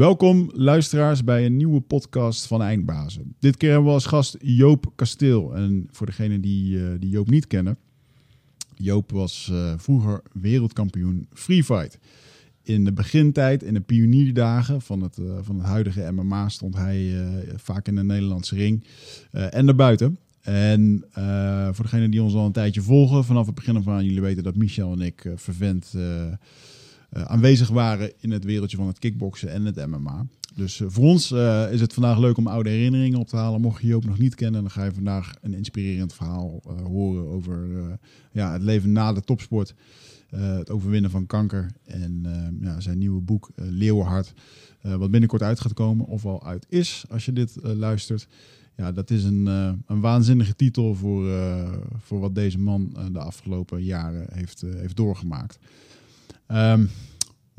Welkom luisteraars bij een nieuwe podcast van Eindbazen. Dit keer hebben we als gast Joop Kasteel. En voor degenen die, eh, die Joop niet kennen, Joop was eh, vroeger wereldkampioen Free Fight. In de begintijd, in de pionierdagen van het, eh, van het huidige MMA, stond hij vaak in de Nederlandse ring en daarbuiten. En voor degenen die ons al een tijdje volgen, vanaf het begin aan, jullie weten dat Michel en ik eh, vervent aanwezig waren in het wereldje van het kickboksen en het MMA. Dus eh, voor ons eh, is het vandaag leuk om oude herinneringen op te halen. Mocht je Joop nog niet kennen, dan ga je vandaag een inspirerend verhaal eh, horen over eh, ja, het leven na de topsport. eh, het overwinnen van kanker en eh, ja, zijn nieuwe boek eh, Leeuwenhart. eh, wat binnenkort uit gaat komen, of al uit is als je dit eh, luistert. Ja, dat is een, eh, een waanzinnige titel voor, eh, voor wat deze man eh, de afgelopen jaren heeft, eh, heeft doorgemaakt. Ehm,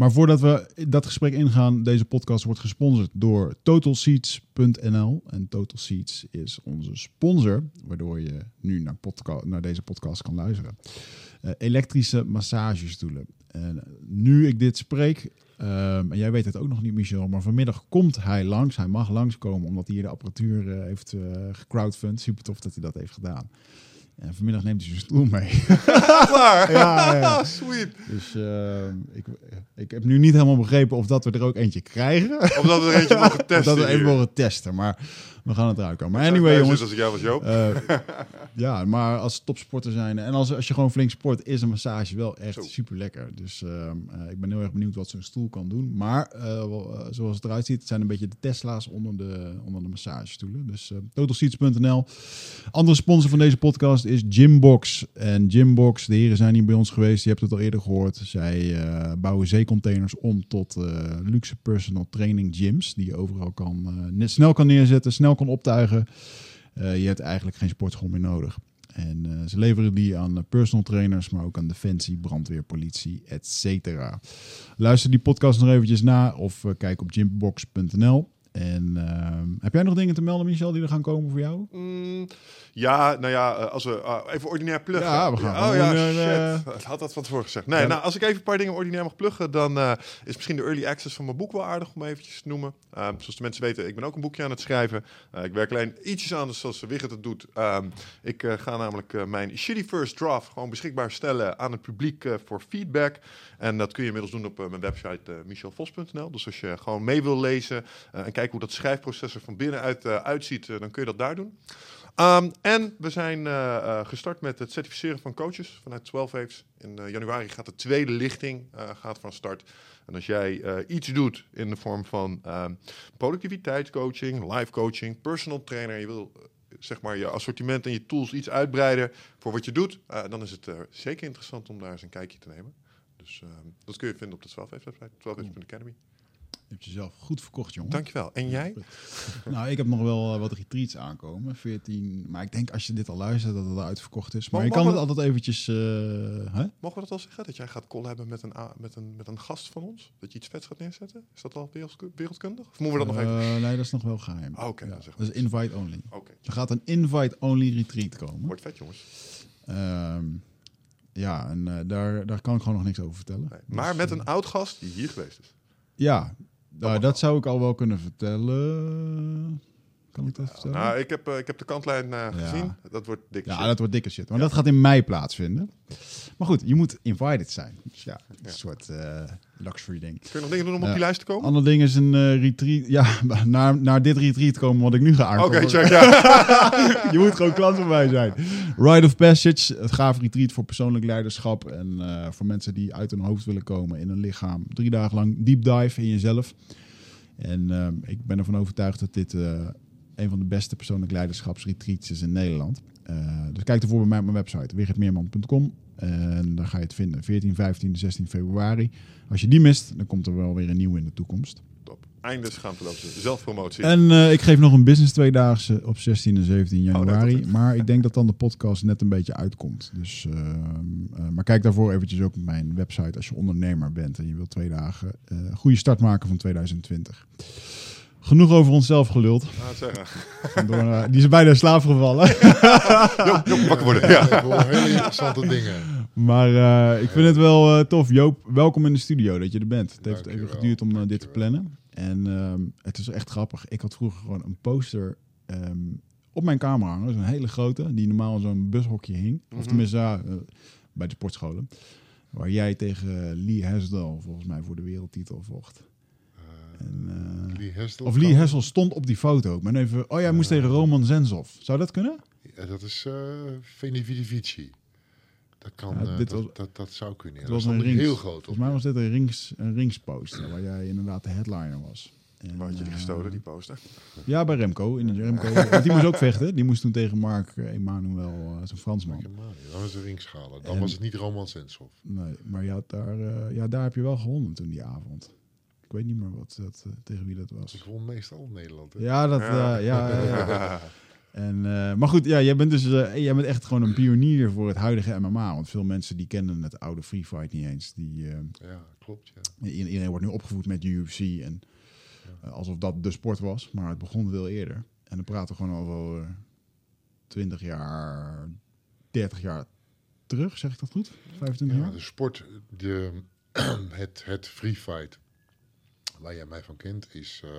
maar voordat we dat gesprek ingaan, deze podcast wordt gesponsord door TotalSeats.nl. En Total Seats is onze sponsor, waardoor je nu naar, podca- naar deze podcast kan luisteren. Eh, elektrische massagestoelen. En nu ik dit spreek, ehm, en jij weet het ook nog niet, Michel, maar vanmiddag komt hij langs. Hij mag langskomen omdat hij hier de apparatuur eh, heeft eh gecrowdfund. Super tof dat hij dat heeft gedaan. En vanmiddag neemt hij zijn stoel mee. Klaar. Ja, ja. Sweet. Dus ehm, ik, ik heb nu niet helemaal begrepen of dat we er ook eentje krijgen. Omdat we er eentje mogen Of testen dat we even mogen testen. Maar we gaan het eruit komen. Maar anyway, jongens. Als ik jou was, Joop. eh, ja, maar als topsporter zijn en als, als je gewoon flink sport, is een massage wel echt Zo. super lekker. Dus ehm, eh, ik ben heel erg benieuwd wat zo'n stoel kan doen. Maar eh, zoals het eruit ziet, het zijn een beetje de Tesla's onder de, onder de massagestoelen. Dus totalseats.nl. Andere sponsor van deze podcast is Gymbox. En Gymbox, de heren zijn hier bij ons geweest. Je hebt het al eerder gehoord. Zij eh, bouwen zeecontainers om tot luxe personal training gyms. Die je overal kan, net snel kan neerzetten, snel kan optuigen. Eh, je hebt eigenlijk geen sportschool meer nodig. En eh, ze leveren die aan eh, personal trainers, maar ook aan defensie, brandweer, politie, et cetera. Luister die podcast nog eventjes na of kijk op gymbox.nl. En ehm, heb jij nog dingen te melden, Michel, die er gaan komen voor jou? Mm, ja, nou ja, eh, als we ah, even ordinair pluggen. Ja, we gaan Oh ja, eh, shit. Ik had dat van tevoren gezegd. Nee, Ja. nou, als ik even een paar dingen ordinair mag pluggen, dan eh, is misschien de early access van mijn boek wel aardig om eventjes te noemen. Eh, zoals de mensen weten, ik ben ook een boekje aan het schrijven. Eh, ik werk alleen ietsjes anders zoals Wigget het doet. Ehm, ik eh, ga namelijk eh, mijn shitty first draft gewoon beschikbaar stellen aan het publiek eh, voor feedback. En dat kun je inmiddels doen op eh, mijn website eh, michelvos.nl. Dus als je gewoon mee wil lezen eh, en kijken hoe dat schrijfproces er van binnenuit eh, uitziet, eh, dan kun je dat daar doen. Ehm, en we zijn eh, gestart met het certificeren van coaches vanuit 12 Waves. In januari gaat de tweede lichting gaat van start. En als jij iets doet in de vorm van ehm, productiviteitscoaching, life coaching, personal trainer, je wil zeg maar je assortiment en je tools iets uitbreiden voor wat je doet, dan is het zeker interessant om daar eens een kijkje te nemen. Dus ehm, dat kun je vinden op de 12 Waves website, 12waves.academy. Je hebt jezelf goed verkocht, jongen. Dankjewel. En jij? Nou, ik heb nog wel eh, wat retreats aankomen. 14. Maar ik denk als je dit al luistert dat het al uitverkocht is. Maar Maar je kan het altijd eventjes. eh, hè? Mogen we dat al zeggen? Dat jij gaat collaben met een, met, een, met een gast van ons? Dat je iets vets gaat neerzetten? Is dat al wereldku- wereldkundig? Of moeten we dat nog even... Eh, nee, dat is nog wel geheim. Ah, oké, Ja, dat is invite only. Oké, Er gaat een invite-only retreat komen. wordt vet jongens. Ehm, ja, en daar, daar kan ik gewoon nog niks over vertellen. Nee. Maar Dus, met een oud gast die hier geweest is. Ja, nou, dat zou ik al wel kunnen vertellen. Kan ik dat vertellen? Nou, ik heb, eh, ik heb de kantlijn Ja. gezien. Dat wordt dik ja, shit. dat wordt dikke shit. Maar dat gaat in mei plaatsvinden. Maar goed, je moet invited zijn. Dus ja, een soort eh, luxury ding. Kun je nog dingen doen om op die lijst te komen? Ander ding is een eh, retreat. Ja, naar, naar dit retreat komen wat ik nu ga Oké, aankondigen. check. Ja. je moet gewoon klant van mij zijn. Ride of Passage, het gaaf retreat voor persoonlijk leiderschap. En eh, voor mensen die uit hun hoofd willen komen in hun lichaam. Drie dagen lang deep dive in jezelf. En eh, ik ben ervan overtuigd dat dit eh, een van de beste persoonlijk leiderschapsretreats is in Nederland. Eh, dus kijk ervoor bij mij op mijn website, wiggertmeerman.com. En daar ga je het vinden. 14, 15, 16 februari. Als je die mist, dan komt er wel weer een nieuwe in de toekomst. Top. Einde schaamteloze zelfpromotie. En eh, ik geef nog een business tweedaagse op 16 en 17 Oh, januari. maar ik denk dat dan de podcast net een beetje uitkomt. Dus, ehm, eh, maar kijk daarvoor eventjes ook op mijn website als je ondernemer bent en je wilt twee dagen eh goede start maken van 2020. Genoeg over onszelf geluld. Door die is bijna in slaap gevallen. Joop, Joop, wakker worden. Ja. Hoor hele interessante dingen. Maar eh, ik vind het wel eh, tof. Joop, welkom in de studio dat je er bent. Het heeft even geduurd om eh, dit te plannen. En ehm, het is echt grappig. Ik had vroeger gewoon een poster ehm, op mijn kamer hangen. Zo'n hele grote, die normaal in zo'n bushokje hing. Of Mhm. tenminste, ja, bij de sportscholen. Waar jij tegen Lee Hesdal volgens mij voor de wereldtitel vocht. Eh, En, eh, Lee Hesdel of Lee Hessel stond op die foto. Maar even, oh jij moest tegen Roman Zensov. Zou dat kunnen? Ja, dat is uh, Veni Vidi Vici. Dat kan, Ja, eh, dit dat, was- dat, dat zou kunnen. Ja. Het Dat was is een dan rings. heel groot. Volgens mij was dit een rings, een ringsposter. Waar jij inderdaad de headliner was. En, Waar had je die eh, gestolen, die poster? Ja, bij Remco. In de Remco. Want die moest ook vechten. Die moest toen tegen Mark Emanuel, uh, zo'n Fransman. Dan was de ringschalen. Dan En- was het niet Roman Sensov. Nee, maar je had daar, eh, ja, daar heb je wel gewonnen toen die avond. Ik weet niet meer wat dat, eh, tegen wie dat was. won meestal in Nederland. Hè? Ja, dat, Ja. ja. ja, ja, ja. En, eh, maar goed, ja, jij bent dus eh, jij bent echt gewoon een pionier voor het huidige MMA. Want veel mensen die kennen het oude free fight niet eens. Die, eh, Ja, klopt. Ja. iedereen wordt nu opgevoed met UFC. En eh, alsof dat de sport was. Maar het begon veel eerder. En dan praten we gewoon over 20 jaar, 30 jaar terug. Zeg ik dat goed? 25 Ja, jaar? de sport, de, het, het free fight, waar jij mij van kent, is eh,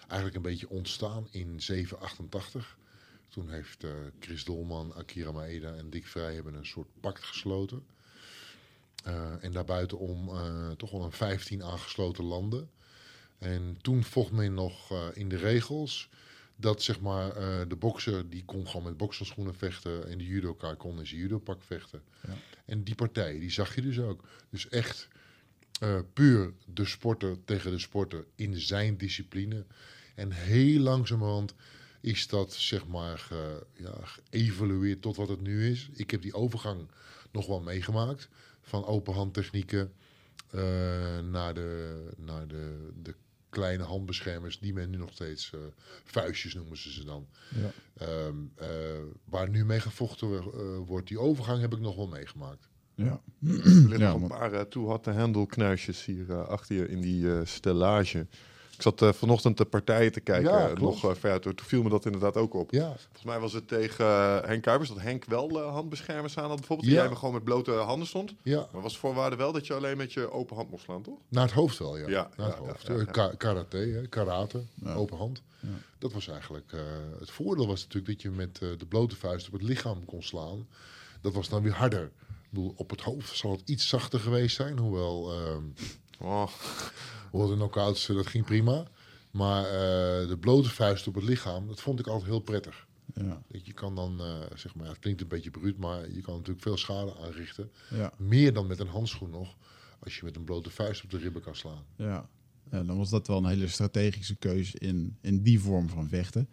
eigenlijk een beetje ontstaan in 788. Toen heeft eh, Chris Dolman, Akira Maeda en Dick Vrij hebben een soort pact gesloten. Eh, en daarbuitenom toch wel een 15 aangesloten landen. En toen vocht men nog in de regels dat zeg maar de bokser die kon gewoon met bokserschoenen vechten en de judoka kon in zijn judopak vechten. Ja. En die partijen die zag je dus ook. Dus echt eh, puur de sporter tegen de sporter in zijn discipline. En heel langzamerhand is dat zeg maar ge, ja, geëvolueerd tot wat het nu is. Ik heb die overgang nog wel meegemaakt van open handtechnieken eh, naar, de, naar de, de kleine handbeschermers die men nu nog steeds eh, vuistjes noemen ze ze dan. Ja. Ehm, eh, waar nu mee gevochten wordt. Die overgang heb ik nog wel meegemaakt. Ja. Er liggen Ja, nog een paar uh, hendelknuisjes hier eh, achter je in die eh, stellage. Ik zat eh, vanochtend de partijen te kijken, Ja, nog uh, ver Toen viel me dat inderdaad ook op. Ja, Volgens mij was het tegen Henk Kuipers dat Henk wel handbeschermers aan had bijvoorbeeld. En Ja. jij maar gewoon met blote handen stond. ja, Maar was voorwaarde wel dat je alleen met je open hand mocht slaan, toch? naar het hoofd wel, ja. Ja, naar het hoofd. ka- karate, hè, karate, open hand. Dat was eigenlijk... het voordeel was natuurlijk dat je met de blote vuist op het lichaam kon slaan. Dat was dan weer harder. Ik bedoel, op het hoofd zal het iets zachter geweest zijn. Hoewel, ehm Oh, hoewel de knockouts, dat ging prima. Maar eh, de blote vuist op het lichaam, dat vond ik altijd heel prettig. Ja. Dat je kan dan, eh, zeg maar, het klinkt een beetje bruut, maar je kan natuurlijk veel schade aanrichten. Ja. Meer dan met een handschoen nog, als je met een blote vuist op de ribben kan slaan. Ja. ja, dan was dat wel een hele strategische keuze in, in die vorm van vechten.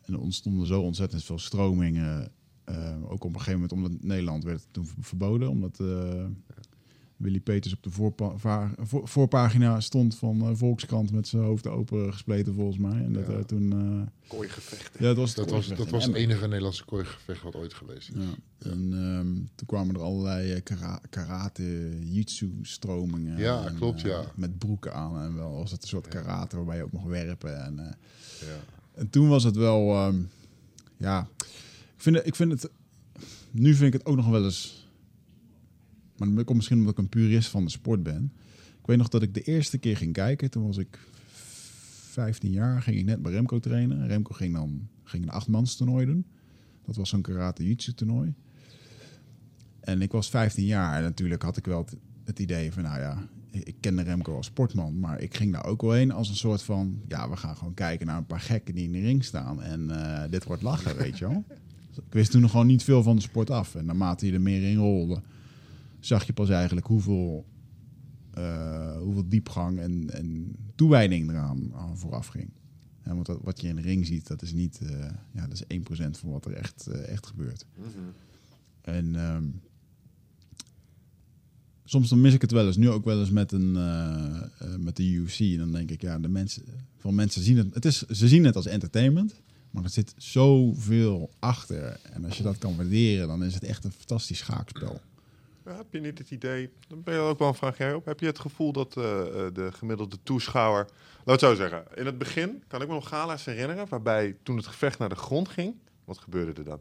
En er ontstonden zo ontzettend veel stromingen. Eh, ook op een gegeven moment, omdat Nederland werd het toen verboden. Omdat eh, Willy Peters op de voorpa- va- voor- voorpagina stond van eh, Volkskrant met zijn hoofd open gespleten volgens mij. En dat Ja. toen... eh, kooi gevechten. ja, het was, Dat was, dat was het enige Nederlandse kooigevecht wat ooit geweest is. Ja. En ehm, toen kwamen er allerlei kara- karate, jitsu stromingen. Ja, En, klopt, ja. Met broeken aan en wel was het een soort karate waarbij je ook mocht werpen. En, eh, Ja. en toen was het wel, ehm, ja, vind, ik vind het, nu vind ik het ook nog wel eens, maar dat komt misschien omdat ik een purist van de sport ben. Ik weet nog dat ik de eerste keer ging kijken, toen was ik 15 jaar, ging ik net bij Remco trainen. Remco ging dan ging een achtmans toernooi doen. Dat was zo'n karate jitsu toernooi. En ik was 15 jaar en natuurlijk had ik wel het, idee van, nou ja, ik, ik kende Remco als sportman, maar ik ging daar ook wel heen als een soort van, ja, we gaan gewoon kijken naar een paar gekken die in de ring staan en eh, dit wordt lachen, weet je wel. Ik wist toen nog gewoon niet veel van de sport af en naarmate je er meer in rolde, zag je pas eigenlijk hoeveel, eh, hoeveel diepgang en, en toewijding eraan aan vooraf ging. Ja, want dat, wat je in de ring ziet, dat is niet, eh, ja, dat is 1% van wat er echt, eh, echt gebeurt. En ehm, soms dan mis ik het wel eens. Nu ook wel eens met, een, met de UFC. En dan denk ik, ja, de mensen, van mensen zien het, het is, ze zien het als entertainment. Maar er zit zoveel achter. En als je dat kan waarderen, dan is het echt een fantastisch schaakspel. Ja, heb je niet het idee, dan ben je ook wel een vraag jij op. Heb je het gevoel dat eh, eh, de gemiddelde toeschouwer, laat het zo zeggen, in het begin kan ik me nog gala's herinneren, waarbij toen het gevecht naar de grond ging, wat gebeurde er dan?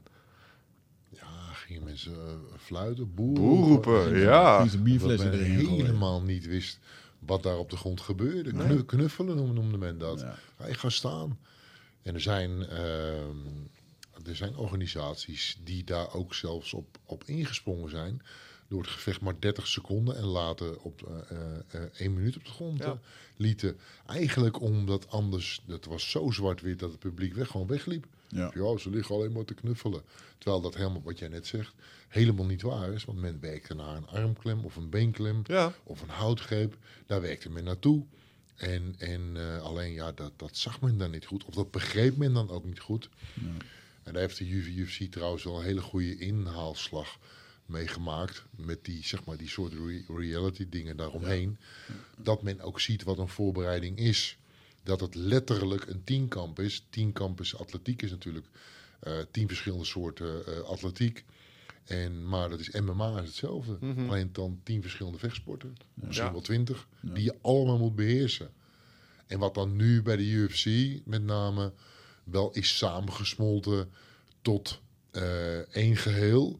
Ja, gingen mensen eh, fluiten, boer, Boer roepen, En, ja. Bierflessen erin helemaal niet wist wat daar op de grond gebeurde. Nee. Knuffelen noemde, men dat. Ja. Ga je gaan staan. En er zijn, ehm, er zijn organisaties die daar ook zelfs op, op ingesprongen zijn. Door het gevecht maar 30 seconden en later op één minuut op de grond Ja. eh, lieten. Eigenlijk omdat anders, dat was zo zwart-wit dat het publiek weg, gewoon wegliep. Ja. Ja, ze liggen alleen maar te knuffelen. Terwijl dat helemaal, wat jij net zegt, helemaal niet waar is. Want men werkte naar een armklem of een beenklem Ja, of een houtgreep. Daar werkte men naartoe. En, en eh, alleen ja, dat, dat zag men dan niet goed. Of dat begreep men dan ook niet goed. En daar heeft de UFC trouwens wel een hele goede inhaalslag meegemaakt. Met die, zeg maar, die soort re- reality dingen daaromheen. Dat men ook ziet wat een voorbereiding is. Dat het letterlijk een tienkamp is. Tienkamp is atletiek is natuurlijk eh, tien verschillende soorten eh, atletiek. En, maar dat is MMA is hetzelfde. Alleen dan tien verschillende vechtsporten. Misschien Ja. wel twintig. Die je allemaal moet beheersen. En wat dan nu bij de UFC met name wel is samengesmolten tot eh, één geheel.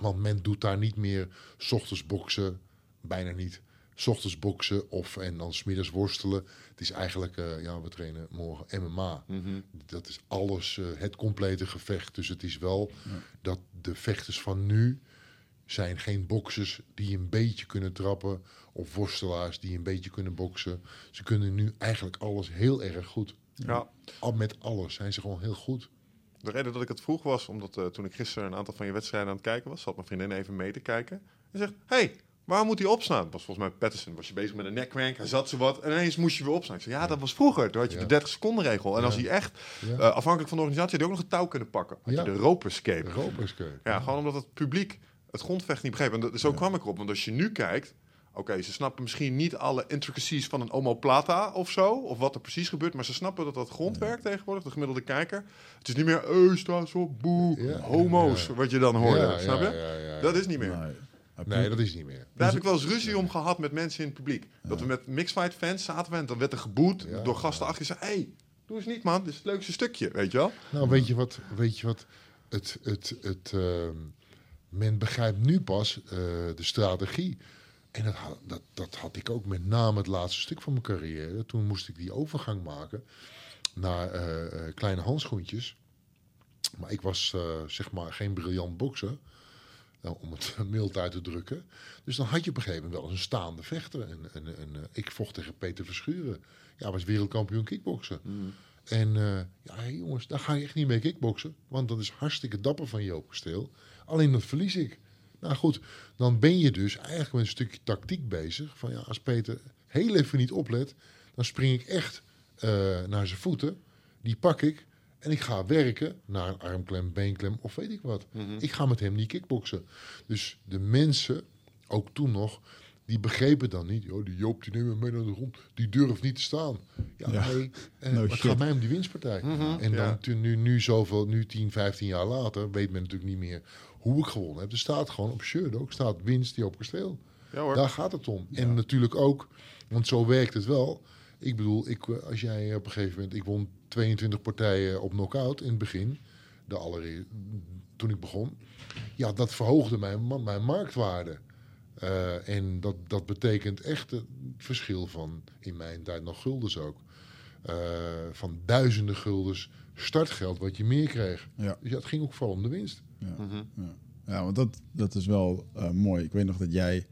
Want men doet daar niet meer 's ochtends boksen, bijna niet. 's ochtends boksen of en dan smiddags worstelen. Het is eigenlijk, eh, ja, we trainen morgen MMA. Dat is alles, eh, het complete gevecht. Dus het is wel dat de vechters van nu zijn geen boksers die een beetje kunnen trappen. Of worstelaars die een beetje kunnen boksen. Ze kunnen nu eigenlijk alles heel erg goed. ja. Al met alles zijn ze gewoon heel goed. De reden dat ik het vroeg was, omdat eh, toen ik gisteren een aantal van je wedstrijden aan het kijken was, zat mijn vriendin even mee te kijken. En zegt, hey, waar moet hij opstaan? Was volgens mij Patterson, was je bezig met een neckcrank, hij zat zo wat en ineens moest je weer opstaan. Ik zei, ja, dat was vroeger, toen had je Ja. de 30 seconden regel. En als hij echt, Ja. eh, afhankelijk van de organisatie, had hij ook nog een touw kunnen pakken. Had je de rope escape. Europa is keuken. Ja, gewoon omdat het publiek het grondvecht niet begreep. En dat- zo kwam ik erop, want als je nu kijkt... Oké, ze snappen misschien niet alle intricacies van een omoplata of zo, of wat er precies gebeurt, maar ze snappen dat dat grondwerk tegenwoordig, de gemiddelde kijker. Het is niet meer, eh, sta zo, boe, Ja, homo's, ja. wat je dan hoorde, snap je? Dat is niet meer. Nee. Nee, dat is niet meer. Daar heb ik wel eens ruzie om gehad met mensen in het publiek. Dat we met mixfight fans zaten we en dan werd er geboet Ja, door gasten achter. Die zeiden, hey, doe eens niet man, dit is het leukste stukje, weet je wel? Nou, weet je wat? Weet je wat? Het, het, het, ehm, men begrijpt nu pas eh, de strategie. En dat, had- dat, dat had ik ook met name het laatste stuk van mijn carrière. Toen moest ik die overgang maken naar eh, eh, kleine handschoentjes. Maar ik was eh, zeg maar geen briljant bokser. Nou, om het mild uit te drukken. Dus dan had je op een gegeven moment wel eens een staande vechter. En, en, en, eh, ik vocht tegen Peter Verschuren. Ja, was wereldkampioen kickboksen. En eh, ja, jongens, daar ga je echt niet mee kickboksen. Want dat is hartstikke dapper van Joop Kasteel. Alleen dat verlies ik. Nou goed, dan ben je dus eigenlijk met een stukje tactiek bezig. Van ja, als Peter heel even niet oplet, dan spring ik echt eh, naar zijn voeten. Die pak ik en ik ga werken naar een armklem, beenklem of weet ik wat. Ik ga met hem niet kickboksen. Dus de mensen, ook toen nog, die begrepen dan niet. Joh, die Joop die neemt me mee naar de grond. Die durft niet te staan. Ja, Ja. nee. eh, No maar het gaat mij om die winstpartij. En dan ja. toen, nu, nu zoveel, nu 10, 15 jaar later, weet men natuurlijk niet meer hoe ik gewonnen heb. Er staat gewoon op shirt ook, staat winst die op kasteel. Ja hoor. Daar gaat het om. En natuurlijk ook, want zo werkt het wel. Ik bedoel, ik, eh, als jij op een gegeven moment, ik won 22 partijen op knockout in het begin, de allereerste, toen ik begon. Ja, dat verhoogde mijn, mijn marktwaarde. Eh, en dat, dat betekent echt het verschil van, in mijn tijd nog guldens ook, eh, van duizenden guldens startgeld wat je meer kreeg. Ja. Dus ja, het ging ook vooral om de winst. Ja, Mhm. ja. ja want dat, dat is wel eh, mooi. Ik weet nog dat jij,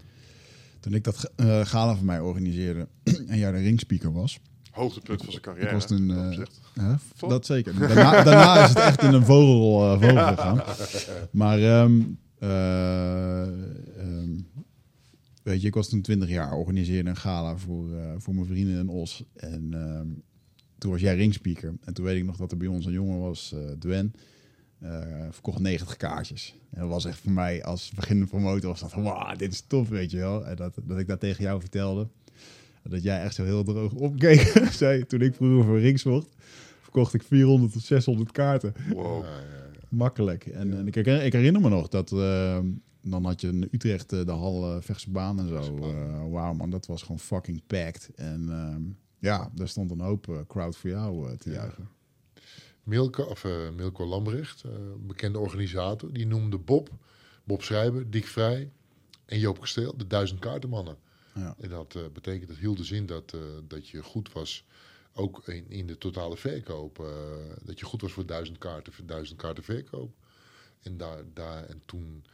toen ik dat eh, gala van mij organiseerde en jij de ringspeaker was. Hoogtepunt van zijn carrière. Was eh. Hè? Dat zeker. Daarna, daarna is het echt in een vogel, eh, vogel gegaan. Maar ehm, eh, ehm, weet je, ik was toen 20 jaar, organiseerde een gala voor, voor mijn vrienden in Os. En ehm, toen was jij ringspeaker. En toen weet ik nog dat er bij ons een jongen was, Dwen. Eh, verkocht 90 kaartjes. En dat was echt voor mij als beginnende promotor was dat van, wauw, dit is tof, weet je wel. En dat, dat ik dat tegen jou vertelde. Dat jij echt zo heel droog opkeek. zei, toen ik vroeger voor rings zocht, verkocht ik 400 tot 600 kaarten. Wow. Makkelijk. En, en ik, herinner, ik herinner me nog dat eh, dan had je in Utrecht eh, de hal uh, Vechtse baan en zo. Uh, Wauw man, dat was gewoon fucking packed. En uh, ja, daar stond een hoop uh, crowd voor jou uh, te juichen. Milko, of, uh, Milko Lambrecht, bekende organisator, die noemde Bob, Bob Schrijver, Dick Vrij en Joop Kasteel de duizend kaartenmannen. Ja. En dat eh, betekent, dat hield dus in dat, eh, dat je goed was, ook in, in de totale verkoop. eh, dat je goed was voor duizend kaarten, voor duizend kaarten verkoop. En, daar, daar, en toen,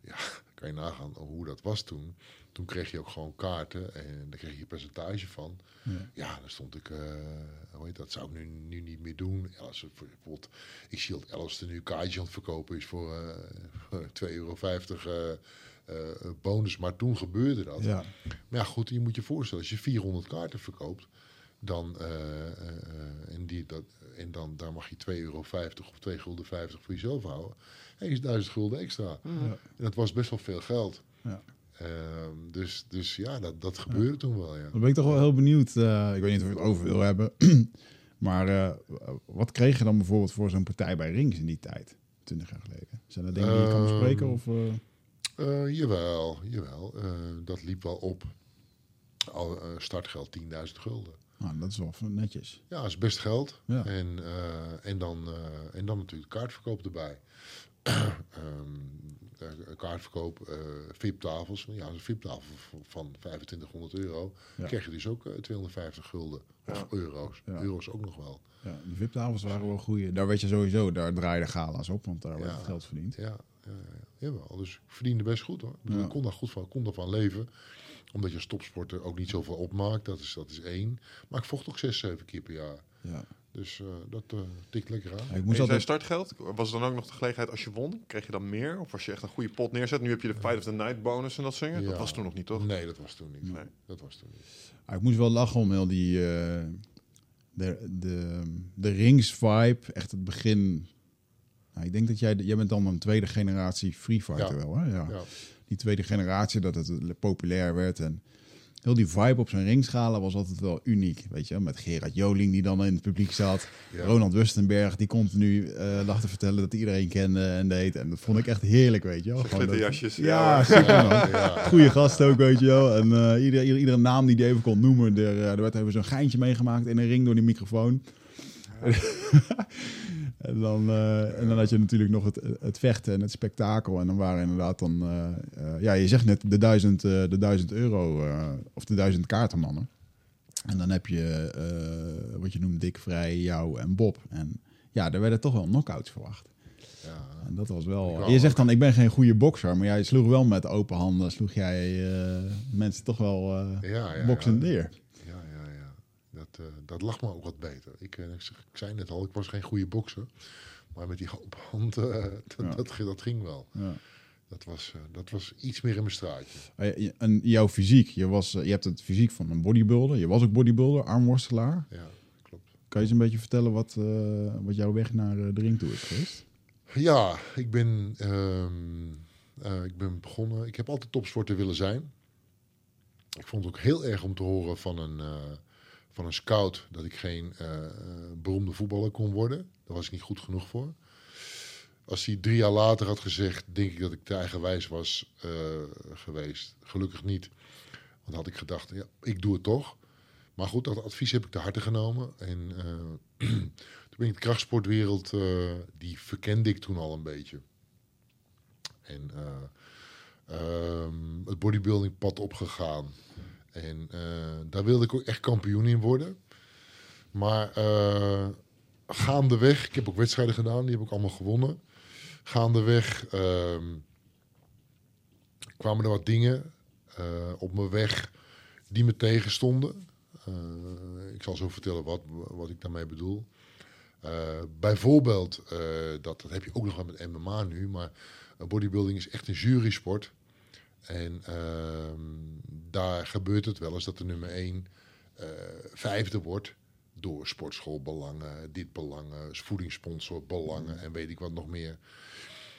ja, kan je nagaan hoe dat was toen. Toen kreeg je ook gewoon kaarten en daar kreeg je een percentage van. Ja. Ja, dan stond ik, eh, hoe heet dat, zou ik nu, nu niet meer doen. Ja, als er bijvoorbeeld, ik zie dat Elster nu kaartjes aan het verkopen is voor eh 2,50 euro eh, bonus. Maar toen gebeurde dat. Ja. Maar ja, goed, je moet je voorstellen, als je 400 kaarten verkoopt, dan, en, die, dat, en dan daar mag je 2,50 euro of 2,50 gulden voor jezelf houden. En is 1000 gulden extra. Ja. En dat was best wel veel geld. Ja. Ehm, dus, dus ja, dat, dat gebeurde toen wel, ja. Dan ben ik toch wel heel benieuwd. eh, ik weet niet of je het over wil hebben. maar eh, wat kreeg je dan bijvoorbeeld voor zo'n partij bij Rings in die tijd? 20 jaar geleden. Zijn dat dingen die je kan Ehm, bespreken? Of, eh, jawel, jawel. Dat liep wel op. Al, startgeld 10.000 gulden. nou, dat is wel netjes. Ja, dat is best geld. Ja. En, en, dan, en dan natuurlijk kaartverkoop erbij. Ehm, eh, kaartverkoop, eh VIP-tafels. Ja, een VIP-tafel van 2500 euro. Ja. krijg je dus ook eh, 250 gulden. Of Ja. euro's. Ja. Euro's ook nog wel. Ja, die VIP-tafels waren wel goeie. Daar weet je sowieso, daar draaiden gala's op, want daar werd geld verdiend. Ja, ja, ja, jawel. Dus ik verdiende best goed hoor. Ik, bedoel, Ja. ik kon daar goed van, kon daarvan leven. Omdat je als topsporter ook niet zoveel opmaakt. Dat is, dat is één. Maar ik vocht ook zes, zeven keer per jaar. Ja. Dus eh, dat eh, tikt lekker aan. Ja, ik moest altijd... startgeld. Was er dan ook nog de gelegenheid als je won? Kreeg je dan meer? Of als je echt een goede pot neerzet? Nu heb je de Fight of the Night bonus en dat zingen. Dat was toen nog niet, toch? Nee, dat was toen niet. Nee. Dat was toen niet. Ah, ik moest wel lachen om heel die... eh, de, de, de rings-vibe, echt het begin... Nou, ik denk dat jij... Jij bent dan een tweede generatie Free Fighter Ja. wel, hè? Ja. Ja. Die tweede generatie, dat het populair werd en... Heel die vibe op zijn ringschalen was altijd wel uniek, weet je. Met Gerard Joling die dan in het publiek zat. Ja. Ronald Wustenberg die continu eh lag te vertellen dat iedereen kende en deed. En dat vond ik echt heerlijk, weet je wel. Glitterjasjes. Ja, man. Ja. Goeie gast ook, weet je wel. En eh, ieder- iedere naam die hij even kon noemen, er, eh, er werd even zo'n geintje meegemaakt in een ring door die microfoon. en, dan, eh, en dan had je natuurlijk nog het, het vechten en het spektakel. En dan waren inderdaad dan, eh, eh, ja, je zegt net de duizend, de duizend euro of de duizend kaartenmannen. En dan heb je wat je noemt Dick Vrij, jou en Bob. En ja, er werden toch wel knockouts verwacht. Ja. En dat was wel. Je zegt dan, ik ben geen goede bokser, maar jij sloeg wel met open handen, sloeg jij mensen toch wel eh Ja, ja. neer. Dat, eh, dat lag me ook wat beter. Ik, eh, ik, zei net al, ik was geen goede bokser. Maar met die open hand, eh, dat, Ja. dat, dat ging wel. Ja. Dat was, dat was iets meer in mijn straatje. Eh, En jouw fysiek, je, was, je hebt het fysiek van een bodybuilder. Je was ook bodybuilder, armworstelaar. Ja, klopt. Kan je eens een beetje vertellen wat, wat jouw weg naar de ring toe is geweest? Ja, ik ben, ehm, eh, ik ben begonnen. Ik heb altijd topsporter willen zijn. Ik vond het ook heel erg om te horen van een, van een scout dat ik geen eh, eh, beroemde voetballer kon worden. Daar was ik niet goed genoeg voor. Als hij drie jaar later had gezegd, denk ik dat ik te eigenwijs was eh, geweest. Gelukkig niet. Want had ik gedacht, ja, ik doe het toch. Maar goed, dat advies heb ik te harte genomen. En eh, toen ben ik de krachtsportwereld, die verkende ik toen al een beetje. En eh, ehm, het bodybuilding pad opgegaan. En eh, daar wilde ik ook echt kampioen in worden. Maar eh, gaandeweg, ik heb ook wedstrijden gedaan, die heb ik allemaal gewonnen. Gaandeweg ehm, kwamen er wat dingen eh, op mijn weg die me tegenstonden. Ik zal zo vertellen wat, wat ik daarmee bedoel. Bijvoorbeeld, dat, dat heb je ook nog wel met MMA nu, maar bodybuilding is echt een jurysport. En ehm, daar gebeurt het wel eens dat de nummer 1 vijfde wordt door sportschoolbelangen, dit belangen, voedingssponsor belangen en weet ik wat nog meer.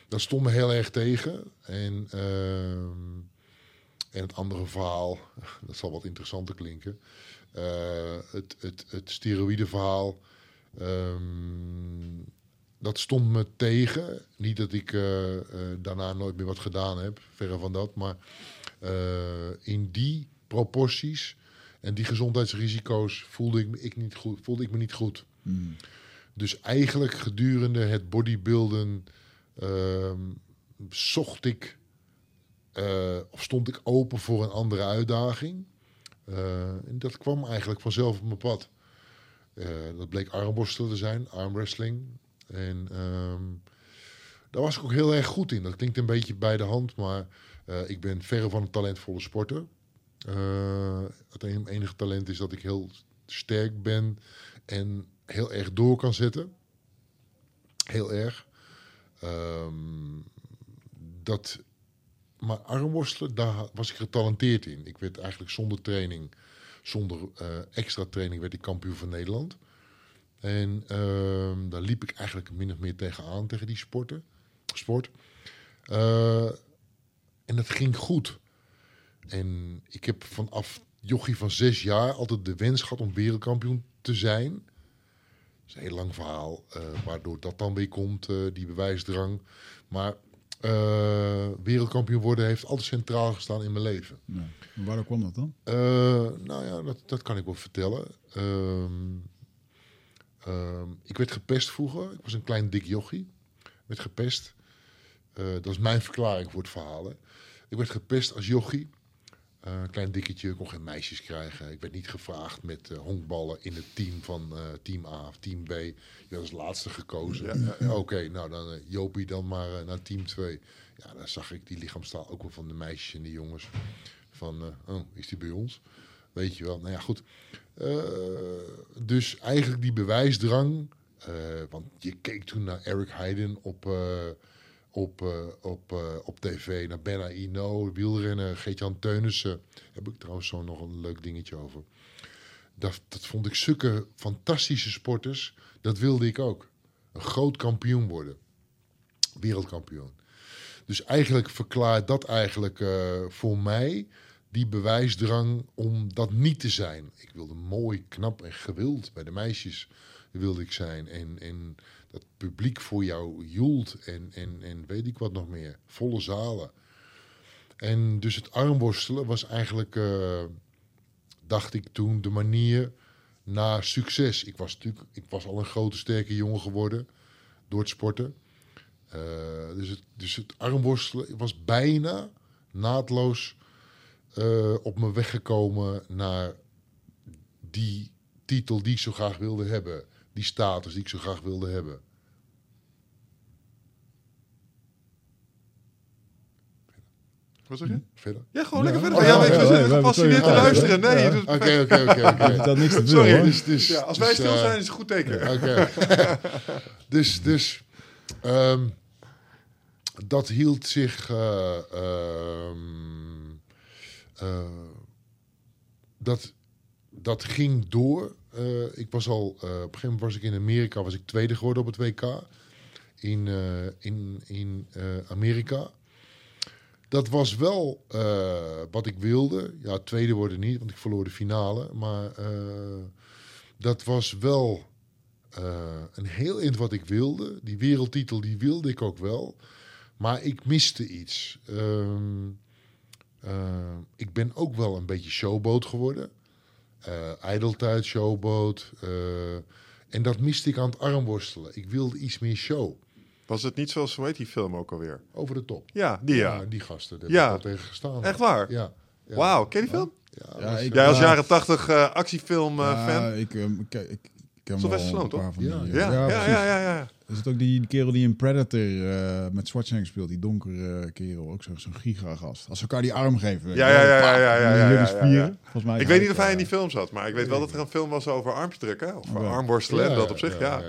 Dat stond me heel erg tegen. En, ehm, en het andere verhaal, dat zal wat interessanter klinken. eh, het, het, het steroïdeverhaal. ehm, dat stond me tegen. Niet dat ik eh, eh, daarna nooit meer wat gedaan heb, verre van dat. Maar eh, in die proporties en die gezondheidsrisico's voelde ik me, ik niet goed, voelde ik me niet goed. Hmm. Dus eigenlijk gedurende het bodybuilden ehm, zocht ik, of stond ik open voor een andere uitdaging. En dat kwam eigenlijk vanzelf op mijn pad. Dat bleek armworstelen te zijn, armwrestling. En ehm, daar was ik ook heel erg goed in. Dat klinkt een beetje bij de hand, maar eh, ik ben verre van een talentvolle sporter. Eh, het en- enige talent is dat ik heel sterk ben en heel erg door kan zetten. Heel erg. Ehm, dat, maar armworstelen, daar was ik getalenteerd in. Ik werd eigenlijk zonder training, zonder eh, extra training, werd ik kampioen van Nederland. En ehm, daar liep ik eigenlijk min of meer tegenaan, tegen die sporten, sport. Eh, en dat ging goed. En ik heb vanaf jochie van zes jaar altijd de wens gehad om wereldkampioen te zijn. Dat is een heel lang verhaal, eh, waardoor dat dan weer komt, eh, die bewijsdrang. Maar wereldkampioen worden heeft altijd centraal gestaan in mijn leven. Ja. Waarom kwam dat dan? Nou ja, dat, dat kan ik wel vertellen. Ehm, ehm, ik werd gepest vroeger. Ik was een klein dik jochie. werd gepest. Eh, dat is mijn verklaring voor het verhaal. hè. Ik werd gepest als jochie. Eh, een klein dikketje, ik kon geen meisjes krijgen. Ik werd niet gevraagd met eh, honkballen in het team van team A of team B. Je werd als laatste gekozen. Oké, nou dan Jopie dan maar naar team 2. Ja, dan zag ik die lichaamstaal ook wel van de meisjes en de jongens. Van, oh, is die bij ons? Weet je wel. Nou ja, goed. Eh, dus eigenlijk die bewijsdrang. eh, want je keek toen naar Eric Heiden op, eh, op, op, op tv. Naar Benna Ino, wielrennen, Geert-Jan Teunissen. Heb ik trouwens zo nog een leuk dingetje over. Dat, dat vond ik zulke fantastische sporters. Dat wilde ik ook. Een groot kampioen worden. Wereldkampioen. Dus eigenlijk verklaart dat eigenlijk voor mij die bewijsdrang om dat niet te zijn. Ik wilde mooi, knap en gewild bij de meisjes wilde ik zijn. En, en dat publiek voor jou joelt en, en, en weet ik wat nog meer. Volle zalen. En dus het armworstelen was eigenlijk, eh, dacht ik toen, de manier naar succes. Ik was natuurlijk, ik was al een grote sterke jongen geworden door het sporten. Eh, dus, het, dus het armworstelen was bijna naadloos eh, op me weggekomen naar die titel die ik zo graag wilde hebben. Die status die ik zo graag wilde hebben. Wat zeg je? Verder? Ja, gewoon Ja. lekker Oh, verder. Ja, ja, weet je, ja, we ja, zitten we gepassioneerd te luisteren. Nee, je doet het Oké, oké, oké, Je oké. had niks te doen Sorry, hoor. Dus, dus, Ja, als wij dus, stil eh, zijn, is het een goed teken. Oké. dus, dus ehm, dat hield zich. Eh, dat, dat ging door. Eh, ik was al. eh, op een gegeven moment was ik in Amerika, was ik tweede geworden op het WK. In, in, in Amerika. Dat was wel wat ik wilde. Ja, tweede worden niet, want ik verloor de finale. Maar dat was wel een heel eind wat ik wilde. Die wereldtitel, die wilde ik ook wel. Maar ik miste iets. Ehm, eh, ik ben ook wel een beetje showboat geworden. Eh ijdeltijd, showboat. eh, en dat miste ik aan het armworstelen. Ik wilde iets meer show. Was het niet zoals, hoe heet die film ook alweer? Over de top. Ja, die ja. die gasten. Daar Ja. heb ik al tegen gestaan. Echt waar? Ja. ja. Wauw, ken je die film? Ja, Ja, was, ik- Jij als Ja. jaren tachtig eh, actiefilm eh, Ja, fan? ik, ik, ik, ik ken Sylvester wel Stallone, toch? die. Ja, eh, Ja, ja, ja, ja, ja. Is het ook die kerel die in Predator eh, met Schwarzenegger speelt? Die donkere kerel, ook zo- zo'n gigagast. Als ze elkaar die arm geven. Ja, ja, ja, ja, ja, ja, En ja, jullie ja, ja, spieren. Volgens mij Ik weet niet of hij in die eh, film zat, maar ik weet wel dat er een film was over armsdrukken. Of Oké. armworstelen, Ja, dat op zich, ja.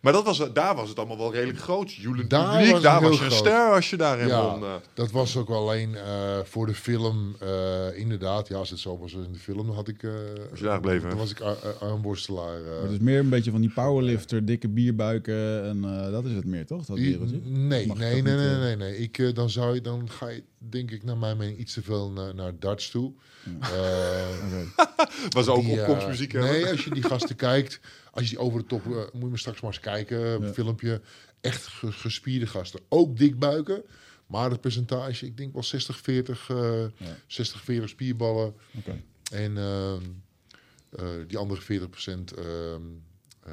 Ja, ja. ja. Maar dat was, daar was het allemaal wel redelijk groot. Jullie Daar publiek, was daar was je een ster als je daarin Ja, won. eh. dat was ook alleen eh, voor de film. eh, inderdaad, ja, als het zo was in de film, dan had ik. eh, Was je daar gebleven? Dan was ik ar- ar- armworstelaar. eh. Maar het is meer een beetje van die powerlifter, dikke bierbuiken. En eh, dat is het meer, toch? Dat wereldje? nee, nee, nee, nee, eh, nee, nee. Ik, dan, zou je, dan ga je, denk ik, naar mijn mening, iets te veel naar, naar darts toe. Eh, Oké. was ook die, opkomstmuziek. hè? Nee, als je die gasten kijkt, als je die over de top, eh, moet je maar straks maar eens kijken, een Ja. filmpje. Echt ge- gespierde gasten. Ook dik buiken. Maar het percentage, ik denk wel 60-40, eh Ja. 60-40 spierballen. Oké. En ehm, eh, die andere 40% ehm eh,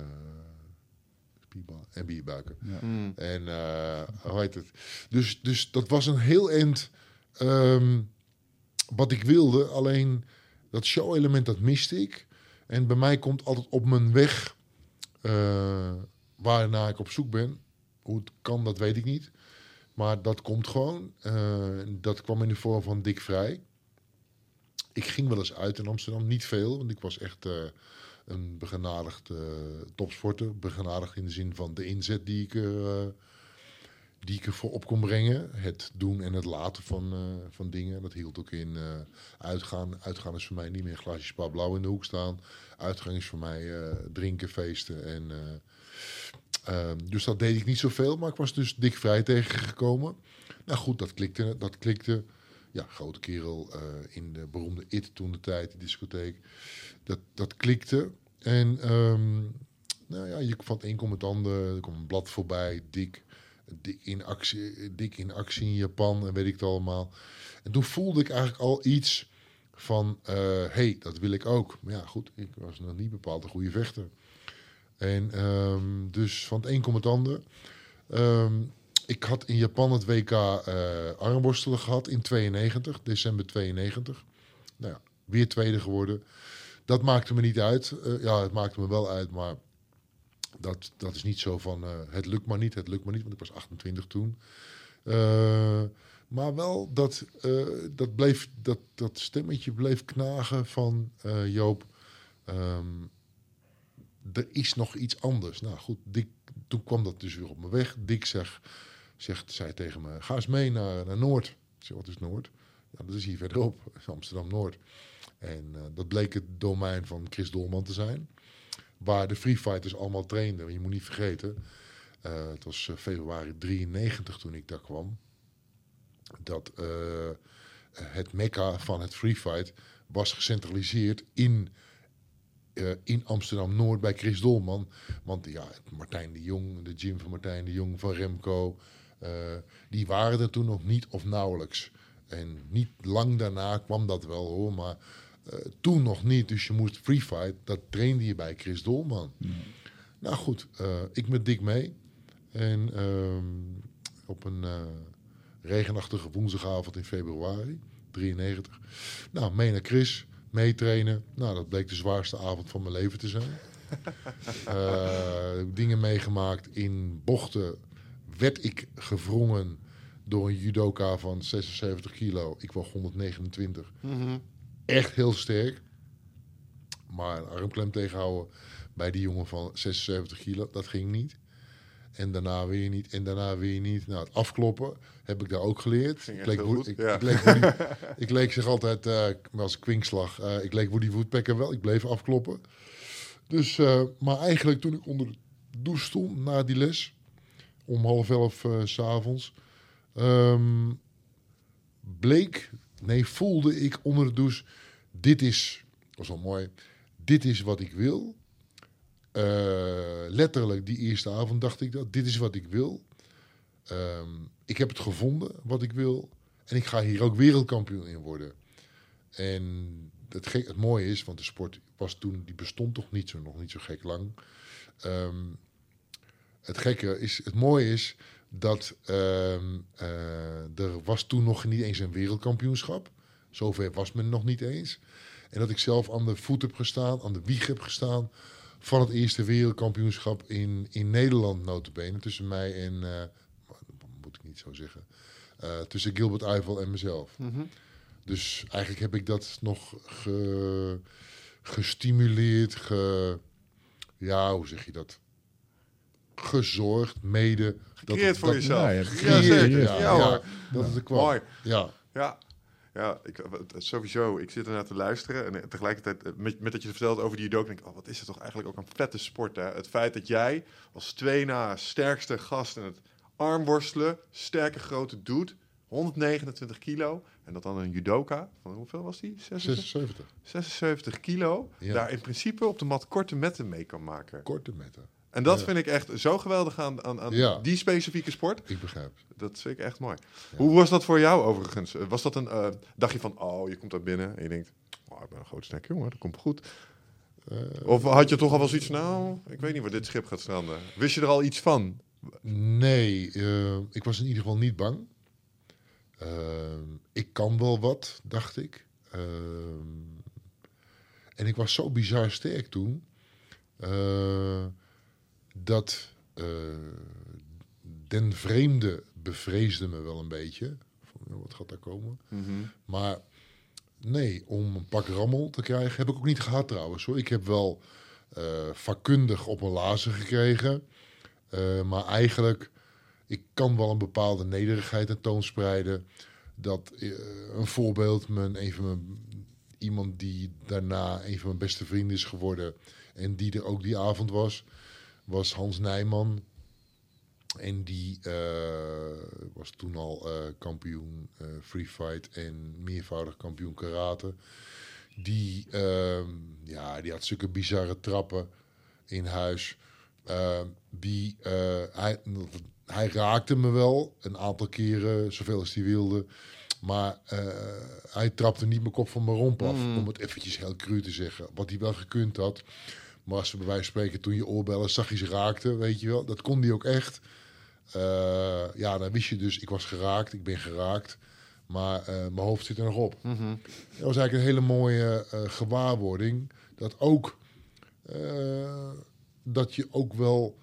spierballen en bierbuiken. Ja. Hmm. En eh, hoe heet het? Dus, dus dat was een heel eind ehm, wat ik wilde. Alleen dat show-element, dat miste ik. En bij mij komt altijd op mijn weg uh, waarnaar ik op zoek ben. Hoe het kan, dat weet ik niet. Maar dat komt gewoon. Uh, dat kwam in de vorm van Dick Vrij. Ik ging wel eens uit in Amsterdam, niet veel, want ik was echt uh, een begenadigd topsporter. Begenadigd in de zin van de inzet die ik die ik ervoor op kon brengen. Het doen en het laten van, uh, van dingen. Dat hield ook in uh, uitgaan. Uitgaan is voor mij niet meer een glaasje spa blauw in de hoek staan. Uitgang is voor mij uh, drinken, feesten. En, ehm, dus dat deed ik niet zoveel. Maar ik was dus dik vrij tegengekomen. Nou goed, dat klikte. Dat klikte. Ja, grote kerel in de beroemde IT toen de tijd, de discotheek. Dat, dat klikte. En um, nou ja, je van het een komt het ander. Er komt een blad voorbij, dik dik in actie, dik in actie in Japan en weet ik het allemaal. En toen voelde ik eigenlijk al iets van, hé, uh, hey, dat wil ik ook. Maar ja, goed, ik was nog niet bepaald een goede vechter. En um, dus van het een komt het ander. Um, ik had in Japan het WK uh, armworstelen gehad in 92, december 92. Nou ja, weer tweede geworden. Dat maakte me niet uit. Uh, ja, het maakte me wel uit, maar dat, dat is niet zo van uh, het lukt maar niet, het lukt maar niet, want ik was 28 toen. Uh, maar wel dat, uh, dat, bleef, dat, dat stemmetje bleef knagen van Joop. Um, er is nog iets anders. Nou goed, toen kwam dat dus weer op me weg. Dick zeg, zegt, zei tegen me, ga eens mee naar, naar Noord. Zeg, wat is Noord? Ja, dat is hier verderop, Amsterdam-Noord. En dat bleek het domein van Chris Dolman te zijn waar de free fighters allemaal trainden. Je moet niet vergeten, uh, het was uh, februari 93 toen ik daar kwam, dat uh, het mekka van het free fight was gecentraliseerd in, in Amsterdam-Noord bij Chris Dolman. Want ja, Martijn de Jong, de gym van Martijn de Jong, van Remco, die waren er toen nog niet of nauwelijks. En niet lang daarna kwam dat wel hoor, maar uh, toen nog niet, dus je moest free fight. Dat trainde je bij Chris Dolman. Mm. Nou goed, uh, ik met Dick mee. En uh, op een uh, regenachtige woensdagavond in februari, 93. Nou, mee naar Chris, meetrainen. Nou, dat bleek de zwaarste avond van mijn leven te zijn. dingen meegemaakt in bochten. Werd ik gevrongen door een judoka van 76 kilo. Ik was 129. Mm -hmm echt heel sterk. Maar een armklem tegenhouden bij die jongen van 76 kilo, dat ging niet. En daarna weer niet, en daarna weer niet. Nou, het afkloppen heb ik daar ook geleerd. Ik leek, ik, ja. ik, leek Woody, ik leek zich altijd, uh, als kwinkslag, uh, ik leek Woody Woodpecker wel. Ik bleef afkloppen. Dus, uh, maar eigenlijk toen ik onder de douche stond na die les, om half elf uh, s'avonds, um, bleek Nee, voelde ik onder de douche, dit is, was wel mooi, dit is wat ik wil. Uh, letterlijk die eerste avond dacht ik dat, dit is wat ik wil. Um, ik heb het gevonden wat ik wil. En ik ga hier ook wereldkampioen in worden. En het, gek, het mooie is, want de sport was toen, die bestond toch niet zo, nog niet zo gek lang. Um, het gekke is, het mooie is, dat uh, uh, er was toen nog niet eens een wereldkampioenschap. Zover was men nog niet eens. En dat ik zelf aan de voet heb gestaan, aan de wieg heb gestaan van het eerste wereldkampioenschap in, in Nederland, notabene. Tussen mij en, uh, moet ik niet zo zeggen, uh, tussen Gilbert Eiffel en mezelf. Mm -hmm. Dus eigenlijk heb ik dat nog ge, gestimuleerd, ge, ja, hoe zeg je dat? Gezorgd, mede. Gecreëerd voor jezelf. Ja, ja. Ja, ja, ja, dat is de kwam. Mooi. Ja. Ja. Ja, ik, sowieso. Ik zit ernaar te luisteren. En tegelijkertijd, met, met dat je het vertelt over die judo, denk ik, oh, wat is het toch eigenlijk ook een vette sport. Hè? Het feit dat jij als twee na sterkste gast in het armworstelen, sterke grote doet, 129 kilo. En dat dan een judoka, van hoeveel was die? 76. 76 kilo. Ja. Daar in principe op de mat korte metten mee kan maken. Korte metten. En dat ja. vind ik echt zo geweldig aan, aan, aan ja. die specifieke sport. Ik begrijp. Dat vind ik echt mooi. Ja. Hoe was dat voor jou overigens? Was dat een uh, dagje van, oh, je komt daar binnen en je denkt, oh, ik ben een groot sterk jongen, dat komt goed. Uh, of had je toch al wel zoiets, nou, ik weet niet waar dit schip gaat stranden. Wist je er al iets van? Nee, uh, ik was in ieder geval niet bang. ik kan wel wat, dacht ik. En ik was zo bizar sterk toen. Dat eh, den vreemde bevreesde me wel een beetje. Van, wat gaat daar komen? Mhm. Maar nee, om een pak rammel te krijgen heb ik ook niet gehad trouwens. Hoor. Ik heb wel eh, vakkundig op een lazen gekregen. Eh, maar eigenlijk, ik kan wel een bepaalde nederigheid tentoonspreiden. Dat een voorbeeld, mijn, een van mijn, iemand die daarna een van mijn beste vrienden is geworden. En die er ook die avond was, was Hans Nijman. En die eh, was toen al eh, kampioen eh, free fight en meervoudig kampioen karate. Die, ehm, ja, die had zulke bizarre trappen in huis. Ehm, die, hij, hij raakte me wel een aantal keren, zoveel als hij wilde. Maar hij trapte niet mijn kop van mijn romp af, Mm. om het eventjes heel cru te zeggen. Wat hij wel gekund had. Maar als ze bij wijze van spreken toen je oorbellen zachtjes raakte, weet je wel. Dat kon hij ook echt. Eh, ja, dan wist je dus, ik was geraakt, ik ben geraakt. Maar eh, mijn hoofd zit er nog op. Mhm. Dat was eigenlijk een hele mooie eh, gewaarwording. Dat ook, eh, dat je ook wel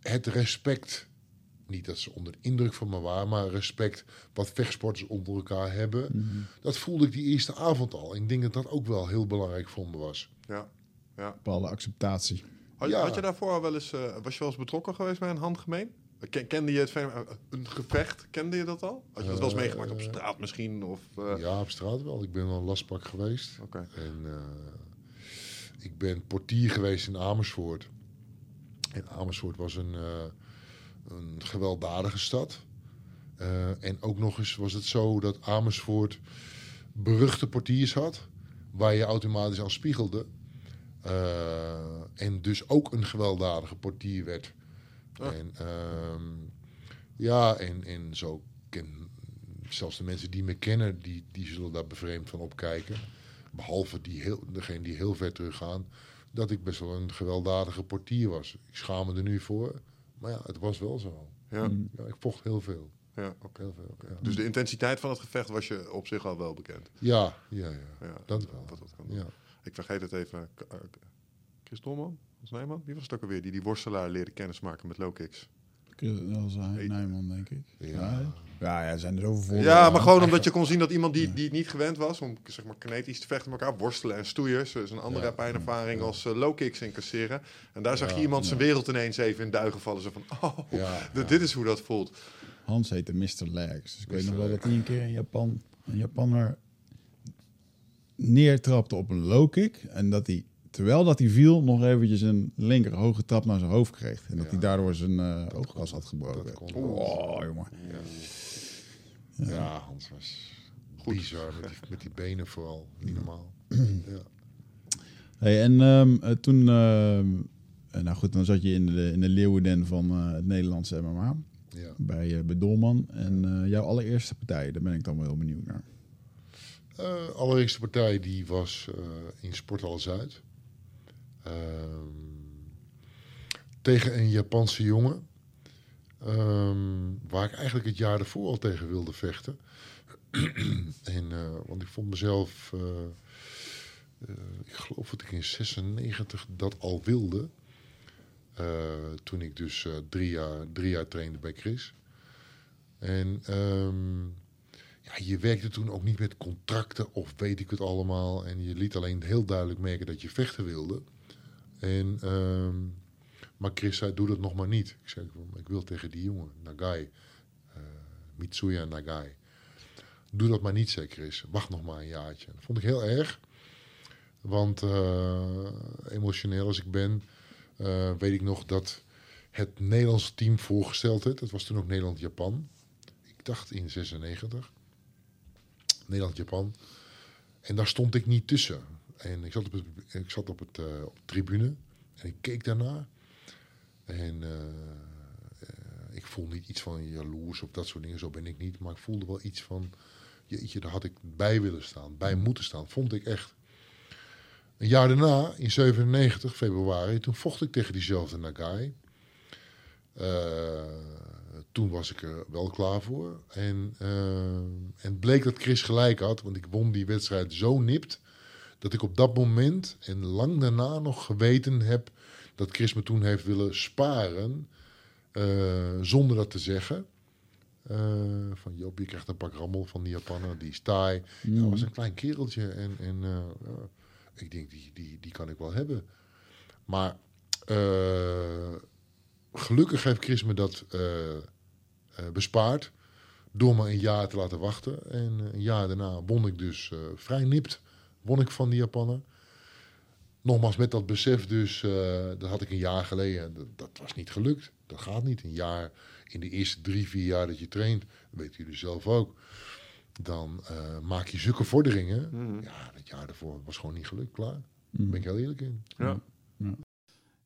het respect, niet dat ze onder de indruk van me waren, maar respect wat vechtsporters onder elkaar hebben. Dat voelde ik die eerste avond al. En ik denk dat dat ook wel heel belangrijk voor me was. Ja. Ja. Bepaalde acceptatie. Had, Ja. had je daarvoor al wel eens, eh, was je wel eens betrokken geweest bij een handgemeen? Ken, kende je het eh, een gevecht? Kende je dat al? Had je dat wel eens Eh, meegemaakt op straat misschien? Of, eh, Ja, op straat wel. Ik ben wel een lastpak geweest. Oké. En eh, ik ben portier geweest in Amersfoort. En Amersfoort was een, eh, een gewelddadige stad. Eh, en ook nog eens was het zo dat Amersfoort beruchte portiers had, waar je automatisch al spiegelde. Eh, en dus ook een gewelddadige portier werd. Ah. En ehm, ja, en, en zo ken zelfs de mensen die me kennen, die, die zullen daar bevreemd van opkijken. Behalve die heel, degene die heel ver teruggaan, dat ik best wel een gewelddadige portier was. Ik schaam me er nu voor, maar ja, het was wel zo. ja, Ja, ik vocht heel veel. ja. Heel veel ja. Dus de intensiteit van het gevecht was je op zich al wel bekend. ja, ja, ja, Ja, dat wel. Dat kan. Ja. Ik vergeet het even. K- eh, Chris Dolman? Was Nijman? Wie was het ook alweer? Die die worstelaar leerde kennismaken met low kicks. Dat was Nijman, denk ik. Ja. Ja, ja, er zijn er zoveel. Ja, maar gewoon omdat je kon zien dat iemand die, die niet gewend was om zeg maar kinetisch te vechten met elkaar, worstelen en stoeien, is een andere Ja. pijnervaring als eh, low kicks incasseren. En daar zag je iemand zijn wereld ineens even in duigen vallen. Zo van, oh, dit- is hoe dat voelt. Hans heette Mr. Legs. Dus ik weet nog wel dat hij een keer in Japan een Japanner neertrapte op een low kick. En dat hij, terwijl dat hij viel, nog eventjes een linker hoge trap naar zijn hoofd kreeg. En dat Ja. hij daardoor zijn eh oogkas had gebroken. Dat kon. Oh, jongen. Ja, Hans was Goed. bizar met die, met die benen vooral. Niet normaal. ja. Hey, en ehm, eh, toen, ehm, eh, nou goed, dan zat je in de, in de leeuwenden van eh, het Nederlandse MMA. Ja. Bij, eh bij Dolman. En eh, jouw allereerste partij, daar ben ik dan wel heel benieuwd naar. Eh, allereerste partij die was eh, in Sporthal Zuid. Ehm, tegen een Japanse jongen. Ehm, waar ik eigenlijk het jaar ervoor al tegen wilde vechten. en, eh, want ik vond mezelf, ik geloof dat ik in 96 dat al wilde. Toen ik dus drie, jaar, drie jaar trainde bij Chris. En ehm, ja, je werkte toen ook niet met contracten of weet ik het allemaal. En je liet alleen heel duidelijk merken dat je vechten wilde. En, ehm, maar Chris zei, doe dat nog maar niet. Ik zei, ik wil tegen die jongen, Nagai. eh Mitsuya Nagai. Doe dat maar niet, zei Chris. Wacht nog maar een jaartje. Dat vond ik heel erg. Want eh, emotioneel als ik ben, eh, weet ik nog dat het Nederlandse team voorgesteld werd. Dat was toen ook Nederland-Japan. Ik dacht in 96. Nederland-Japan. En daar stond ik niet tussen. En ik zat op, het, ik zat op, het, eh, op tribune en ik keek daarnaar. En eh, eh, ik voel niet iets van jaloers of dat soort dingen, zo ben ik niet. Maar ik voelde wel iets van, jeetje, daar had ik bij willen staan, bij moeten staan. Vond ik echt. Een jaar daarna, in 97 februari, toen vocht ik tegen diezelfde Nagai. Eh, toen was ik er wel klaar voor. En, eh, en het bleek dat Chris gelijk had, want ik won die wedstrijd zo nipt dat ik op dat moment en lang daarna nog geweten heb dat Chris me toen heeft willen sparen, eh, zonder dat te zeggen. Eh, van Joop, je krijgt een pak rammel van die Japaner, die is taai. Ja, dat was een klein kereltje en, en eh, ja, ik denk, die, die, die kan ik wel hebben. Maar eh, gelukkig heeft Chris me dat eh, eh, bespaard door me een jaar te laten wachten. En eh, een jaar daarna won ik dus eh, vrij nipt, won ik van die Japaner. Nogmaals met dat besef dus, eh, dat had ik een jaar geleden, dat, dat was niet gelukt. Dat gaat niet. Een jaar, in de eerste drie, vier jaar dat je traint, dat weten jullie zelf ook, dan eh, maak je zulke vorderingen. Mhm. Ja, dat jaar daarvoor was gewoon niet gelukt, klaar. Daar ben ik heel eerlijk in. Ja.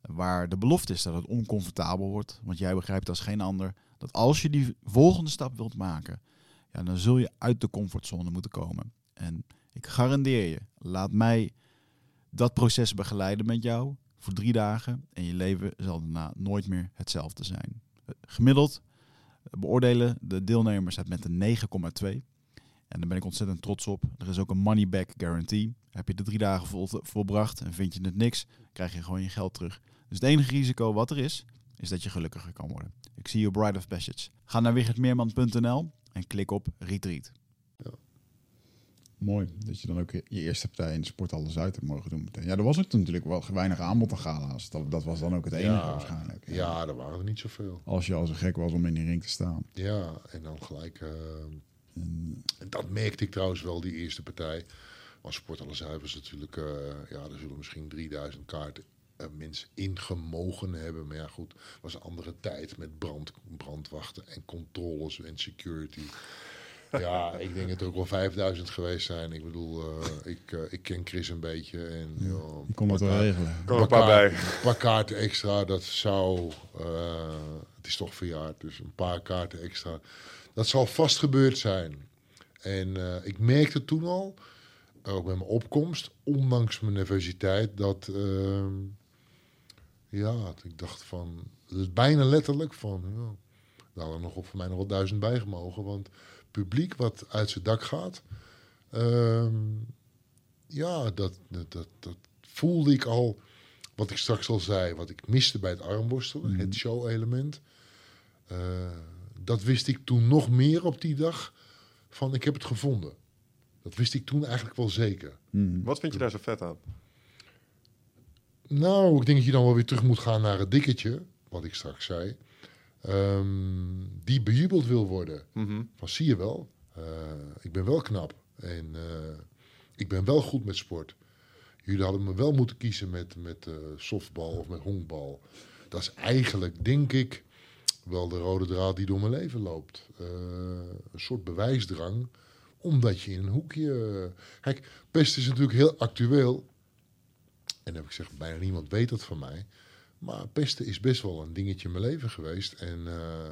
Waar de belofte is dat het oncomfortabel wordt. Want jij begrijpt als geen ander dat als je die volgende stap wilt maken, ja, dan zul je uit de comfortzone moeten komen. En ik garandeer je, laat mij dat proces begeleiden met jou voor drie dagen. En je leven zal daarna nooit meer hetzelfde zijn. Gemiddeld beoordelen de deelnemers het met een 9,2. En daar ben ik ontzettend trots op. Er is ook een money back guarantee. Heb je de drie dagen vol, volbracht en vind je het niks, krijg je gewoon je geld terug. Dus het enige risico wat er is, is dat je gelukkiger kan worden. Ik zie je op Bride of Passage. Ga naar wichertmeerman.nl en klik op Retreat. Mooi, dat je dan ook je eerste partij in de sport alles uit hebt mogen doen meteen. Ja, er was ook natuurlijk wel weinig aanbod aan gala's. Dat, dat was dan ook het enige Ja, waarschijnlijk. Ja, er waren er niet zoveel. Als je al zo gek was om in die ring te staan. Ja, en dan gelijk. eh, en dat merkte ik trouwens wel, die eerste partij. Maar Sport Alle Zuivers natuurlijk. eh, ja, er zullen misschien 3000 kaarten eh, mensen ingemogen hebben. Maar ja, goed, was een andere tijd met brand, brandwachten en controles en security. Ja, ik denk het er ook wel 5000 geweest zijn. Ik bedoel, eh, ik, ik ken Chris een beetje. En, ja, Ik kon dat wel regelen. Kan er een paar bij. Een paar kaarten extra, dat zou. eh, het is toch verjaard, dus een paar kaarten extra. Dat zal vast gebeurd zijn. En eh, ik merkte toen al, ook bij mijn opkomst, ondanks mijn nervositeit, dat. ehm, ja, ik dacht van. Bijna letterlijk van. Ja, daar hadden nog op voor mij nog wel duizend bijgemogen. Want publiek wat uit zijn dak gaat. ehm, ja, dat, dat, dat, dat voelde ik al wat ik straks al zei, wat ik miste bij het armworstelen, het show-element. Eh, dat wist ik toen nog meer op die dag van ik heb het gevonden. Dat wist ik toen eigenlijk wel zeker. Mhm. Wat vind je daar zo vet aan? Nou, ik denk dat je dan wel weer terug moet gaan naar het dikketje, wat ik straks zei. Ehm, die bejubeld wil worden. Mhm. Van zie je wel, eh, ik ben wel knap. En eh, ik ben wel goed met sport. Jullie hadden me wel moeten kiezen met, met eh, softbal of met honkbal. Dat is eigenlijk, denk ik, wel de rode draad die door mijn leven loopt. Eh, een soort bewijsdrang, omdat je in een hoekje... Kijk, pest is natuurlijk heel actueel. En heb ik gezegd, bijna niemand weet dat van mij. Maar pesten is best wel een dingetje in mijn leven geweest. En eh,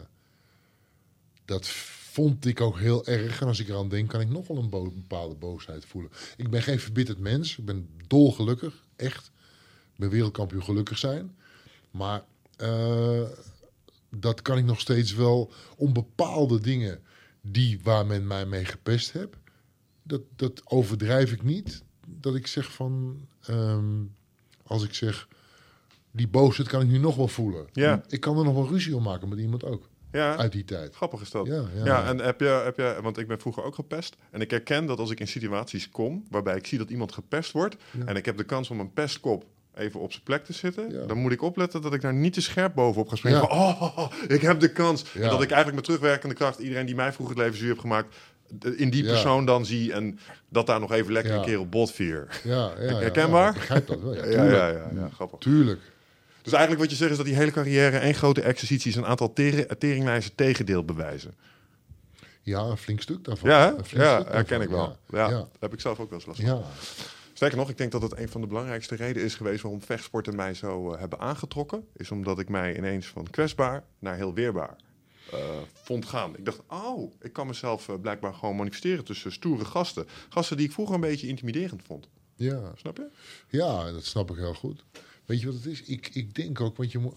dat vond ik ook heel erg. En als ik eraan denk, kan ik nog wel een bepaalde boosheid voelen. Ik ben geen verbitterd mens. Ik ben dolgelukkig, echt. Ik ben wereldkampioen gelukkig zijn. Maar eh, dat kan ik nog steeds wel om bepaalde dingen die waar men mij mee gepest heeft. Dat, dat overdrijf ik niet. Dat ik zeg van, ehm, als ik zeg, die boosheid kan ik nu nog wel voelen. Ja. Ik kan er nog wel ruzie om maken met iemand ook. Ja, Uit die tijd. grappig is dat. Ja, ja. Ja, en heb je, heb je, want ik ben vroeger ook gepest. En ik herken dat als ik in situaties kom waarbij ik zie dat iemand gepest wordt. Ja. En ik heb de kans om een pestkop even op zijn plek te zitten, Ja. dan moet ik opletten dat ik daar niet te scherp bovenop ga springen. Ja. Van, oh, ik heb de kans. Ja. En dat ik eigenlijk met terugwerkende kracht iedereen die mij vroeger het leven zuur heeft gemaakt, in die persoon dan zie en dat daar nog even lekker een keer op bot vier. Ja, ja, ja, Herkenbaar? Begrijp dat wel. Ja, Ja, tuurlijk. ja, ja, ja, grappig. Tuurlijk. Dus eigenlijk wat je zegt is dat die hele carrière één grote exercitie is een aantal tering, tegendeel bewijzen. Ja, een flink stuk daarvan. Ja, hè? Een flink ja stuk herken ik wel. Ja, heb ik zelf ook wel eens last van. Ja. Sterker nog, ik denk dat het een van de belangrijkste redenen is geweest waarom vechtsporten mij zo eh, hebben aangetrokken. Is omdat ik mij ineens van kwetsbaar naar heel weerbaar eh, vond gaan. Ik dacht, oh, ik kan mezelf eh, blijkbaar gewoon manifesteren tussen stoere gasten. Gasten die ik vroeger een beetje intimiderend vond. ja. Snap je? Ja, dat snap ik heel goed. Weet je wat het is? Ik, ik denk ook, want je moet,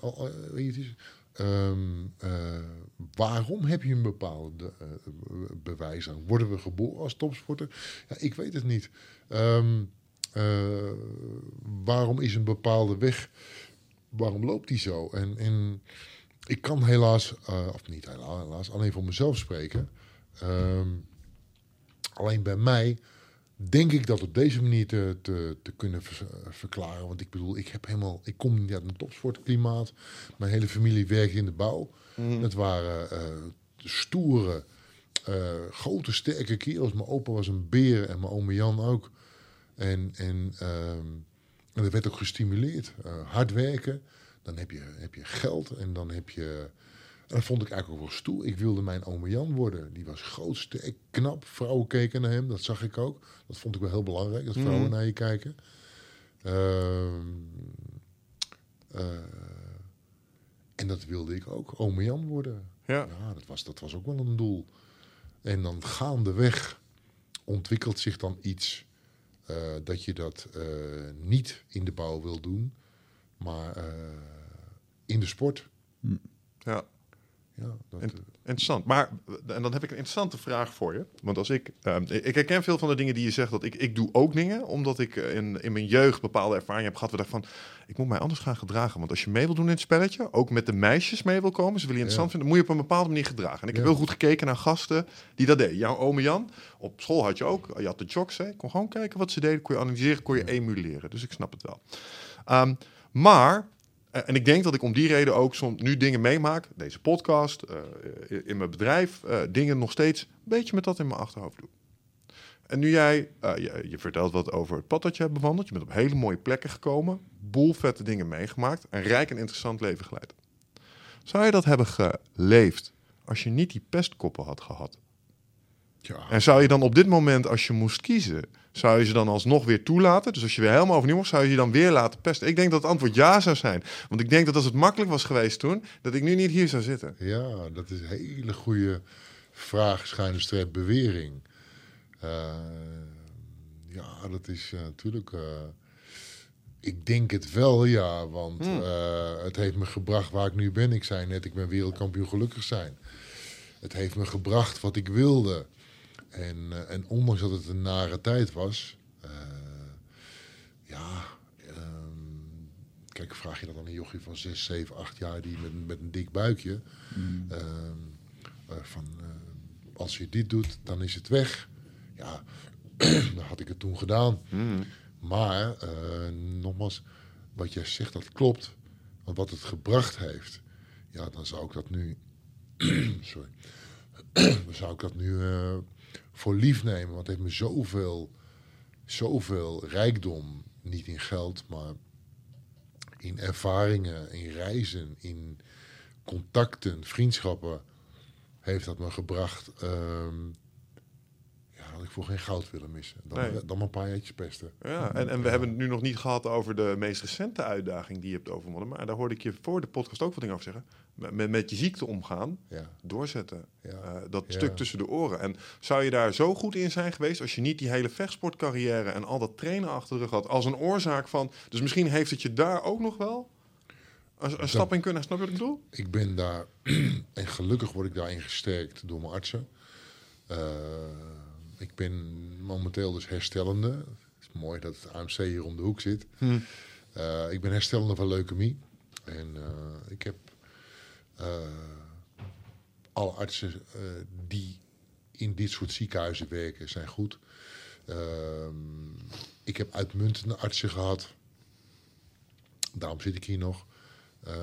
weet je, het is, ehm, eh, waarom heb je een bepaalde bewijs aan? Worden we geboren als topsporter? Ja, ik weet het niet. Ehm, eh, waarom is een bepaalde weg, waarom loopt die zo? En, en ik kan helaas, eh, of niet helaas, helaas, alleen voor mezelf spreken. Ehm, alleen bij mij denk ik dat op deze manier te, te, te kunnen eh, verklaren. Want ik bedoel, ik heb helemaal, ik kom niet uit een topsportklimaat. Mijn hele familie werkt in de bouw. Het waren eh, stoere, eh, grote, sterke kerels. Mijn opa was een beer en mijn oom Jan ook. En, en, ehm, en dat werd ook gestimuleerd. Eh, hard werken, dan heb je, heb je geld en dan heb je... En dat vond ik eigenlijk ook wel stoer. Ik wilde mijn oom Jan worden. Die was groot, sterk, knap. Vrouwen keken naar hem, dat zag ik ook. Dat vond ik wel heel belangrijk, dat vrouwen Mhm. naar je kijken. Ehm, eh, en dat wilde ik ook, oom Jan worden. Ja. Ja, dat was, dat was ook wel een doel. En dan gaandeweg ontwikkelt zich dan iets dat je dat eh, niet in de bouw wil doen, maar eh, in de sport. ja. Ja, dat, En- eh, Interessant. Maar en dan heb ik een interessante vraag voor je. Want als ik. eh, ik herken veel van de dingen die je zegt. Dat ik, ik doe ook dingen. Omdat ik eh, in, in mijn jeugd bepaalde ervaring heb gehad. We dachten van. Ik moet mij anders gaan gedragen. Want als je mee wil doen in het spelletje. Ook met de meisjes mee wil komen. Ze willen je interessant Ja. vinden. Moet je op een bepaalde manier gedragen. En ik heb heel goed gekeken naar gasten die dat deden. Jouw ome Jan. Op school had je ook. Je had de jocks. Hè. Ik kon gewoon kijken wat ze deden. Kon je analyseren. Kon je emuleren. Dus ik snap het wel. Ehm, maar. Eh, En ik denk dat ik om die reden ook soms nu dingen meemaak. Deze podcast, eh, in mijn bedrijf, eh, dingen nog steeds een beetje met dat in mijn achterhoofd doe. En nu jij, je, je vertelt wat over het pad dat je hebt bewandeld. Je bent op hele mooie plekken gekomen. Boel vette dingen meegemaakt. Een rijk en interessant leven geleid. Zou je dat hebben geleefd als je niet die pestkoppen had gehad? ja, En zou je dan op dit moment, als je moest kiezen, zou je ze dan alsnog weer toelaten? Dus als je weer helemaal overnieuw mocht, zou je je dan weer laten pesten? Ik denk dat het antwoord ja zou zijn. Want ik denk dat als het makkelijk was geweest toen, dat ik nu niet hier zou zitten. ja, dat is een hele goede vraag, schuine streep bewering. Eh, ja, dat is eh, natuurlijk. eh, ik denk het wel, ja, want Hmm. het heeft me gebracht waar ik nu ben. Ik zei net, ik ben wereldkampioen gelukkig zijn. Het heeft me gebracht wat ik wilde. En, eh, en ondanks dat het een nare tijd was, eh, ja, ehm, kijk, vraag je dat aan een jochie van 6, 7, 8 jaar die met, met een dik buikje, ehm, eh, van als je dit doet, dan is het weg. Ja, dan had ik het toen gedaan. Maar, eh, nogmaals, wat jij zegt, dat klopt. Want wat het gebracht heeft, ja, dan zou ik dat nu, sorry, dan zou ik dat nu eh, voor lief nemen. Want het heeft me zoveel, zoveel rijkdom, niet in geld, maar in ervaringen, in reizen, in contacten, vriendschappen, heeft dat me gebracht. ehm, ja, dat ik voor geen goud willen missen. Dan, Nee. dan maar een paar jaartjes pesten. Ja, en, en we hebben het nu nog niet gehad over de meest recente uitdaging die je hebt overwonnen. Maar daar hoorde ik je voor de podcast ook wat dingen over zeggen. Met, met, je ziekte omgaan, Ja, doorzetten. ja. Eh, dat Ja. stuk tussen de oren. En zou je daar zo goed in zijn geweest als je niet die hele vechtsportcarrière en al dat trainen achter de rug had als een oorzaak van. Dus misschien heeft het je daar ook nog wel een, een stap in kunnen. Snap je wat ik bedoel? Ik ben daar, en gelukkig word ik daarin gesterkt door mijn artsen. Eh, ik ben momenteel dus herstellende. Het is mooi dat het AMC hier om de hoek zit. Eh, ik ben herstellende van leukemie. En ik heb alle artsen eh, die in dit soort ziekenhuizen werken, zijn goed. Ehm, ik heb uitmuntende artsen gehad. Daarom zit ik hier nog. Uh,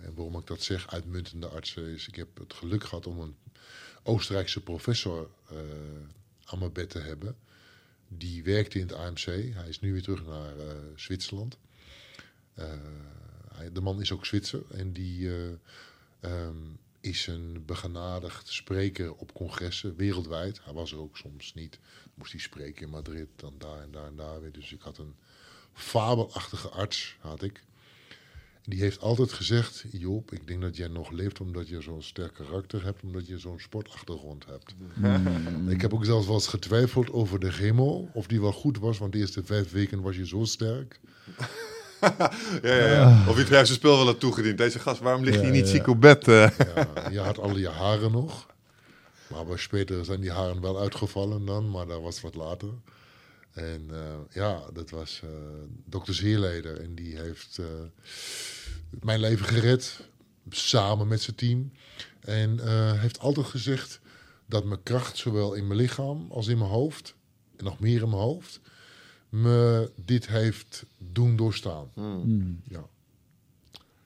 en waarom ik dat zeg, uitmuntende artsen, is ik heb het geluk gehad om een Oostenrijkse professor aan mijn bed te hebben. Die werkte in het AMC. Hij is nu weer terug naar uh, Zwitserland. De man is ook Zwitser en die um, is een begenadigd spreker op congressen wereldwijd. Hij was er ook soms niet. Moest hij spreken in Madrid, dan daar en daar en daar weer. Dus ik had een fabelachtige arts, had ik. Die heeft altijd gezegd, Joop, ik denk dat jij nog leeft omdat je zo'n sterk karakter hebt, omdat je zo'n sportachtergrond hebt. Ik heb ook zelfs wel eens getwijfeld over de chemo, of die wel goed was, want de eerste vijf weken was je zo sterk. ja, ja, ja. Of je het zijn spel wel had toegediend. Deze gast, waarom ligt hij niet ziek op bed? Uh? je had al je haren nog. Maar bij Speter zijn die haren wel uitgevallen dan, maar dat was wat later. En uh, ja, dat was uh, dokter Zeerleder. En die heeft mijn leven gered, samen met zijn team. En heeft altijd gezegd dat mijn kracht, zowel in mijn lichaam als in mijn hoofd, en nog meer in mijn hoofd, me dit heeft doen doorstaan. Hmm. Hmm. Ja.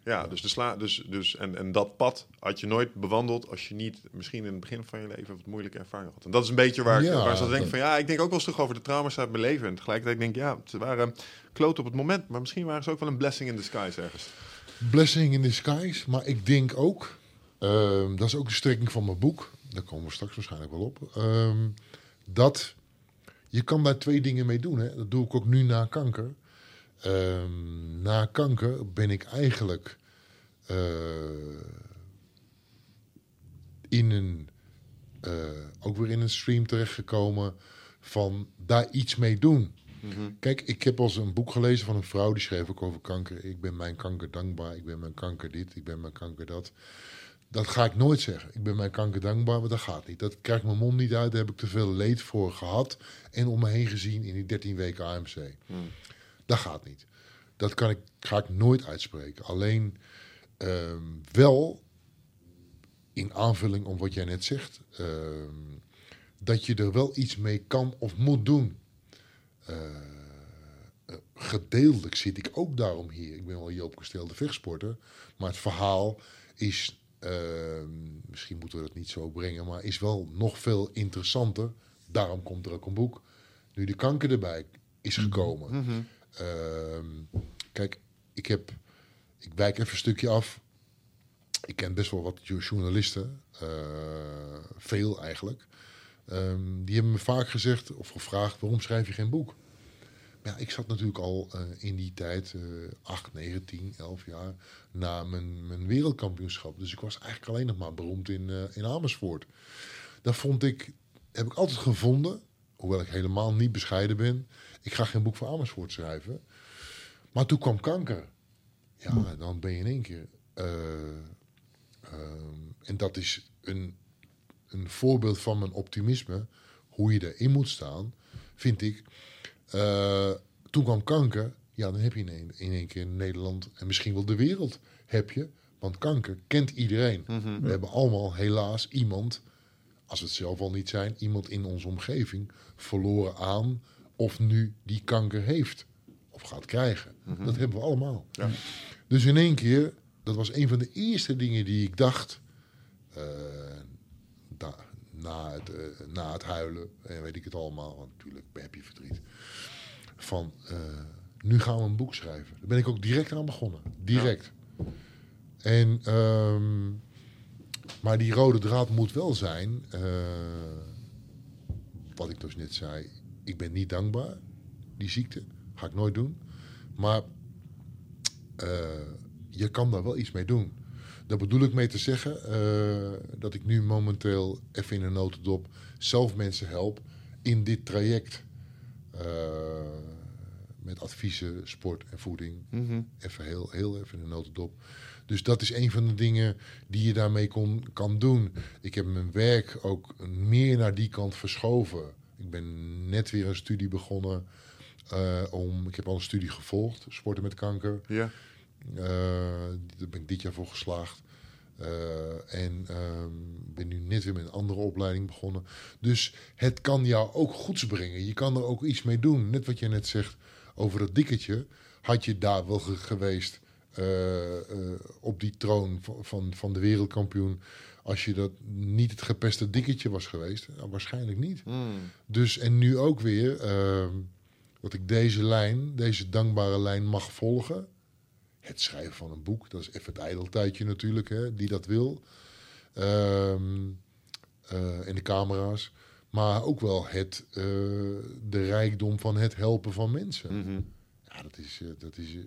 Ja, dus, de sla dus, dus en, en dat pad had je nooit bewandeld als je niet misschien in het begin van je leven wat moeilijke ervaring had. En dat is een beetje waar, ja, ik, waar ze denken van ja, ik denk ook wel eens terug over de trauma's uit mijn leven. En tegelijkertijd denk ik ja, ze waren kloot op het moment, maar misschien waren ze ook wel een blessing in disguise ergens. Blessing in disguise, maar ik denk ook, uh, dat is ook de strekking van mijn boek, daar komen we straks waarschijnlijk wel op, uh, dat je kan daar twee dingen mee doen. Hè? Dat doe ik ook nu na kanker. Um, na kanker ben ik eigenlijk uh, in een, uh, ook weer in een stream terechtgekomen van daar iets mee doen. Mm -hmm. Kijk, ik heb als een boek gelezen van een vrouw die schreef ook over kanker. Ik ben mijn kanker dankbaar, ik ben mijn kanker dit, ik ben mijn kanker dat. Dat ga ik nooit zeggen. Ik ben mijn kanker dankbaar, maar dat gaat niet. Dat krijgt mijn mond niet uit. Daar heb ik te veel leed voor gehad en om me heen gezien in die 13 weken AMC. Hmm. Dat gaat niet. Dat kan ik, ga ik nooit uitspreken. Alleen ehm, wel in aanvulling op wat jij net zegt, ehm, dat je er wel iets mee kan of moet doen. Uh, gedeeltelijk zit ik ook daarom hier. Ik ben wel Joop Kasteel de vechtsporter, maar het verhaal is misschien moeten we dat niet zo brengen, maar is wel nog veel interessanter. Daarom komt er ook een boek. Nu de kanker erbij is mhm. gekomen. Mhm. Ehm, kijk, ik heb. Ik wijk even een stukje af. Ik ken best wel wat journalisten, uh, veel eigenlijk. Um, die hebben me vaak gezegd of gevraagd: waarom schrijf je geen boek? Ja, ik zat natuurlijk al uh, in die tijd, uh, 8, 9, 10, 11 jaar na mijn, mijn wereldkampioenschap. Dus ik was eigenlijk alleen nog maar beroemd in, uh, in Amersfoort. Dat vond ik, heb ik altijd gevonden, hoewel ik helemaal niet bescheiden ben. Ik ga geen boek voor Amersfoort schrijven. Maar toen kwam kanker. Ja, dan ben je in één keer. Uh, en dat is een, een voorbeeld van mijn optimisme. Hoe je erin moet staan, vind ik. Uh, toen kwam kanker. Ja, dan heb je in één, in één keer in Nederland en misschien wel de wereld heb je. Want kanker kent iedereen. Mhm. We hebben allemaal helaas iemand, als we het zelf al niet zijn, iemand in onze omgeving verloren aan of nu die kanker heeft of gaat krijgen. Mhm. Dat hebben we allemaal. Ja. Dus in één keer, dat was een van de eerste dingen die ik dacht. Uh, na, het, uh, na het huilen en weet ik het allemaal, want natuurlijk heb je verdriet van uh, nu gaan we een boek schrijven. Daar ben ik ook direct aan begonnen. Direct. En, um, maar die rode draad moet wel zijn, uh, wat ik dus net zei, ik ben niet dankbaar, die ziekte, ga ik nooit doen. Maar uh, je kan daar wel iets mee doen. Daar bedoel ik mee te zeggen uh, dat ik nu momenteel even in een notendop zelf mensen help in dit traject. Uh, met adviezen, sport en voeding. Mm Even heel, heel even in de notendop. Dus dat is een van de dingen die je daarmee kon, kan doen. Ik heb mijn werk ook meer naar die kant verschoven. Ik ben net weer een studie begonnen. Uh, om, ik heb al een studie gevolgd, sporten met kanker. Ja. Uh, daar ben ik dit jaar voor geslaagd. Uh, en uh, ben nu net weer met een andere opleiding begonnen. Dus het kan jou ook goeds brengen. Je kan er ook iets mee doen. Net wat je net zegt over dat dikketje. had je daar wel ge- geweest eh, eh, op die troon van, van, de wereldkampioen. Als je dat niet het gepeste dikketje was geweest, Nou, waarschijnlijk niet. Hmm. Dus en nu ook weer ehm, dat ik deze lijn, deze dankbare lijn mag volgen. Het schrijven van een boek, dat is even het ijdeltijdje natuurlijk, hè, die dat wil. Ehm eh, en de camera's. Maar ook wel het, eh, de rijkdom van het helpen van mensen. Mhm. Ja, dat is, eh, dat is eh,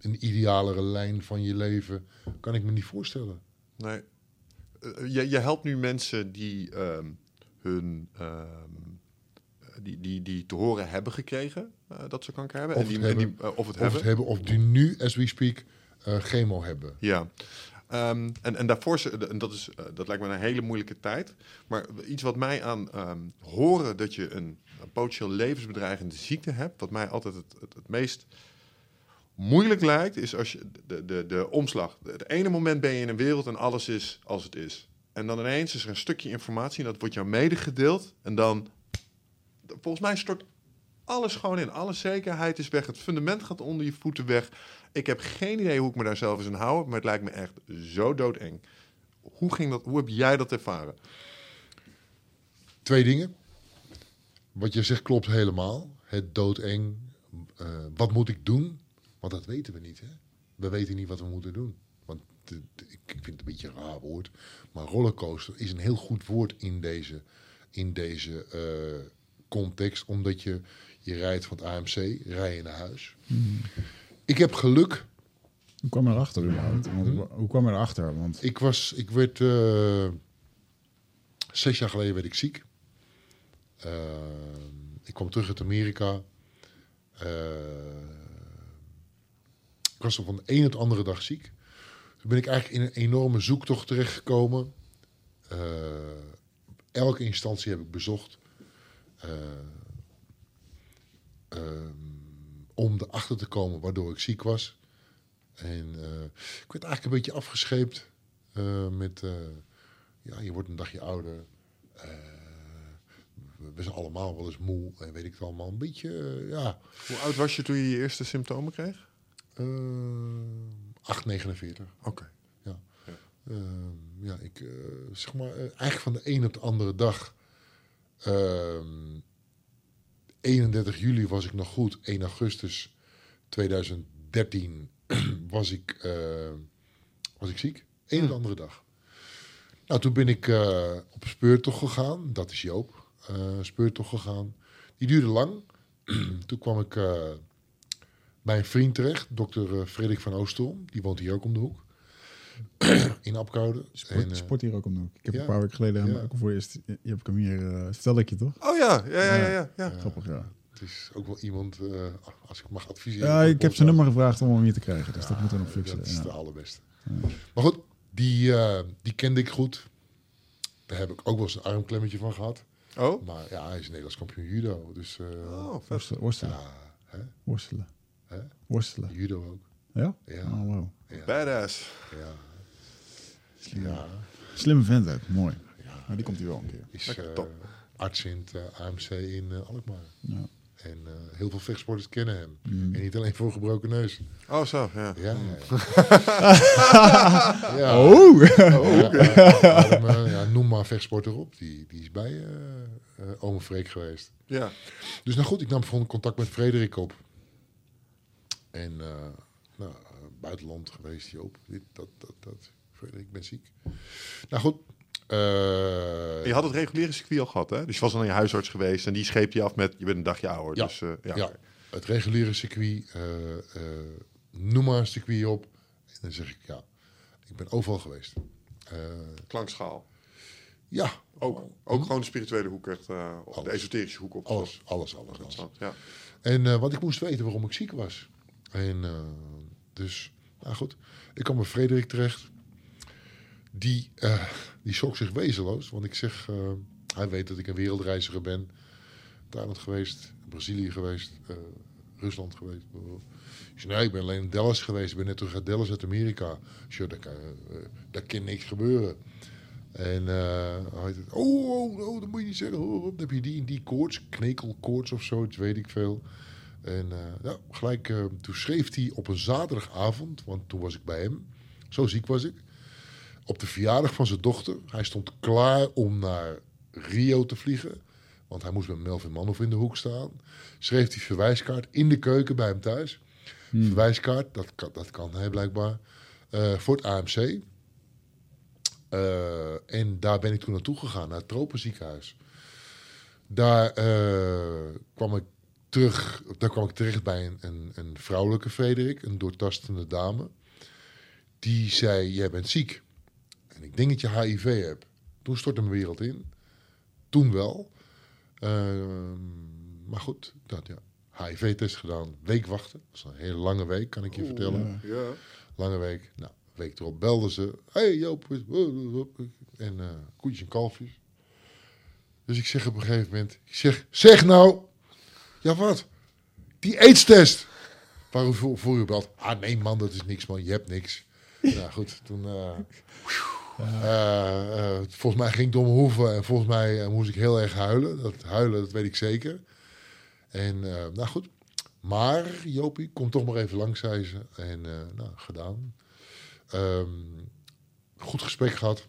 een idealere lijn van je leven. Kan ik me niet voorstellen. Nee. Je, je helpt nu mensen die ehm, hun ehm, die, die, die te horen hebben gekregen dat ze kanker hebben. Of en die, het en die, hebben. of het Of hebben. het hebben, of die nu, as we speak, chemo hebben. Ja. Ehm, en, en daarvoor, en dat, is, eh, dat lijkt me een hele moeilijke tijd. Maar iets wat mij aan ehm, horen dat je een, een potentieel levensbedreigende ziekte hebt, wat mij altijd het, het, het meest moeilijk lijkt, is als je de, de, de omslag. Het ene moment ben je in een wereld en alles is als het is. En dan ineens is er een stukje informatie en dat wordt jou medegedeeld. En dan, volgens mij stort alles gewoon in. Alle zekerheid is weg. Het fundament gaat onder je voeten weg. Ik heb geen idee hoe ik me daar zelf eens aan hou, maar het lijkt me echt zo doodeng. Hoe, ging dat, hoe heb jij dat ervaren? Twee dingen. Wat je zegt klopt helemaal. Het doodeng. Eh, wat moet ik doen? Want dat weten we niet. Hè? We weten niet wat we moeten doen. Want de- de- ik ik vind het een beetje een raar woord. Maar rollercoaster is een heel goed woord in deze, in deze eh, context. Omdat je, je rijdt van het AMC, rij je naar huis. Ik heb geluk. Hoe kwam erachter überhaupt? Want, Mhm. Hoe kwam erachter? Want Ik was, ik werd, eh, zes jaar geleden werd ik ziek. Eh, ik kwam terug uit Amerika. Eh, ik was er van de een op de andere dag ziek. Toen ben ik eigenlijk in een enorme zoektocht terechtgekomen. Eh, elke instantie heb ik bezocht. Eh, ehm, om erachter te komen waardoor ik ziek was. En eh, ik werd eigenlijk een beetje afgescheept eh, met, eh, ja, je wordt een dagje ouder. We- zijn allemaal wel eens moe en weet ik het allemaal. Een beetje, ja, Hoe oud was je toen je je eerste symptomen kreeg? eh 8,49. Oké. Eh, ja, ik eh, zeg maar, eigenlijk van de een op de andere dag. Ehm, 31 juli was ik nog goed. 1 augustus 2013 was ik, eh, was ik ziek. Eén op de andere dag. Nou, toen ben ik eh, op speurtocht gegaan. Dat is Joop. eh speurtocht gegaan. Die duurde lang. toen kwam ik bij een vriend terecht. Dokter Frederik van Oostelm. Die woont hier ook om de hoek. in Apkoude. sport, En, eh, sport hier ook om de hoek. Ik heb ja. een paar weken geleden hem Ja. ook voor eerst... Je hebt hem hier... eh vertelde ik je toch? Oh ja, ja, ja, ja. ja, ja. Grappig, ja. Het is ook wel iemand, eh, als ik mag adviseren. Ja, ik heb zijn nummer gevraagd om hem hier te krijgen. Dus dat Ja, moeten we nog fixen. Dat is ja. de allerbeste. Maar goed, die, eh, die kende ik goed. Daar heb ik ook wel eens een armklemmetje van gehad. Oh? Maar ja, hij is Nederlands kampioen judo. Dus eh, Oh, vet. Worstelen. Worstelen. ja, hè? Worstelen. Hè? Worstelen. judo ook. Ja? Ja. Oh, wow. Ja, Badass. ja. Ja. Slimme vent ook. Mooi. Maar die komt hier wel een keer. Is Lekker eh, top. arts in het eh, AMC in eh, Alkmaar. Ja. En eh, heel veel vechtsporters kennen hem. Mm. En niet alleen voor gebroken neus. Oh, zo, ja. Ja, ja. ja. Oh! Ja, ja, ja, noem maar vechtsporter op. Die, die is bij eh eh, ome Freek geweest. Ja. Dus nou goed, ik nam gewoon contact met Frederik op. En eh, nou, buitenland geweest, Joop. Dit, dat, dat, dat. Ik ben ziek. Nou goed. eh, Je had het reguliere circuit al gehad, hè? Dus je was al aan je huisarts geweest en die scheep je af met... Je bent een dagje ouder, Ja. dus... eh, ja. ja, het reguliere circuit. eh, noem maar een circuit op. En dan zeg ik ja, ik ben overal geweest. Klankschaal. ja, Ook, ook gewoon de spirituele hoek, echt, of de esoterische hoek op. alles, alles, alles. alles. Ja. En want ik moest weten waarom ik ziek was. En dus, nou goed, ik kwam bij Frederik terecht. Die, eh, die schrok zich wezenloos. Want ik zeg, eh, hij weet dat ik een wereldreiziger ben. Thailand geweest, Brazilië geweest, eh, Rusland geweest. Ik zei, nee, ik ben alleen in Dallas geweest. Ik ben net terug uit Dallas uit Amerika. Ik zei, daar kan, daar kan niks gebeuren. En hij zei, oh, oh, oh, dat moet je niet zeggen. Oh, dan heb je die en die koorts, knekelkoorts of zoiets, weet ik veel. En nou, gelijk, toen schreef hij op een zaterdagavond, want toen was ik bij hem. Zo ziek was ik. Op de verjaardag van zijn dochter. Hij stond klaar om naar Rio te vliegen. Want hij moest met Melvin Manhoff in de hoek staan. Schreef die verwijskaart in de keuken bij hem thuis. Verwijskaart, dat kan, dat kan hij blijkbaar. eh, voor het AMC. Eh, en daar ben ik toen naartoe gegaan, naar het Tropenziekenhuis. Daar eh, kwam ik terug, daar kwam ik terecht bij een, een, een vrouwelijke Frederik, een doortastende dame. Die zei: Jij bent ziek. En ik denk dat je HIV hebt. Toen stortte mijn wereld in. Toen wel. Ehm, maar goed, dat ja. HIV-test gedaan, week wachten. Dat is een hele lange week, kan ik je vertellen. Ja. Lange week. Nou, week erop belden ze. hey Joop. En eh koetjes en kalfjes. Dus ik zeg op een gegeven moment. Ik zeg, zeg nou. Ja wat? Die AIDS-test. Waarom voor, voor u belt? Ah nee man, dat is niks man. Je hebt niks. nou goed, toen... eh, volgens mij ging om mijn hoeven. En volgens mij eh, moest ik heel erg huilen. Dat huilen, dat weet ik zeker. En eh, nou goed. Maar Jopie, kom toch maar even langs, zei ze. En eh, nou, gedaan. Ehm, goed gesprek gehad.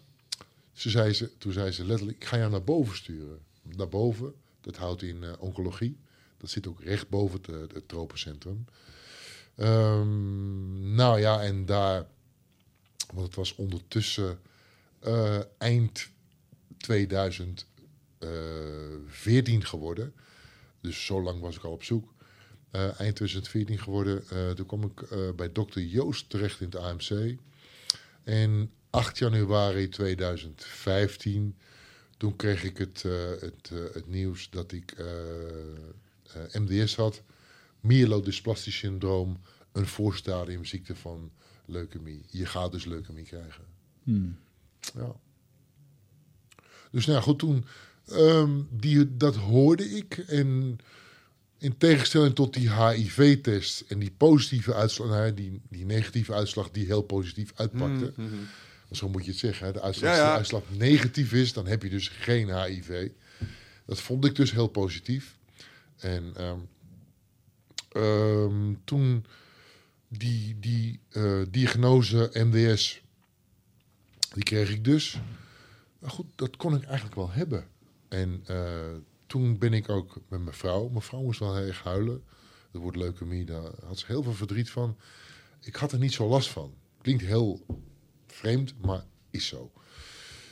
Ze zei ze, toen zei ze letterlijk, ik ga jou naar boven sturen. Naar boven, dat houdt in eh, oncologie. Dat zit ook recht boven het, eh, het tropencentrum. Ehm, nou ja, en daar, want het was ondertussen eh, eind 2014 geworden. Dus zo lang was ik al op zoek. Eh, eind 2014 geworden. Eh, toen kwam ik bij dokter Joost terecht in het AMC. En 8 januari 2015, toen kreeg ik het, het, het nieuws dat ik MDS had. Myelodysplastic syndroom, een voorstadium ziekte van leukemie. Je gaat dus leukemie krijgen. Hmm. Ja. Dus nou ja, goed, toen, ehm, die, dat hoorde ik. En in tegenstelling tot die HIV-test en die positieve uitslag, nou, die, die negatieve uitslag die heel positief uitpakte. Mhm. Zo moet je het zeggen. Hè? De uitslag, Ja, ja. Als de uitslag negatief is, dan heb je dus geen HIV. Dat vond ik dus heel positief. En ehm, ehm, toen die, die eh, diagnose MDS, die kreeg ik dus. Maar goed, dat kon ik eigenlijk wel hebben. En eh, toen ben ik ook met mijn vrouw. Mijn vrouw moest wel heel erg huilen. Er wordt leukemie, daar had ze heel veel verdriet van. Ik had er niet zo last van. Klinkt heel vreemd, maar is zo.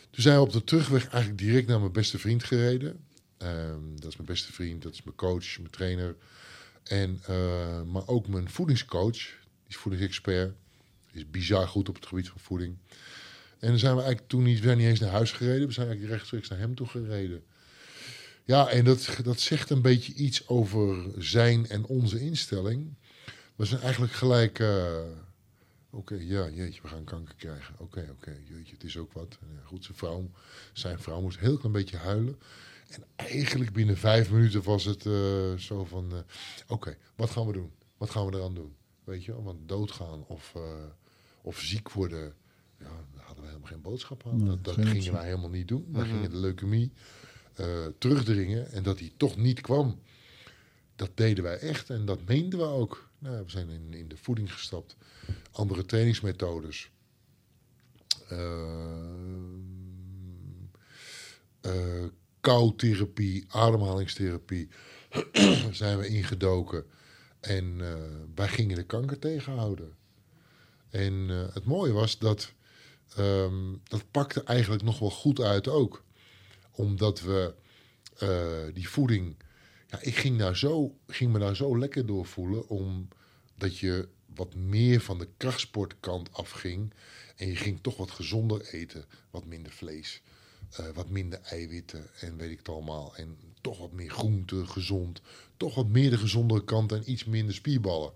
Toen zijn we op de terugweg eigenlijk direct naar mijn beste vriend gereden. Ehm, dat is mijn beste vriend, dat is mijn coach, mijn trainer. En, eh, maar ook mijn voedingscoach, die is voedingsexpert. Is bizar goed op het gebied van voeding. En dan zijn we eigenlijk toen niet, we zijn niet eens naar huis gereden. We zijn eigenlijk rechtstreeks naar hem toe gereden. Ja, en dat, dat zegt een beetje iets over zijn en onze instelling. We zijn eigenlijk gelijk... eh, Oké, ja, jeetje, we gaan kanker krijgen. Oké, oké, jeetje, het is ook wat. Ja, goed, zijn vrouw, zijn vrouw moest heel klein beetje huilen. En eigenlijk binnen vijf minuten was het eh, zo van... eh, Oké, wat gaan we doen? Wat gaan we eraan doen? Weet je want doodgaan of, eh, of ziek worden... Ja, hadden helemaal geen boodschap aan. Nee, dat dat gingen wij helemaal niet doen. Wij Mhm. gingen de leukemie eh, terugdringen. En dat die toch niet kwam, dat deden wij echt. En dat meenden we ook. Nou, we zijn in, in de voeding gestapt. Andere trainingsmethodes. Eh, eh, koutherapie, ademhalingstherapie zijn we ingedoken. En eh, wij gingen de kanker tegenhouden. En eh, het mooie was dat ehm, dat pakte eigenlijk nog wel goed uit ook. Omdat we eh, die voeding... Ja, ik ging, daar zo, ging me daar zo lekker door voelen. Omdat je wat meer van de krachtsportkant afging. En je ging toch wat gezonder eten. Wat minder vlees. eh, wat minder eiwitten en weet ik het allemaal. En toch wat meer groente, gezond. Toch wat meer de gezondere kant en iets minder spierballen.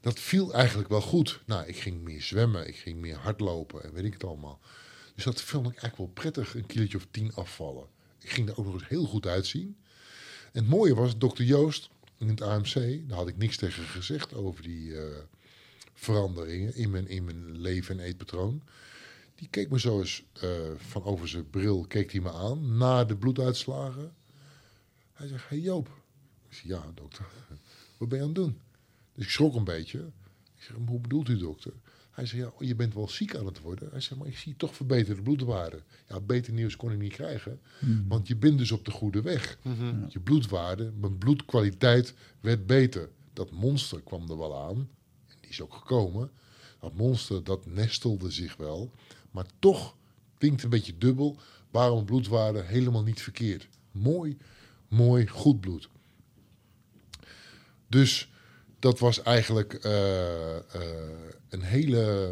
Dat viel eigenlijk wel goed. Nou, ik ging meer zwemmen, ik ging meer hardlopen en weet ik het allemaal. Dus dat vond ik eigenlijk wel prettig, een kilootje of tien afvallen. Ik ging er ook nog eens heel goed uitzien. En het mooie was, dokter Joost in het AMC, daar had ik niks tegen gezegd over die eh, veranderingen in mijn, in mijn leven en eetpatroon. Die keek me zo eens eh, van over zijn bril, keek hij me aan, na de bloeduitslagen. Hij zegt, hey Joop, Ik zei, ja, dokter. Wat ben je aan het doen? Dus ik schrok een beetje. Ik zeg, hoe bedoelt u, dokter? Hij zei, ja, je bent wel ziek aan het worden. Hij zei, maar ik zie toch verbeterde bloedwaarden. Ja, beter nieuws kon ik niet krijgen. Want je bent dus op de goede weg. Je bloedwaarde, mijn bloedkwaliteit werd beter. Dat monster kwam er wel aan. En die is ook gekomen. Dat monster, dat nestelde zich wel. Maar toch klinkt een beetje dubbel. Waarom bloedwaarde helemaal niet verkeerd. Mooi, mooi, goed bloed. Dus dat was eigenlijk eh, eh, een hele,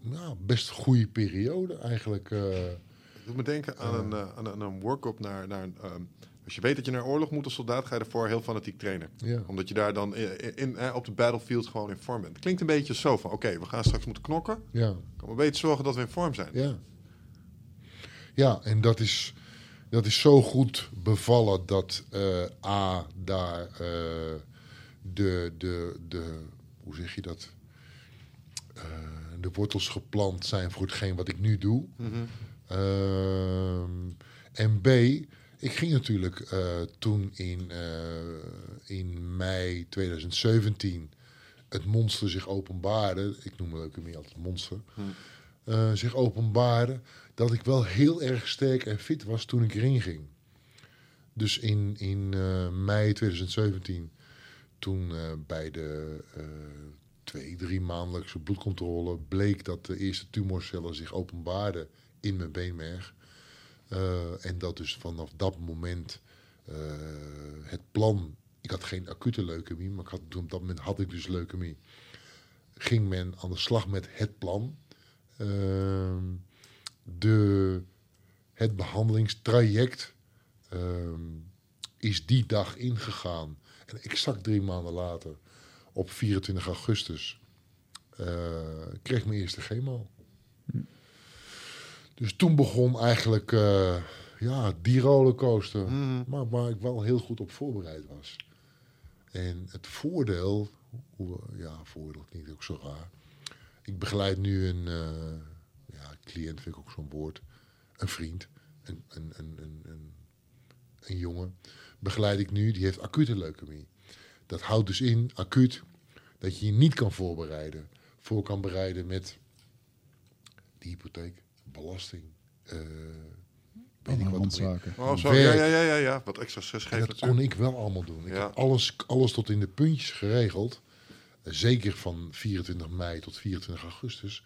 nou, best goede periode eigenlijk. eh. Ik doet me denken aan een, aan, een- aan een work-up naar... naar als je weet dat je naar oorlog moet als soldaat, ga je ervoor heel fanatiek trainen. ja. Omdat je daar dan in, in, op de battlefield gewoon in vorm bent. Klinkt een beetje zo van, oké, we gaan straks moeten knokken. ja. Kan maar beter zorgen dat we in vorm zijn. Ja. Ja, en dat is, dat is zo goed bevallen dat A, daar de, de, de, hoe zeg je dat? Eh, de wortels geplant zijn voor hetgeen wat ik nu doe. Mhm. Ehm, en B, ik ging natuurlijk eh, toen in, eh, in mei 2017 het monster zich openbaarde. Ik noem leukemie altijd monster. eh, zich openbaarde. Dat ik wel heel erg sterk en fit was toen ik erin ging. Dus in, in mei 2017, toen eh, bij de eh, twee, drie maandelijkse bloedcontrole bleek dat de eerste tumorcellen zich openbaarden in mijn beenmerg. Eh, en dat dus vanaf dat moment het plan. Ik had geen acute leukemie, maar ik had, toen op dat moment had ik dus leukemie. Ging men aan de slag met het plan. Ehm, de, het behandelingstraject ehm, is die dag ingegaan. En exact drie maanden later, op 24 augustus, eh, kreeg ik mijn eerste chemo. Dus toen begon eigenlijk eh, ja, die rollercoaster. Mhm. Maar waar ik wel heel goed op voorbereid was. En het voordeel, ja, voordeel klinkt ook zo raar. Ik begeleid nu een eh, ja, cliënt, vind ik ook zo'n woord. Een vriend, een, een, een, een, een jongen. Begeleid ik nu, die heeft acute leukemie. Dat houdt dus in, acuut, dat je je niet kan voorbereiden. Voor kan bereiden met die hypotheek, belasting. eh weet ik wat randzaken. Oh, zo. Ja, ja, ja, ja, ja. Wat extra stress En geeft dat natuurlijk. kon ik wel allemaal doen. Ik Ja. heb alles, alles tot in de puntjes geregeld. Eh, Zeker van 24 mei tot 24 augustus.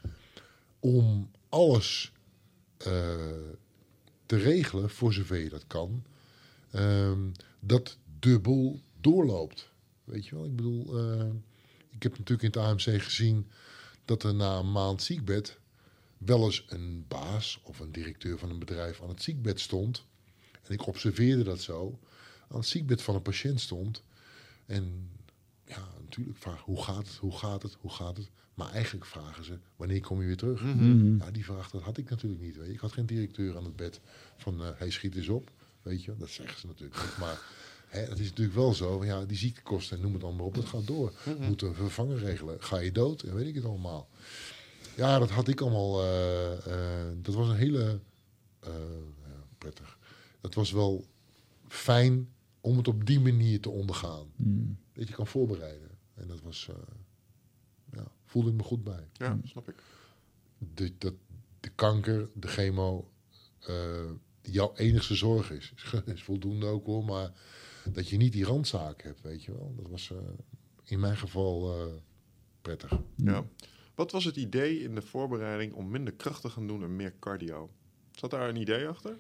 Om alles eh, te regelen, voor zover je dat kan. ehm, dat dubbel doorloopt. Weet je wel? Ik bedoel, eh, ik heb natuurlijk in het AMC gezien dat er na een maand ziekbed wel eens een baas of een directeur van een bedrijf aan het ziekbed stond. En ik observeerde dat zo. Aan het ziekbed van een patiënt stond. En ja, natuurlijk vraag hoe gaat het, hoe gaat het, hoe gaat het. Maar eigenlijk vragen ze, wanneer kom je weer terug? Mhm. Ja, die vraag dat had ik natuurlijk niet. Weet je. Ik had geen directeur aan het bed van, eh hij schiet eens op. Weet je, dat zeggen ze natuurlijk niet. Maar hè, het is natuurlijk wel zo, ja, die ziektekosten, noem het allemaal op, dat gaat door. Moeten een vervanger regelen. Ga je dood en weet ik het allemaal. Ja, dat had ik allemaal. eh, eh, dat was een hele. eh, ja, prettig. Dat was wel fijn om het op die manier te ondergaan. Mm. Dat je kan voorbereiden. En dat was. eh, ja, voelde ik me goed bij. Ja, snap ik. De, dat, de kanker, de chemo. Jouw enigste zorg is. Is voldoende ook hoor, maar dat je niet die randzaak hebt, weet je wel. Dat was eh, in mijn geval eh, prettig. Ja. Wat was het idee in de voorbereiding om minder kracht te gaan doen en meer cardio? Zat daar een idee achter?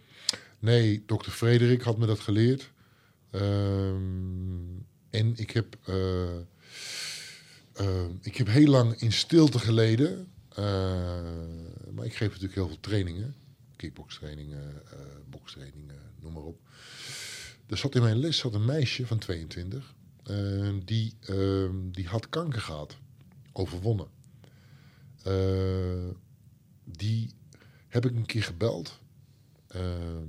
Nee, dokter Frederik had me dat geleerd. Ehm, en ik heb, eh, eh, ik heb heel lang in stilte geleden. Maar ik geef natuurlijk heel veel trainingen. Kickbokstrainingen, eh bokstrainingen, noem maar op. Er zat in mijn les zat een meisje van 22. eh, die, ehm, die had kanker gehad. Overwonnen. Eh, die heb ik een keer gebeld. Ehm,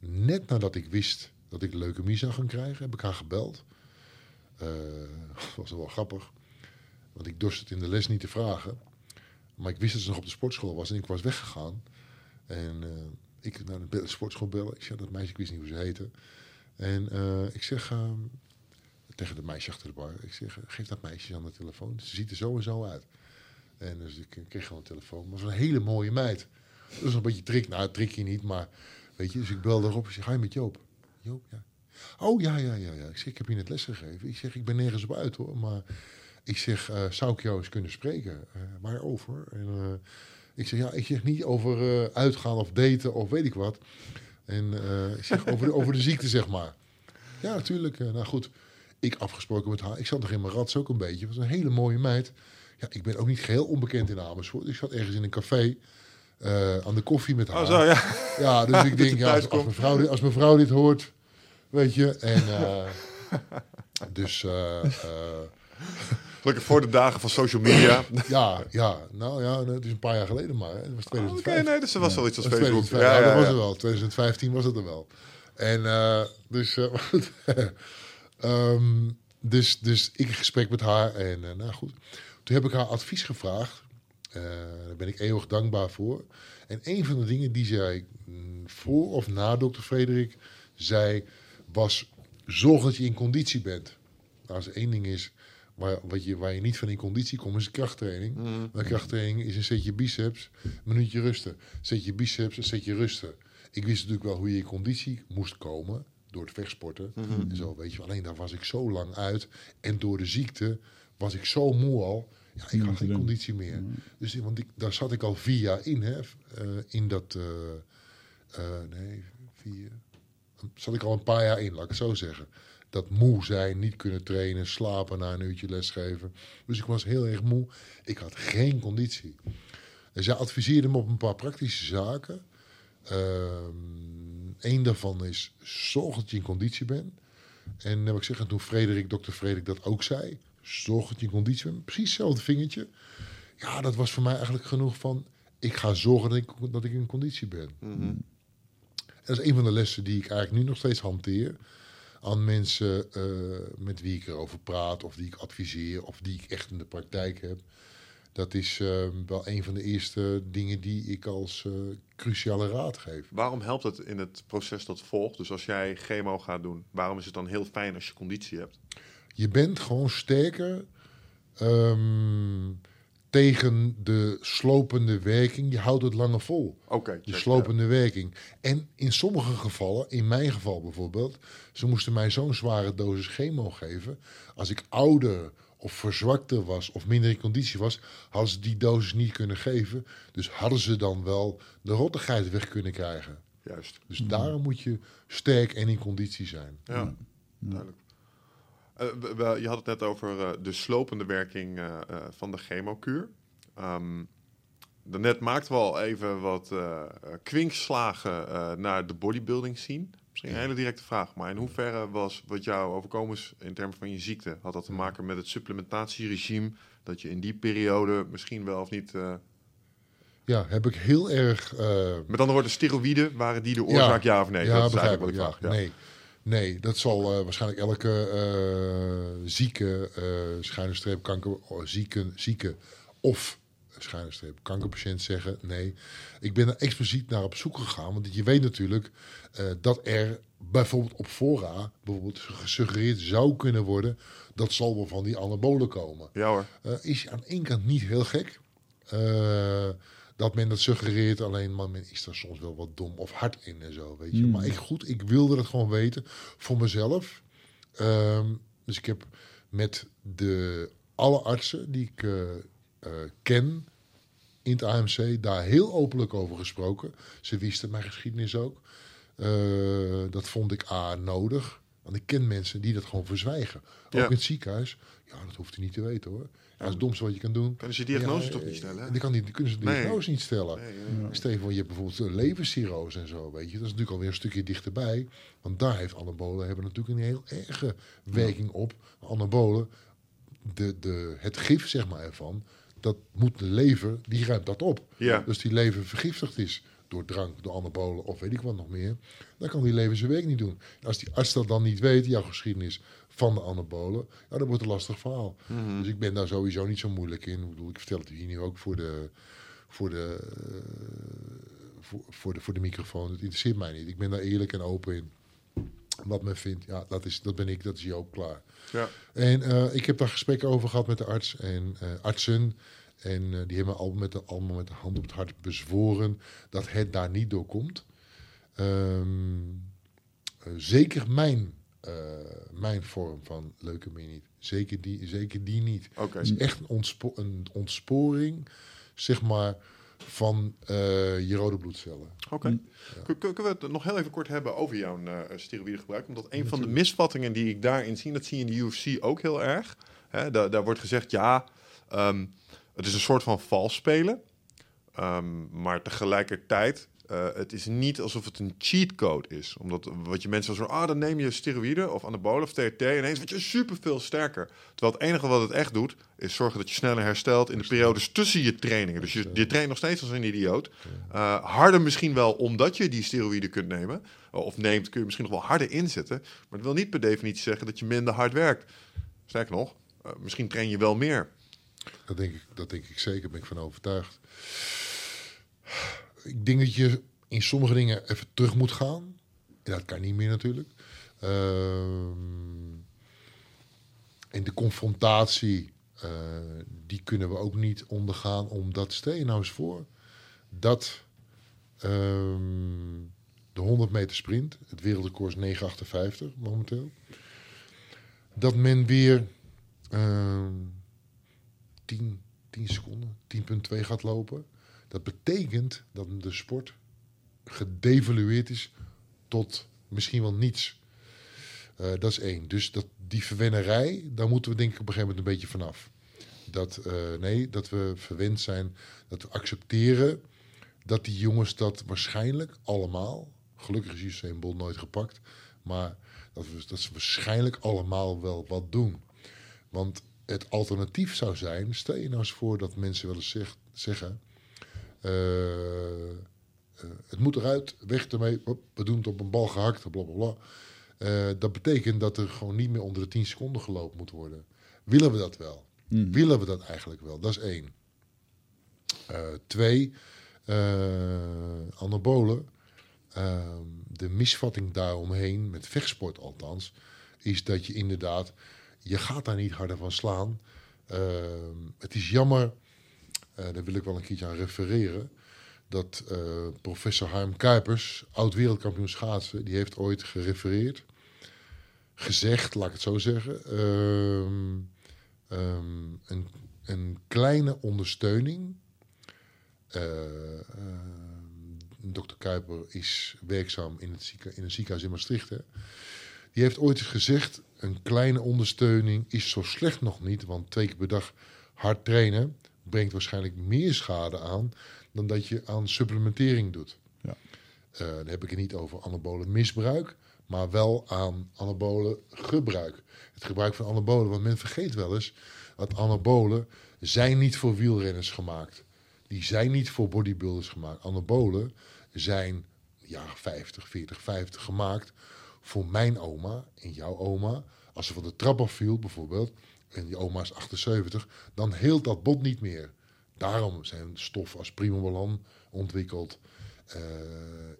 net nadat ik wist dat ik leukemie zou gaan krijgen, heb ik haar gebeld. Dat was wel grappig. Want ik dorst het in de les niet te vragen. Maar ik wist dat ze nog op de sportschool was en ik was weggegaan. En eh, ik naar de be- sportschool bellen. Ik zei dat meisje, ik wist niet hoe ze heette. En eh, ik zeg ehm, tegen de meisje achter de bar, ik zeg, eh, geef dat meisje aan de telefoon. Ze ziet er zo en zo uit. En dus ik kreeg gewoon een telefoon. Maar was een hele mooie meid. Dat is een beetje trick. Nou, trickje niet, maar weet je. Dus ik belde erop. Ik zeg, ga je met Joop? Joop, ja. Oh, ja, ja, ja, ja. Ik zeg, ik heb je net les gegeven. Ik zeg, ik ben nergens op uit hoor. Maar ik zeg, eh, zou ik jou eens kunnen spreken? Eh, waarover? En eh, ik zeg, ja, ik zeg niet over uitgaan of daten of weet ik wat. En ik zeg, over de, over de ziekte, zeg maar. Ja, natuurlijk. nou goed, ik afgesproken met haar. Ik zat nog in mijn rats ook een beetje. Het was een hele mooie meid. Ja, ik ben ook niet geheel onbekend in Amersfoort. Ik zat ergens in een café aan de koffie met haar. Oh, zo, ja. Ja, dus ik denk, ja, als, mijn vrouw dit, als mijn vrouw dit hoort, weet je. En eh, dus eh, Gelukkig voor de dagen van social media. ja, ja, nou ja, het is een paar jaar geleden maar. Hè. Het was Oh, Oké, 2005. nee, dus er was wel iets als Dat Facebook. 2005, Ja, ja, ja, dat was het wel. 2015 was het er wel. En eh, dus, eh, ehm, dus, dus ik in gesprek met haar en eh, nou goed. Toen heb ik haar advies gevraagd. Daar ben ik eeuwig dankbaar voor. En een van de dingen die zij mm, voor of na dokter Frederik zei, was zorg dat je in conditie bent. Nou, als er één ding is waar, wat je, waar je niet van in conditie komt, is krachttraining. Maar krachttraining is een setje biceps, een minuutje rusten. Zet je biceps, een zetje rusten. Ik wist natuurlijk wel hoe je in conditie moest komen door het vechtsporten Mhm. en zo, weet je. Alleen daar was ik zo lang uit en door de ziekte was ik zo moe al. Ja, ik had geen doen. conditie meer. Dus want ik, daar zat ik al vier jaar in, hè, eh, in dat, eh, eh, nee, vier, zat ik al een paar jaar in, laat ik het zo zeggen. Dat moe zijn, niet kunnen trainen, slapen na een uurtje lesgeven. Dus ik was heel erg moe. Ik had geen conditie. En zij adviseerde me op een paar praktische zaken. Eén daarvan is zorg dat je in conditie bent. En heb ik zeggen, toen Frederik, dokter Frederik dat ook zei, zorg dat je in conditie bent. Precies hetzelfde vingertje. Ja, dat was voor mij eigenlijk genoeg van, ik ga zorgen dat ik, dat ik in conditie ben. Mhm. Dat is een van de lessen die ik eigenlijk nu nog steeds hanteer. Aan mensen eh, met wie ik erover praat, of die ik adviseer, of die ik echt in de praktijk heb. Dat is eh, wel een van de eerste dingen die ik als eh, cruciale raad geef. Waarom helpt het in het proces dat volgt? Dus als jij chemo gaat doen, waarom is het dan heel fijn als je conditie hebt? Je bent gewoon sterker ehm, tegen de slopende werking. Je houdt het langer vol. Oké. De check, slopende werking. En in sommige gevallen, in mijn geval bijvoorbeeld, ze moesten mij zo'n zware dosis chemo geven. Als ik ouder of verzwakter was of minder in conditie was, hadden ze die dosis niet kunnen geven. Dus hadden ze dan wel de rottigheid weg kunnen krijgen. Juist. Dus daarom moet je sterk en in conditie zijn. Ja, duidelijk. Eh, we- we- je had het net over eh, de slopende werking eh, van de chemokuur. Ehm daarnet maakten we al even wat eh, kwinkslagen naar de bodybuilding scene. Misschien een hele directe vraag, maar in hoeverre was wat jou overkomen is in termen van je ziekte? Had dat te maken met het supplementatieregime? Dat je in die periode misschien wel of niet... Ja, heb ik heel erg. met andere woorden, steroïden, waren die de oorzaak, ja, of nee? Ja, dat is eigenlijk wat ik vraag. Ja. Nee. Nee, dat zal eh, waarschijnlijk elke eh, zieke, eh schuine streep kanker, oh, zieke, zieke of schuine streep kankerpatiënt zeggen. Nee, ik ben er expliciet naar op zoek gegaan. Want je weet natuurlijk dat er bijvoorbeeld op fora bijvoorbeeld gesuggereerd zou kunnen worden. Dat zal wel van die anabolen komen. Ja hoor. Is aan één kant niet heel gek. Dat men dat suggereert, alleen maar men is daar soms wel wat dom of hard in en zo, weet je. Mm. Maar ik, goed, ik wilde het gewoon weten voor mezelf. Ehm, dus ik heb met de alle artsen die ik eh, eh, ken in het AMC daar heel openlijk over gesproken. Ze wisten mijn geschiedenis ook. Eh, dat vond ik A nodig. Want ik ken mensen die dat gewoon verzwijgen. Ook Ja. in het ziekenhuis. Ja, dat hoeft u niet te weten hoor. Ja, dat is het domste wat je kan doen. Kunnen ze die diagnose Ja, toch eh, niet stellen? hè? Die, kan niet, die kunnen ze de Nee. diagnose niet stellen. Nee. Stel je hebt bijvoorbeeld een levercirrose en zo, weet je. Dat is natuurlijk alweer een stukje dichterbij. Want daar heeft anabolen hebben natuurlijk een heel erge werking op. Anabolen, de, de, het gif zeg maar ervan, dat moet de lever, die ruimt dat op. Ja. Dus die lever vergiftigd is door drank, door anabolen of weet ik wat nog meer. Dan kan die lever zijn werk niet doen. En als die arts dat dan niet weet, jouw geschiedenis van de anabolen, ja, dan wordt een lastig verhaal. Mhm. Dus ik ben daar sowieso niet zo moeilijk in. Ik, bedoel, ik vertel het hier nu ook voor de, voor de, eh, voor, voor, de, voor de microfoon. Het interesseert mij niet. Ik ben daar eerlijk en open in. Wat men vindt, ja, dat, is, dat ben ik, dat is Joop klaar. Ja. En eh, ik heb daar gesprekken over gehad met de arts en eh, artsen. En die hebben al met de, allemaal met de hand op het hart bezworen dat het daar niet door komt. Ehm, eh, zeker mijn, eh, mijn vorm van leukemie niet. Zeker die, zeker die niet. Oké. Het is echt een, ontspo- een ontsporing, zeg maar, van eh, je rode bloedcellen. Oké. Kun- Kunnen we het nog heel even kort hebben over jouw uh, steroïdegebruik? Omdat een van de misvattingen die ik daarin zie, dat zie je in de UFC ook heel erg. Hè, daar, daar wordt gezegd, ja, ehm, het is een soort van vals spelen. Ehm, maar tegelijkertijd, eh, het is niet alsof het een cheatcode is. Omdat wat je mensen zo, ah, dan neem je steroïden of anabolen of TRT, ineens word je super veel sterker. Terwijl het enige wat het echt doet, is zorgen dat je sneller herstelt in de periodes tussen je trainingen. Dus je, je traint nog steeds als een idioot. Uh, harder misschien wel omdat je die steroïden kunt nemen. Of neemt, kun je misschien nog wel harder inzetten. Maar dat wil niet per definitie zeggen dat je minder hard werkt. Sterker nog, uh, misschien train je wel meer. Dat denk ik, dat denk ik zeker, ben ik van overtuigd. Ik denk dat je in sommige dingen even terug moet gaan. Dat kan niet meer natuurlijk. Uh, en de confrontatie, uh, die kunnen we ook niet ondergaan. Omdat, stel nou eens voor, dat um, de 100 meter sprint, het wereldrecord is 9,58 momenteel. Dat men weer uh, 10, 10 seconden, 10,2 gaat lopen. Dat betekent dat de sport gedevalueerd is tot misschien wel niets. Uh, dat is één. Dus dat, die verwennerij, daar moeten we denk ik op een gegeven moment een beetje vanaf. Dat, uh, nee, dat we verwend zijn, dat we accepteren dat die jongens dat waarschijnlijk allemaal, gelukkig is Usain Bolt nooit gepakt, maar dat, we, dat ze waarschijnlijk allemaal wel wat doen. Want het alternatief zou zijn, stel je nou eens voor dat mensen wel eens zeg, zeggen, het moet eruit, weg ermee, hop, we doen het op een bal gehakt, bla bla bla. Uh, dat betekent dat er gewoon niet meer onder de 10 seconden gelopen moet worden. Willen we dat wel? Mm. Willen we dat eigenlijk wel? Dat is één. Uh, twee, uh, anabolen. Ehm, de misvatting daaromheen, met vechtsport althans, is dat je inderdaad, je gaat daar niet harder van slaan. Ehm, het is jammer, daar wil ik wel een keertje aan refereren dat uh, professor Harm Kuipers, oud-wereldkampioen schaatsen, die heeft ooit gerefereerd, gezegd, laat ik het zo zeggen, um, um, een, een, kleine ondersteuning. Uh, uh, Dr. Kuiper is werkzaam in, het in een ziekenhuis in Maastricht. Die heeft ooit gezegd, een kleine ondersteuning is zo slecht nog niet, want twee keer per dag hard trainen brengt waarschijnlijk meer schade aan dan dat je aan supplementering doet. Ja. Uh, dan heb ik het niet over anabolen misbruik, maar wel aan anabolen gebruik. Het gebruik van anabolen, want men vergeet wel eens dat anabolen zijn niet voor wielrenners gemaakt. Die zijn niet voor bodybuilders gemaakt. Anabolen zijn ja, 50, 40, 50 gemaakt voor mijn oma en jouw oma. Als ze van de trap afviel bijvoorbeeld, en die oma is 78, dan heelt dat bot niet meer. Daarom zijn stoffen als Primobolan ontwikkeld. Uh,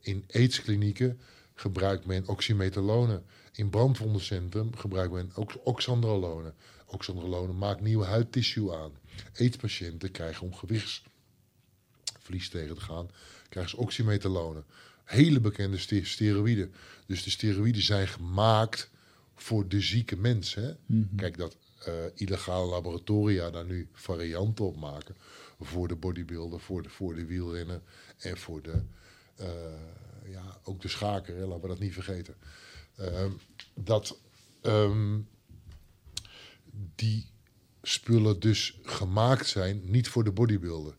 in aidsklinieken gebruikt men oxymetalone. In brandwondencentrum gebruikt men ook oxandrolone. Oxandrolone maakt nieuwe huidtissue aan. Aidspatiënten krijgen om gewichtsverlies tegen te gaan, krijgen ze oxymetalone. Hele bekende steroïden. Dus de steroïden zijn gemaakt voor de zieke mens. Hè? Mm -hmm. Kijk, dat uh, illegale laboratoria daar nu varianten op maken voor de bodybuilder, voor de, voor de wielrenner en voor de, uh, ja, ook de schaker, laten we dat niet vergeten. Uh, dat um, die spullen dus gemaakt zijn, niet voor de bodybuilder.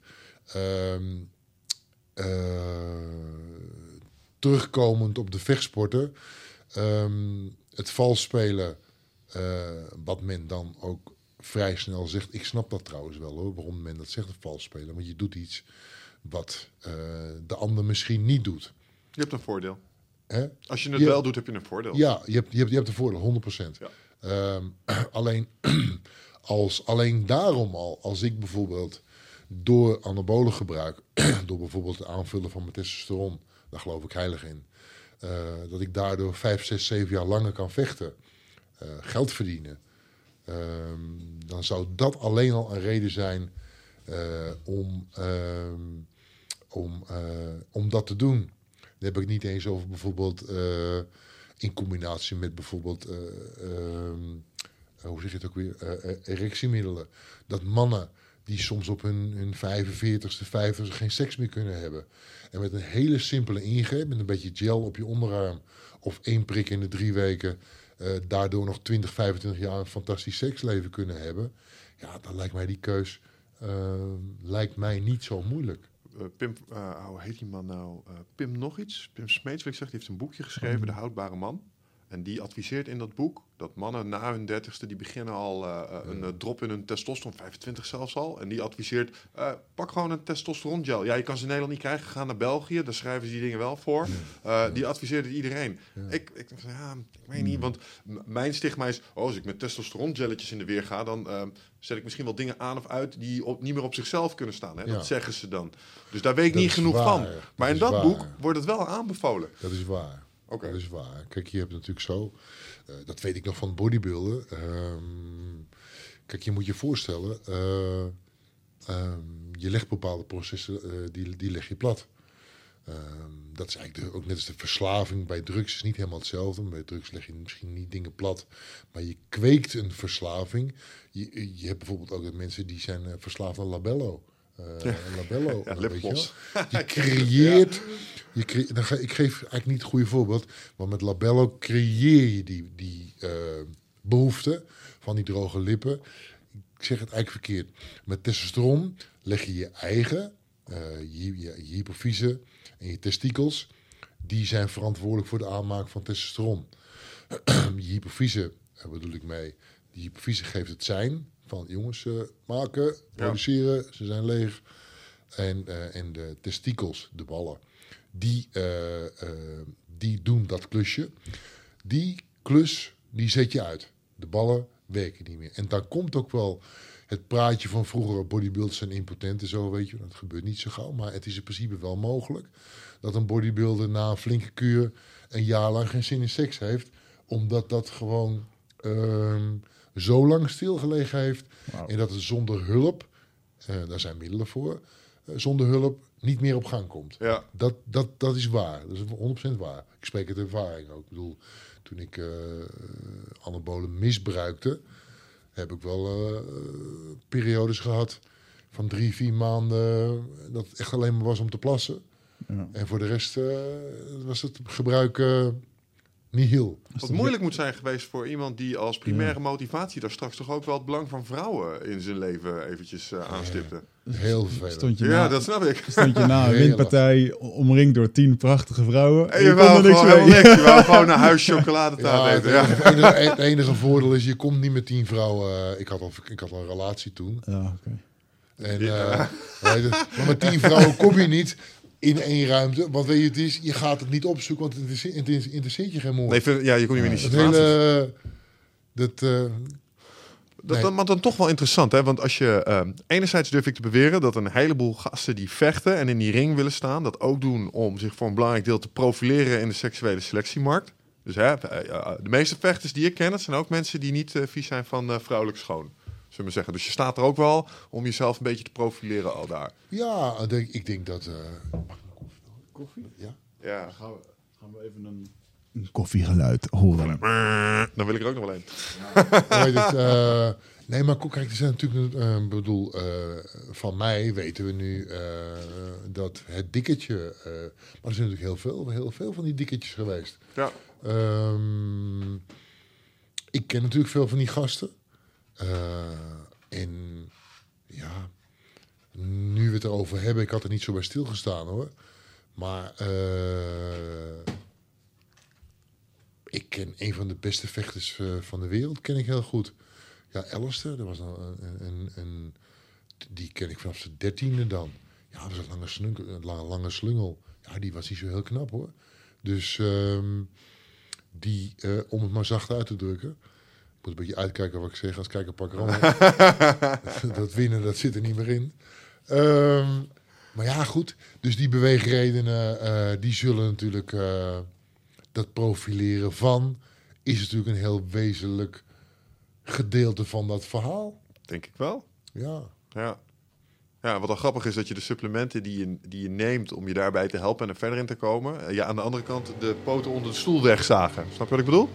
Um, terugkomend op de vechtsporten, het vals spelen, uh, wat men dan ook vrij snel zegt. Ik snap dat trouwens wel hoor, waarom men dat zegt, het vals spelen. Want je doet iets wat uh, de ander misschien niet doet. Je hebt een voordeel. Hè? Als je het Je- wel doet, heb je een voordeel. Ja, je hebt, je hebt, je hebt een voordeel, 100%. Ja. Ehm, alleen, als, alleen daarom al, als ik bijvoorbeeld door anabolen gebruik, door bijvoorbeeld het aanvullen van mijn testosteron, daar geloof ik heilig in, eh, dat ik daardoor vijf, zes, zeven jaar langer kan vechten, eh, geld verdienen, ehm, dan zou dat alleen al een reden zijn eh, om, ehm, om, eh, om dat te doen. Dan heb ik niet eens over bijvoorbeeld eh, in combinatie met bijvoorbeeld, eh, ehm, hoe zeg je het ook weer, eh, eh, erectiemiddelen. Dat mannen die soms op hun, hun 45ste, 50ste geen seks meer kunnen hebben. En met een hele simpele ingreep, met een beetje gel op je onderarm of één prik in de drie weken, eh, daardoor nog 20, 25 jaar een fantastisch seksleven kunnen hebben. Ja, dan lijkt mij die keus eh, lijkt mij niet zo moeilijk. Eh, Pim, eh, hoe heet die man nou? Eh, Pim nog iets? Pim Smeets, wil ik zeggen, die heeft een boekje geschreven, De Houdbare Man. En die adviseert in dat boek dat mannen na hun dertigste, die beginnen al eh, eh, een eh, drop in hun testosteron, 25 zelfs al. En die adviseert, pak gewoon een testosteron gel. Ja, je kan ze in Nederland niet krijgen, ga naar België, daar schrijven ze die dingen wel voor. Die adviseert het iedereen. Ik, ik, ja, ik weet niet, want mijn stigma is, oh, als ik met testosteron gelletjes in de weer ga, dan zet ik misschien wel dingen aan of uit die op, niet meer op zichzelf kunnen staan. Hè? Ja. Dat zeggen ze dan. Dus daar weet ik Dat niet genoeg waar. van. Dat Maar in dat waar. boek wordt het wel aanbevolen. Dat is waar. Oké. Dat is waar. Kijk, je hebt natuurlijk zo, eh, dat weet ik nog van bodybuilden. Ehm, kijk, je moet je voorstellen, eh, ehm, je legt bepaalde processen, eh, die, die leg je plat. Ehm, dat is eigenlijk ook net als de verslaving bij drugs is niet helemaal hetzelfde. Bij drugs leg je misschien niet dingen plat, maar je kweekt een verslaving. Je, je hebt bijvoorbeeld ook mensen die zijn verslaafd aan labello. Eh, labello, Ja, je lipgloss. Je creëert, je cre- dan ga, ik geef eigenlijk niet het goede voorbeeld, maar met labello creëer je die, die eh, behoefte van die droge lippen. Ik zeg het eigenlijk verkeerd. Met testosteron leg je je eigen, eh, je, je, je hypofyse en je testikels, die zijn verantwoordelijk voor de aanmaak van testosteron. je hypofyse, daar bedoel ik mee, die hypofyse geeft het zijn van jongens, eh, maken, produceren, ze zijn leeg. En, eh, en de testikels, de ballen, die, eh, die doen dat klusje. Die klus, die zet je uit. De ballen werken niet meer. En dan komt ook wel het praatje van vroeger bodybuilders zijn impotent en zo, weet je. Dat gebeurt niet zo gauw, maar het is in principe wel mogelijk dat een bodybuilder na een flinke kuur een jaar lang geen zin in seks heeft, omdat dat gewoon ehm, zo lang stilgelegen heeft en dat het zonder hulp, eh, daar zijn middelen voor, eh, zonder hulp niet meer op gang komt. Ja. Dat, dat, dat is waar. Dat is 100% waar. Ik spreek uit ervaring ook. Ik bedoel, toen ik eh anabolen misbruikte, heb ik wel periodes gehad van drie, vier maanden dat het echt alleen maar was om te plassen. Ja. En voor de rest was het gebruik heel. Wat moeilijk moet zijn geweest voor iemand die als primaire motivatie daar straks toch ook wel het belang van vrouwen in zijn leven eventjes eh, aanstipte. Heel vervelend. Stond je, Ja, na, dat snap ik. stond je na een windpartij omringd door tien prachtige vrouwen. En En je wou er niks gewoon heel mee. niks. Je wou gewoon naar huis chocoladetaart Ja, eten. het, enige, het enige voordeel is, je komt niet met tien vrouwen. eh, Ik had al, ik had al een relatie toen. Ja, oké. En, Ja. eh, maar met tien vrouwen kom je niet in één ruimte. Want weet je, het is, je gaat het niet opzoeken, want het interesseert, het is- interesseert je geen moord. Nee, ja, je kon niet meer in die het situatie. hele... Dat, eh, Dat, Nee. dat, maar dan toch wel interessant, hè? Want als je ehm, enerzijds durf ik te beweren dat een heleboel gasten die vechten en in die ring willen staan, dat ook doen om zich voor een belangrijk deel te profileren in de seksuele selectiemarkt. Dus hè, eh, de meeste vechters die ik ken, dat zijn ook mensen die niet eh, vies zijn van eh, vrouwelijk schoon. Zullen we zeggen. Dus je staat er ook wel om jezelf een beetje te profileren al daar. ja, ik denk, ik denk dat... eh, mag ik een koffie? Ja? Ja. Gaan we, gaan we even een, een koffiegeluid horen. Dan wil ik er ook nog wel een. Heet het, eh, nee, maar kijk, er zijn natuurlijk, eh, ik bedoel, eh, van mij weten we nu eh, dat het dikketje, eh, maar er zijn natuurlijk heel veel, heel veel van die dikketjes geweest. Ja. Ehm, ik ken natuurlijk veel van die gasten. Eh, en ja, nu we het erover hebben, ik had er niet zo bij stilgestaan hoor. Maar eh, ik ken een van de beste vechters eh, van de wereld, ken ik heel goed. Ja, Alistair, dat was een, een, die ken ik vanaf zijn dertiende dan. Ja, dat was een lange, slungel, lange, slungel. Ja, die was niet zo heel knap hoor. Dus ehm, die, eh, om het maar zacht uit te drukken. Ik moet een beetje uitkijken wat ik zeg als kijker pak dat winnen, dat zit er niet meer in. Ehm, maar ja, goed. Dus die beweegredenen, eh, die zullen natuurlijk... eh, dat profileren van is natuurlijk een heel wezenlijk gedeelte van dat verhaal. Denk ik wel. Ja, Ja. Ja, wat dan grappig is dat je de supplementen die je, die je neemt om je daarbij te helpen en er verder in te komen, eh, ja, aan de andere kant de poten onder de stoel wegzagen. Snap je wat ik bedoel?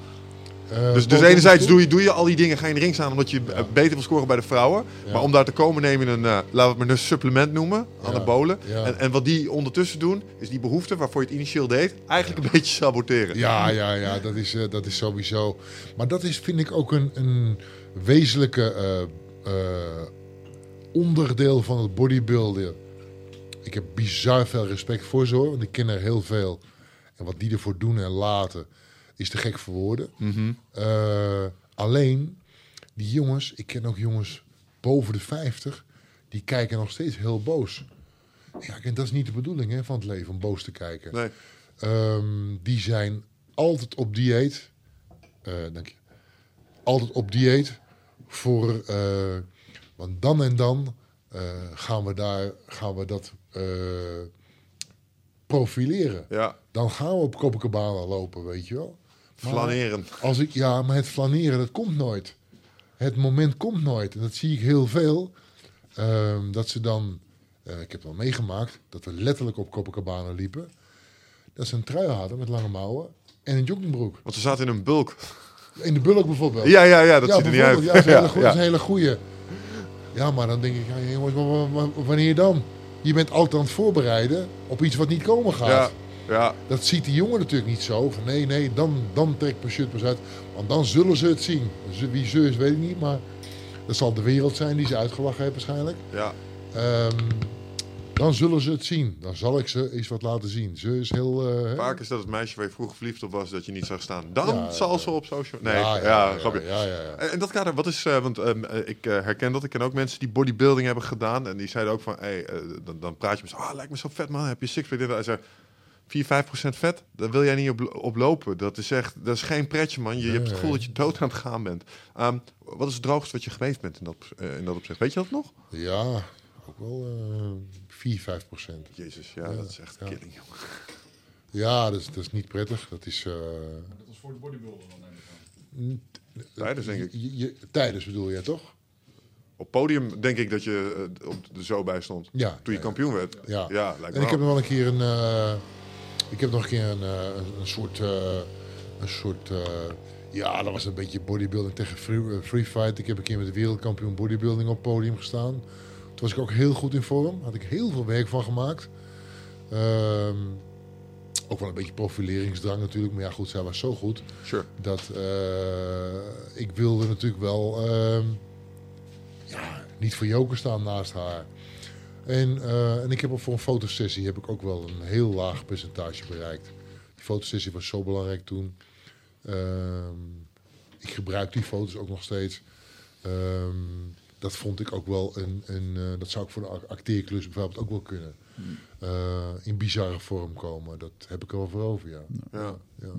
Eh, dus dus enerzijds doe je, doe je al die dingen, ga je in de ring staan omdat je Ja. eh, beter wil scoren bij de vrouwen. Ja. Maar om daar te komen neem je een, eh, laten we het maar een supplement noemen, anabolen. En, en wat die ondertussen doen, is die behoefte waarvoor je het initieel deed, eigenlijk een beetje saboteren. Ja, ja, ja, dat is, dat is sowieso. Maar dat is, vind ik, ook een, een wezenlijke onderdeel van het bodybuilden. Ik heb bizar veel respect voor ze hoor, want ik ken er heel veel. En wat die ervoor doen en laten, is te gek voor woorden. Mhm. Eh, alleen, die jongens, ik ken ook jongens boven de 50, die kijken nog steeds heel boos. Ja, en dat is niet de bedoeling hè, van het leven, om boos te kijken. Nee. Ehm, die zijn altijd op dieet. Eh, dank je. Altijd op dieet voor. eh, want dan en dan gaan we daar gaan we dat profileren. Ja, Dan gaan we op Copacabana lopen, weet je wel. Maar flaneren. Als ik, ja, maar het flaneren, dat komt nooit. Het moment komt nooit. En dat zie ik heel veel. Ehm, dat ze dan, eh, ik heb het wel meegemaakt, dat we letterlijk op Copacabana liepen. Dat ze een trui hadden met lange mouwen en een joggingbroek. Want ze zaten in een bulk. In de bulk bijvoorbeeld. Ja, ja, ja, dat ziet er niet uit. Ja, dat is een hele, goe- Ja, dat is een hele goeie. Ja, maar dan denk ik, jongens, wa- wanneer dan? Je bent altijd aan het voorbereiden op iets wat niet komen gaat. Ja. Dat ziet die jongen natuurlijk niet zo. Van nee, nee, dan, dan trek mijn shirt pas uit. Want dan zullen ze het zien. Ze- Wie ze is, weet ik niet. Maar dat zal de wereld zijn die ze uitgelachen heeft waarschijnlijk. ja. Ehm, dan zullen ze het zien. Dan zal ik ze eens wat laten zien. Ze is heel... eh? Vaak is dat het meisje waar je vroeger verliefd op was, dat je niet zag staan. Dan Ja, zal ja. ze op social... Nee, ja, ja. En en dat kader, wat is, eh, want ehm, eh, ik herken dat. Ik ken ook mensen die bodybuilding hebben gedaan. En die zeiden ook van, hey, dan, dan praat je met ze, ah, lijkt me zo vet man, heb je sixpack? dit?" Hij zei, 4, 5 procent vet, daar wil jij niet op, op lopen. Dat is echt, dat is geen pretje man. Je, je hebt het gevoel Nee. dat je dood aan het gaan bent. Ehm, wat is het droogste wat je geweest bent in dat, eh, in dat opzicht? Weet je dat nog? Ja, ook wel eh 4, 5 procent. Jezus, ja, Ja, dat is echt ja. killing, jongen. Ja, dat is, dat is niet prettig. Dat is... eh, Dat was voor de bodybuilder dan neem ik aan. Tijdens, denk ik. je- je- tijdens bedoel je, toch? Op podium denk ik dat je eh, op de zo bij stond. Ja. Toen je ja, kampioen werd. Ja. ja lijkt En me ik heb nog wel een keer een. Eh, ik heb nog een keer een, eh, soort. eh, een soort. eh, ja, dat was een beetje bodybuilding tegen free, eh, free fight. Ik heb een keer met de wereldkampioen bodybuilding op het podium gestaan. Toen was ik ook heel goed in vorm. Had ik heel veel werk van gemaakt. Ehm, ook wel een beetje profileringsdrang natuurlijk. Maar ja, goed, zij was zo goed Sure. dat eh, ik wilde natuurlijk wel ehm, ja, niet voor joker staan naast haar. En, eh, en ik heb voor een fotosessie heb ik ook wel een heel laag percentage bereikt. Die fotosessie was zo belangrijk toen. Ehm, ik gebruik die foto's ook nog steeds. Ehm, dat vond ik ook wel een, een eh, dat zou ik voor de ac- acteerklus bijvoorbeeld ook wel kunnen. Eh, in bizarre vorm komen. Dat heb ik er wel voor over, ja. Ja. Ja,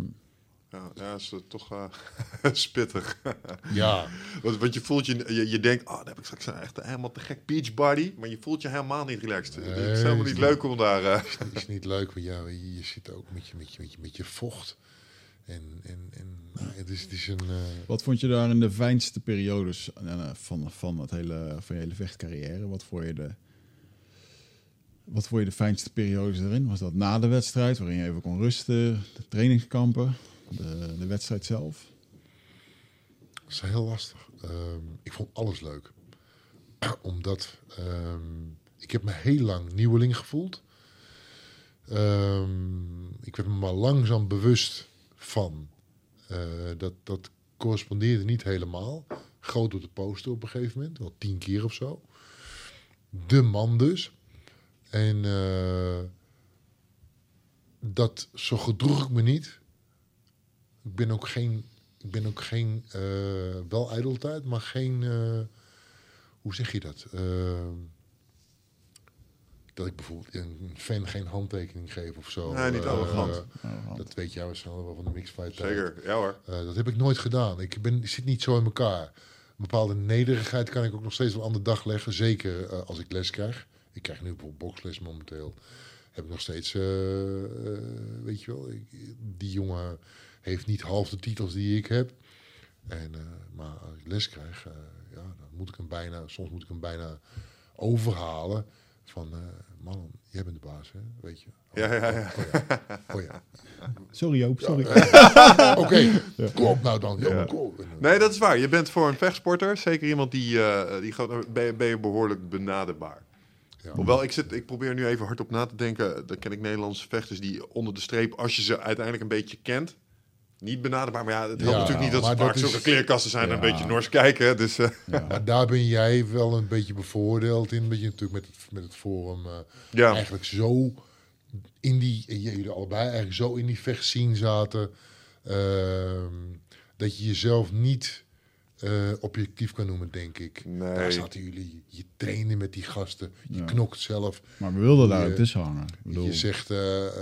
Ja, ja is toch eh, spittig. ja. want, want je voelt je, je, je denkt, oh, dan heb ik straks een echt helemaal te gek beach body. Maar je voelt je helemaal niet relaxed. het is helemaal is niet leuk om daar... eh, is niet leuk, want ja, je, je zit ook met je, met je, met je, met je vocht. En, en, en nou, het, is, het is een. eh, Wat vond je daar in de fijnste periodes eh, van, van, het hele, van je hele vechtcarrière? Wat vond je de, wat vond je de fijnste periodes erin? Was dat na de wedstrijd, waarin je even kon rusten, de trainingskampen, de, de wedstrijd zelf? Dat is heel lastig. Ehm, ik vond alles leuk. Omdat ehm, ik heb me heel lang nieuweling gevoeld. Ehm, ik werd me maar langzaam bewust van. eh, dat, dat correspondeerde niet helemaal. Groot op de poster op een gegeven moment. Wel tien keer of zo. De man dus. En eh, dat, zo gedroeg ik me niet. Ik ben ook geen ik ben ook geen, eh, wel ijdeltijd, maar geen, eh, hoe zeg je dat? Eh, dat ik bijvoorbeeld een fan geen handtekening geef of zo. Nee, niet arrogant. Dat weet jij waarschijnlijk wel van de mixfight. Zeker, ja hoor. Eh, dat heb ik nooit gedaan. Ik, ben, ik zit niet zo in elkaar. Een bepaalde nederigheid kan ik ook nog steeds wel aan de dag leggen. Zeker als ik les krijg. Ik krijg nu bijvoorbeeld boxles momenteel. heb ik nog steeds, weet je wel, ik- die jongen heeft niet half de titels die ik heb. En, eh, maar als ik les krijg, eh, ja, dan moet ik hem bijna, soms moet ik hem bijna overhalen. Van, eh, man, jij bent de baas, hè? weet je. Ja, ja, ja. Oh ja. Oh ja. Sorry Joop, sorry. Oké, kom op nou dan. Ja. Ja. Kom op. Nee, dat is waar. Je bent voor een vechtsporter, zeker iemand die, eh, die gaat, ben, je, ben je behoorlijk benaderbaar. Ja. Hoewel, ik, zit, ik probeer nu even hardop na te denken. Dan ken ik Nederlandse vechters die onder de streep, als je ze uiteindelijk een beetje kent, niet benaderbaar. Maar ja, het helpt Ja, natuurlijk niet dat ze maar vaak zulke kleerkasten zijn en een beetje nors kijken. Dus eh, Maar daar ben jij wel een beetje bevoordeeld in. Dat je natuurlijk met het, met het forum eh, ja. eigenlijk zo in die, en jullie allebei eigenlijk zo in die vechtscene zaten. ehm, dat je jezelf niet eh, objectief kan noemen, denk ik. Nee. Daar zaten jullie, je trainen met die gasten, je Ja. knokt zelf. Maar we wilden daar ook tussen hangen. Ik bedoel, Je zegt, eh, eh,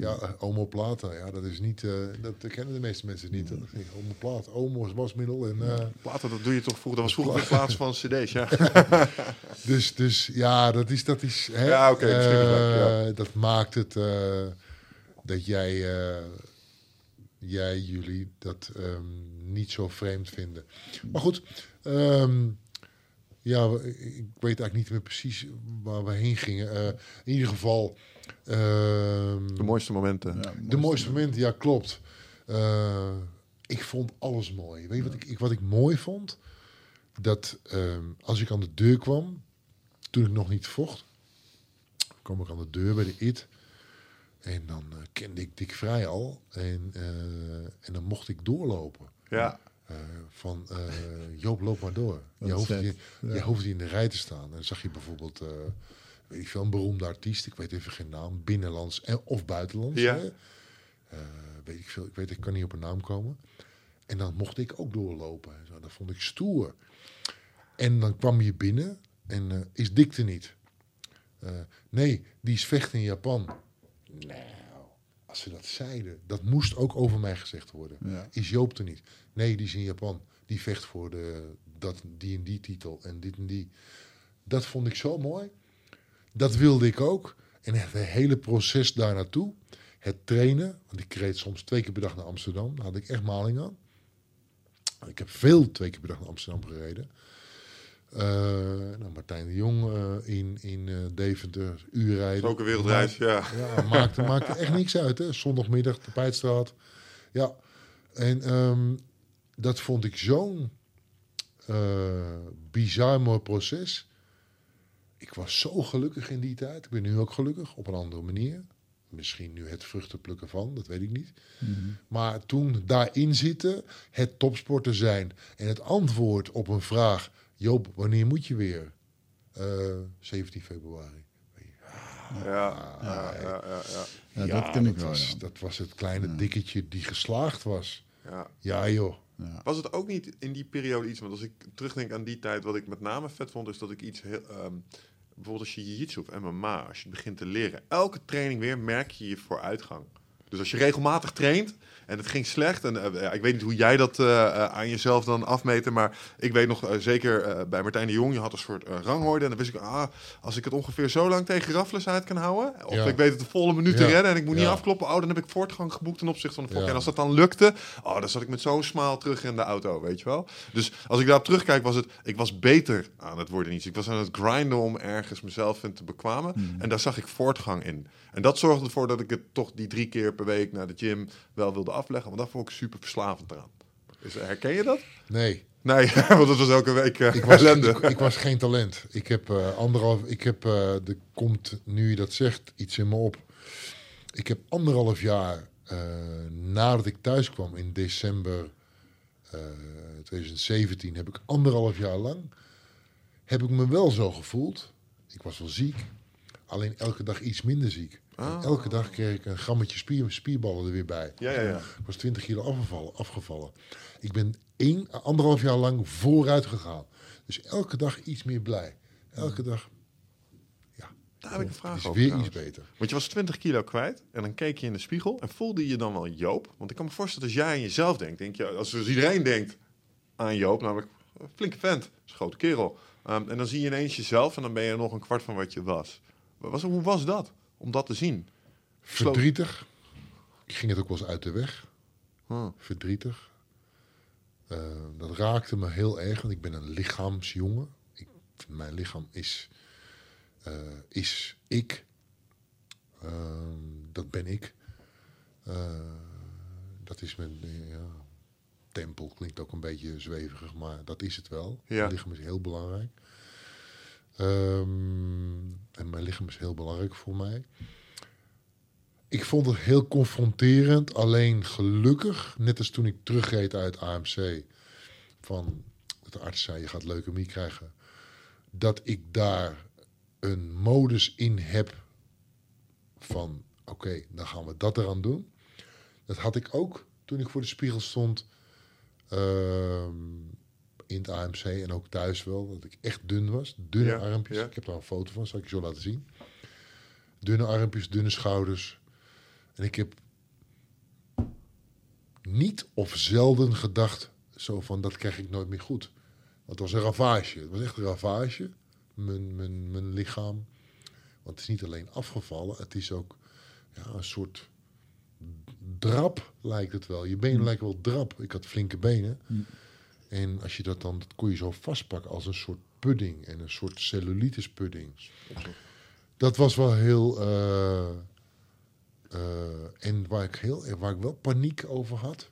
ja, omoplata, ja, dat is niet, eh, dat kennen de meeste mensen niet. Dat is niet omoplaat, omo is wasmiddel en... eh, Platen, dat doe je toch vroeger. Dat was vroeger in plaats van cd's, ja. Dus, dus ja, dat is. Dat, is, hè, Ja, oké, eh, dat maakt het eh, dat jij, eh, jij jullie dat ehm, niet zo vreemd vinden. Maar goed, ehm, ja, ik weet eigenlijk niet meer precies waar we heen gingen. Eh, in ieder geval. ehm, De mooiste momenten. ja, de mooiste momenten, ja, klopt. Eh, ik vond alles mooi. Weet je wat ik, wat ik mooi vond? Dat ehm, als ik aan de deur kwam, toen ik nog niet vocht, kwam ik aan de deur bij de IT. En dan eh, kende ik Dick Vrij al. En, eh, en dan mocht ik doorlopen. Ja. Eh, van eh, Joop, loop maar door. Je hoeft, niet, Ja. je hoeft niet in de rij te staan. En dan zag je bijvoorbeeld, eh, weet ik veel, een beroemde artiest. Ik weet even geen naam. Binnenlands en, of buitenlands. Ja. Hè? Weet ik veel. Ik weet, ik kan niet op een naam komen. En dan mocht ik ook doorlopen. en Zo. Dat vond ik stoer. En dan kwam je binnen en is Dick er niet? Nee, die is vecht in Japan. Nou, als ze dat zeiden, dat moest ook over mij gezegd worden. Ja. Is Joop er niet? Nee, die is in Japan. Die vecht voor de, dat, die en die titel en dit en die. Dat vond ik zo mooi. Dat wilde ik ook. En het hele proces daar naartoe. Het trainen. Want ik reed soms twee keer per dag naar Amsterdam. Daar had ik echt maling aan. Ik heb veel twee keer per dag naar Amsterdam gereden. Eh, nou, Martijn de Jong eh, in, in eh, Deventer, uur Dat rijden. is ook een wereldreis, ja. Ja, maakte, maakte echt niks uit. Hè? Zondagmiddag, de Peitstraat. Ja, en ehm, dat vond ik zo'n eh, bizar mooi proces. Ik was zo gelukkig in die tijd. Ik ben nu ook gelukkig, op een andere manier. Misschien nu het vruchten plukken van, dat weet ik niet. Mhm. Maar toen daarin zitten, het topsporter zijn en het antwoord op een vraag: Joop, wanneer moet je weer? Eh, 17 februari. Ja, ja, ja, ja, ja. Ja, dat ken ik wel, Was, ja. Dat was het kleine dikketje die geslaagd was. ja. Ja, joh. Ja. Was het ook niet in die periode iets, want als ik terugdenk aan die tijd, wat ik met name vet vond, is dat ik iets heel, ehm, bijvoorbeeld als je jiu-jitsu of MMA, als je begint te leren, elke training weer merk je je vooruitgang. Dus als je regelmatig traint en het ging slecht, en eh, ik weet niet hoe jij dat eh, eh, aan jezelf dan afmeten, maar ik weet nog zeker bij Martijn de Jong, je had een soort rangorde en dan wist ik, ah, als ik het ongeveer zo lang tegen Raffles uit kan houden, of Ja. ik weet het de volle minuut te Ja. redden en ik moet niet afkloppen, oh, dan heb ik voortgang geboekt ten opzichte van de vorige. Ja. En als dat dan lukte, oh, dan zat ik met zo'n smaal terug in de auto, weet je wel. Dus als ik daarop terugkijk, was het, ik was beter aan het worden niet. Ik was aan het grinden om ergens mezelf in te bekwamen. Hmm. En daar zag ik voortgang in. En dat zorgde ervoor dat ik het toch die drie keer per week naar de gym wel wilde afleggen. Want dat vond ik super verslavend eraan. Is, herken je dat? Nee, Nee, want dat was elke week eh ik was, ik, ik was geen talent. Ik heb eh, anderhalf. Ik heb. eh er komt nu je dat zegt iets in me op. Ik heb anderhalf jaar nadat ik thuis kwam in december eh 2017, heb ik anderhalf jaar lang heb ik me wel zo gevoeld. Ik was wel ziek, alleen elke dag iets minder ziek. Ah. elke dag kreeg ik een grammetje spier, spierballen er weer bij. Ja, ja, ja. Ik was 20 kilo afgevallen. afgevallen. Ik ben één, anderhalf jaar lang vooruit gegaan. Dus elke dag iets meer blij. Elke dag Daar heb ik een vraag is over. weer trouwens. iets beter. Want je was 20 kilo kwijt en dan keek je in de spiegel en voelde je dan wel Joop? Want ik kan me voorstellen, als jij aan jezelf denkt, denk je, als dus iedereen denkt aan Joop, namelijk een flinke vent, is een grote kerel. Ehm, en dan zie je ineens jezelf en dan ben je nog een kwart van wat je was. Was hoe was dat? Om dat te zien? Verdrietig. Ik ging het ook wel eens uit de weg. Huh. Verdrietig. Eh, dat raakte me heel erg, want ik ben een lichaamsjongen. Ik, mijn lichaam is, eh, is ik. Ehm, dat ben ik. Eh, dat is mijn ja, tempel. Klinkt ook een beetje zweverig, maar dat is het wel. Ja. Mijn lichaam is heel belangrijk. Ehm, en mijn lichaam is heel belangrijk voor mij. Ik vond het heel confronterend. Alleen gelukkig, net als toen ik terugreed uit AMC, van de arts zei: je gaat leukemie krijgen, dat ik daar een modus in heb van: oké, dan gaan we dat eraan doen. Dat had ik ook toen ik voor de spiegel stond ehm, in het AMC en ook thuis wel, dat ik echt dun was, dunne Ja, armpjes. ja. Ik heb daar een foto van, zal ik je zo laten zien. Dunne armpjes, dunne schouders. En ik heb niet of zelden gedacht, zo van dat krijg ik nooit meer goed. Want het was een ravage. Het was echt een ravage, mijn, mijn, mijn lichaam. Want het is niet alleen afgevallen, het is ook ja, een soort drap lijkt het wel. Je benen lijken wel drap. Ik had flinke benen. En als je dat dan, dat kon je zo vastpakken als een soort pudding en een soort cellulitis pudding. Dat was wel heel. eh, eh, en waar ik, heel, waar ik wel paniek over had,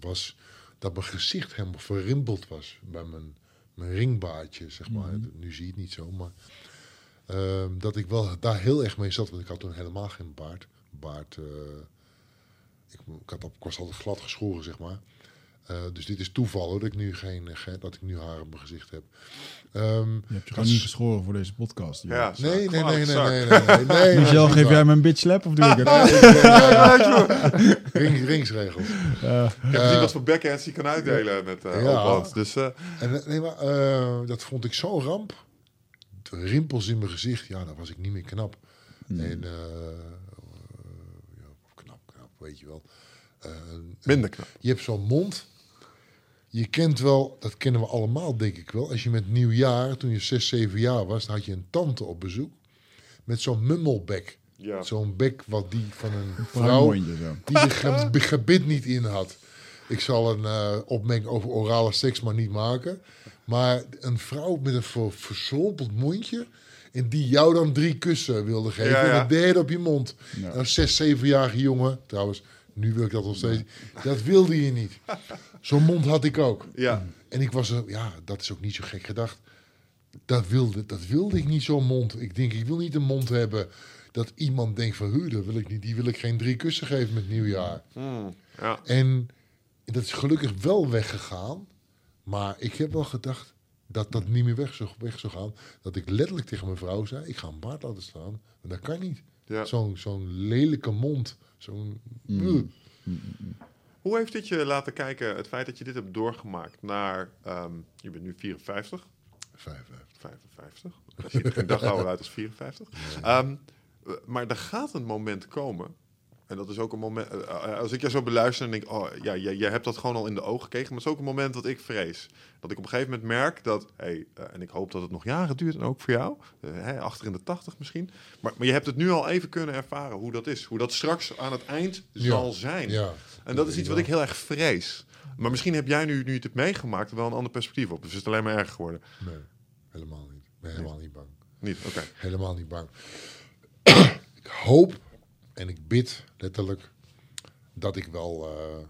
was dat mijn gezicht helemaal verrimpeld was bij mijn, mijn ringbaardje, zeg maar. Nu zie je het niet zo, maar ehm, dat ik wel daar heel erg mee zat, want ik had toen helemaal geen baard. Baard, eh, ik, ik, had ik was altijd glad geschoren, zeg maar. Eh, dus dit is toeval hoor, dat ik nu geen, geen dat ik nu haar op mijn gezicht heb. Ehm, Je hebt je gewoon niet geschoren voor deze podcast. joh. Ja, Nee, nee, nee, nee, nee, nee, nee, nee. Michel, geef jij me een bitch slap of doe ik het? Ring, ringsregels. Eh, Ik heb gezien wat voor backhands hij kan uitdelen met eh Ja. Dus eh, En, eh, nee, maar, eh, dat vond ik zo'n ramp. De rimpels in mijn gezicht, ja, dan was ik niet meer knap. En, eh, eh, ja, knap, knap, weet je wel. Eh, minder knap. je hebt zo'n mond. Je kent wel, dat kennen we allemaal, denk ik wel. Als je met nieuwjaar, toen je 6, 7 jaar was, dan had je een tante op bezoek. Met zo'n mummelbek. Ja. Zo'n bek wat die van een Vrouw. die de ge- gebit niet in had. Ik zal een eh, opmerking over orale seks maar niet maken. Maar een vrouw met een ver, mondje. En die jou dan drie kussen wilde geven. Ja, ja. En een derde op je mond. Ja. Een zes, zevenjarige jongen. Trouwens, nu wil ik dat nog steeds. Dat wilde je niet. Zo'n mond had ik ook. Ja. En ik was er, ja, dat is ook niet zo gek gedacht. Dat wilde, dat wilde ik niet, zo'n mond. Ik denk, ik wil niet een mond hebben dat iemand denkt van, hu, dat wil ik niet. Die wil ik geen drie kussen geven met nieuwjaar. Hmm. ja. En dat is gelukkig wel weggegaan. Maar ik heb wel gedacht dat dat niet meer weg zou, weg zou gaan. Dat ik letterlijk tegen mijn vrouw zei, ik ga een baard laten staan. Maar dat kan niet. Ja. Zo'n zo'n lelijke mond. Zo'n... Ugh. Hoe heeft dit je laten kijken, het feit dat je dit hebt doorgemaakt naar, ehm, je bent nu 54, Vijf, vijf. 55, als je er geen dag ouder uit als 54. Ehm, eh, maar er gaat een moment komen, en dat is ook een moment, eh, eh, als ik jou zo beluister en denk, oh ja, jij, jij hebt dat gewoon al in de ogen gekregen, maar het is ook een moment dat ik vrees. Dat ik op een gegeven moment merk dat, hey, eh, en ik hoop dat het nog jaren duurt en ook voor jou, eh, hè, achter in de 80 misschien, maar, maar je hebt het nu al even kunnen ervaren hoe dat is, hoe dat straks aan het eind Ja. zal zijn. Ja. En dat is iets wat ik heel erg vrees. Maar misschien heb jij nu, nu het hebt meegemaakt, wel een ander perspectief op. Dus is het alleen maar erger geworden. Nee, helemaal niet. Ik ben helemaal niet bang. Niet, oké. Helemaal niet bang. ik hoop en ik bid letterlijk dat ik wel eh,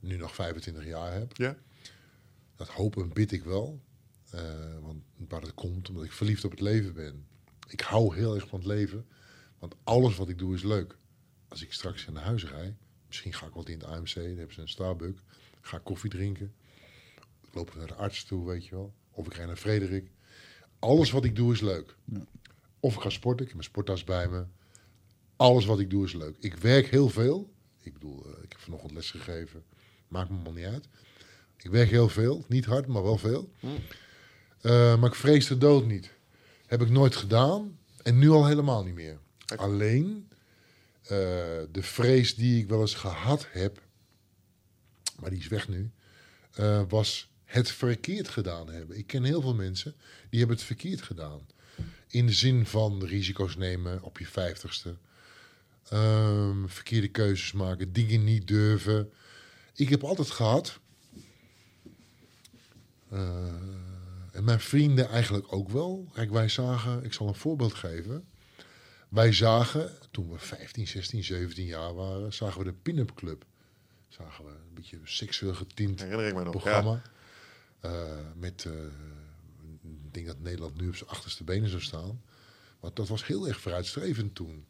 nu nog 25 jaar heb. Ja? Dat hoop en bid ik wel. Eh, want waar het komt, omdat ik verliefd op het leven ben. Ik hou heel erg van het leven. Want alles wat ik doe is leuk. Als ik straks naar huis rijd, misschien ga ik wat in het AMC, dan hebben ze een Starbucks. Ga ik koffie drinken. Ik loop naar de arts toe, weet je wel. Of ik ga naar Frederik. Alles wat ik doe is leuk. Of ik ga sporten, ik heb mijn sporttas bij me. Alles wat ik doe is leuk. Ik werk heel veel. Ik bedoel, eh, ik heb vanochtend les gegeven. Maakt me allemaal niet uit. Ik werk heel veel. Niet hard, maar wel veel. Eh, maar ik vrees de dood niet. Heb ik nooit gedaan. En nu al helemaal niet meer. Alleen eh, de vrees die ik wel eens gehad heb, maar die is weg nu, eh, was het verkeerd gedaan hebben. Ik ken heel veel mensen die hebben het verkeerd gedaan. In de zin van risico's nemen op je vijftigste. Ehm, verkeerde keuzes maken, dingen niet durven. Ik heb altijd gehad. eh, en mijn vrienden eigenlijk ook wel. Kijk, wij zagen, ik zal een voorbeeld geven. Wij zagen, toen we 15, 16, 17 jaar waren, zagen we de Pin-Up Club. Zagen we een beetje seksueel getint Herinner ik me nog. Ja. programma. Eh, met, eh, ik denk dat Nederland nu op zijn achterste benen zou staan. Want dat was heel erg vooruitstrevend toen.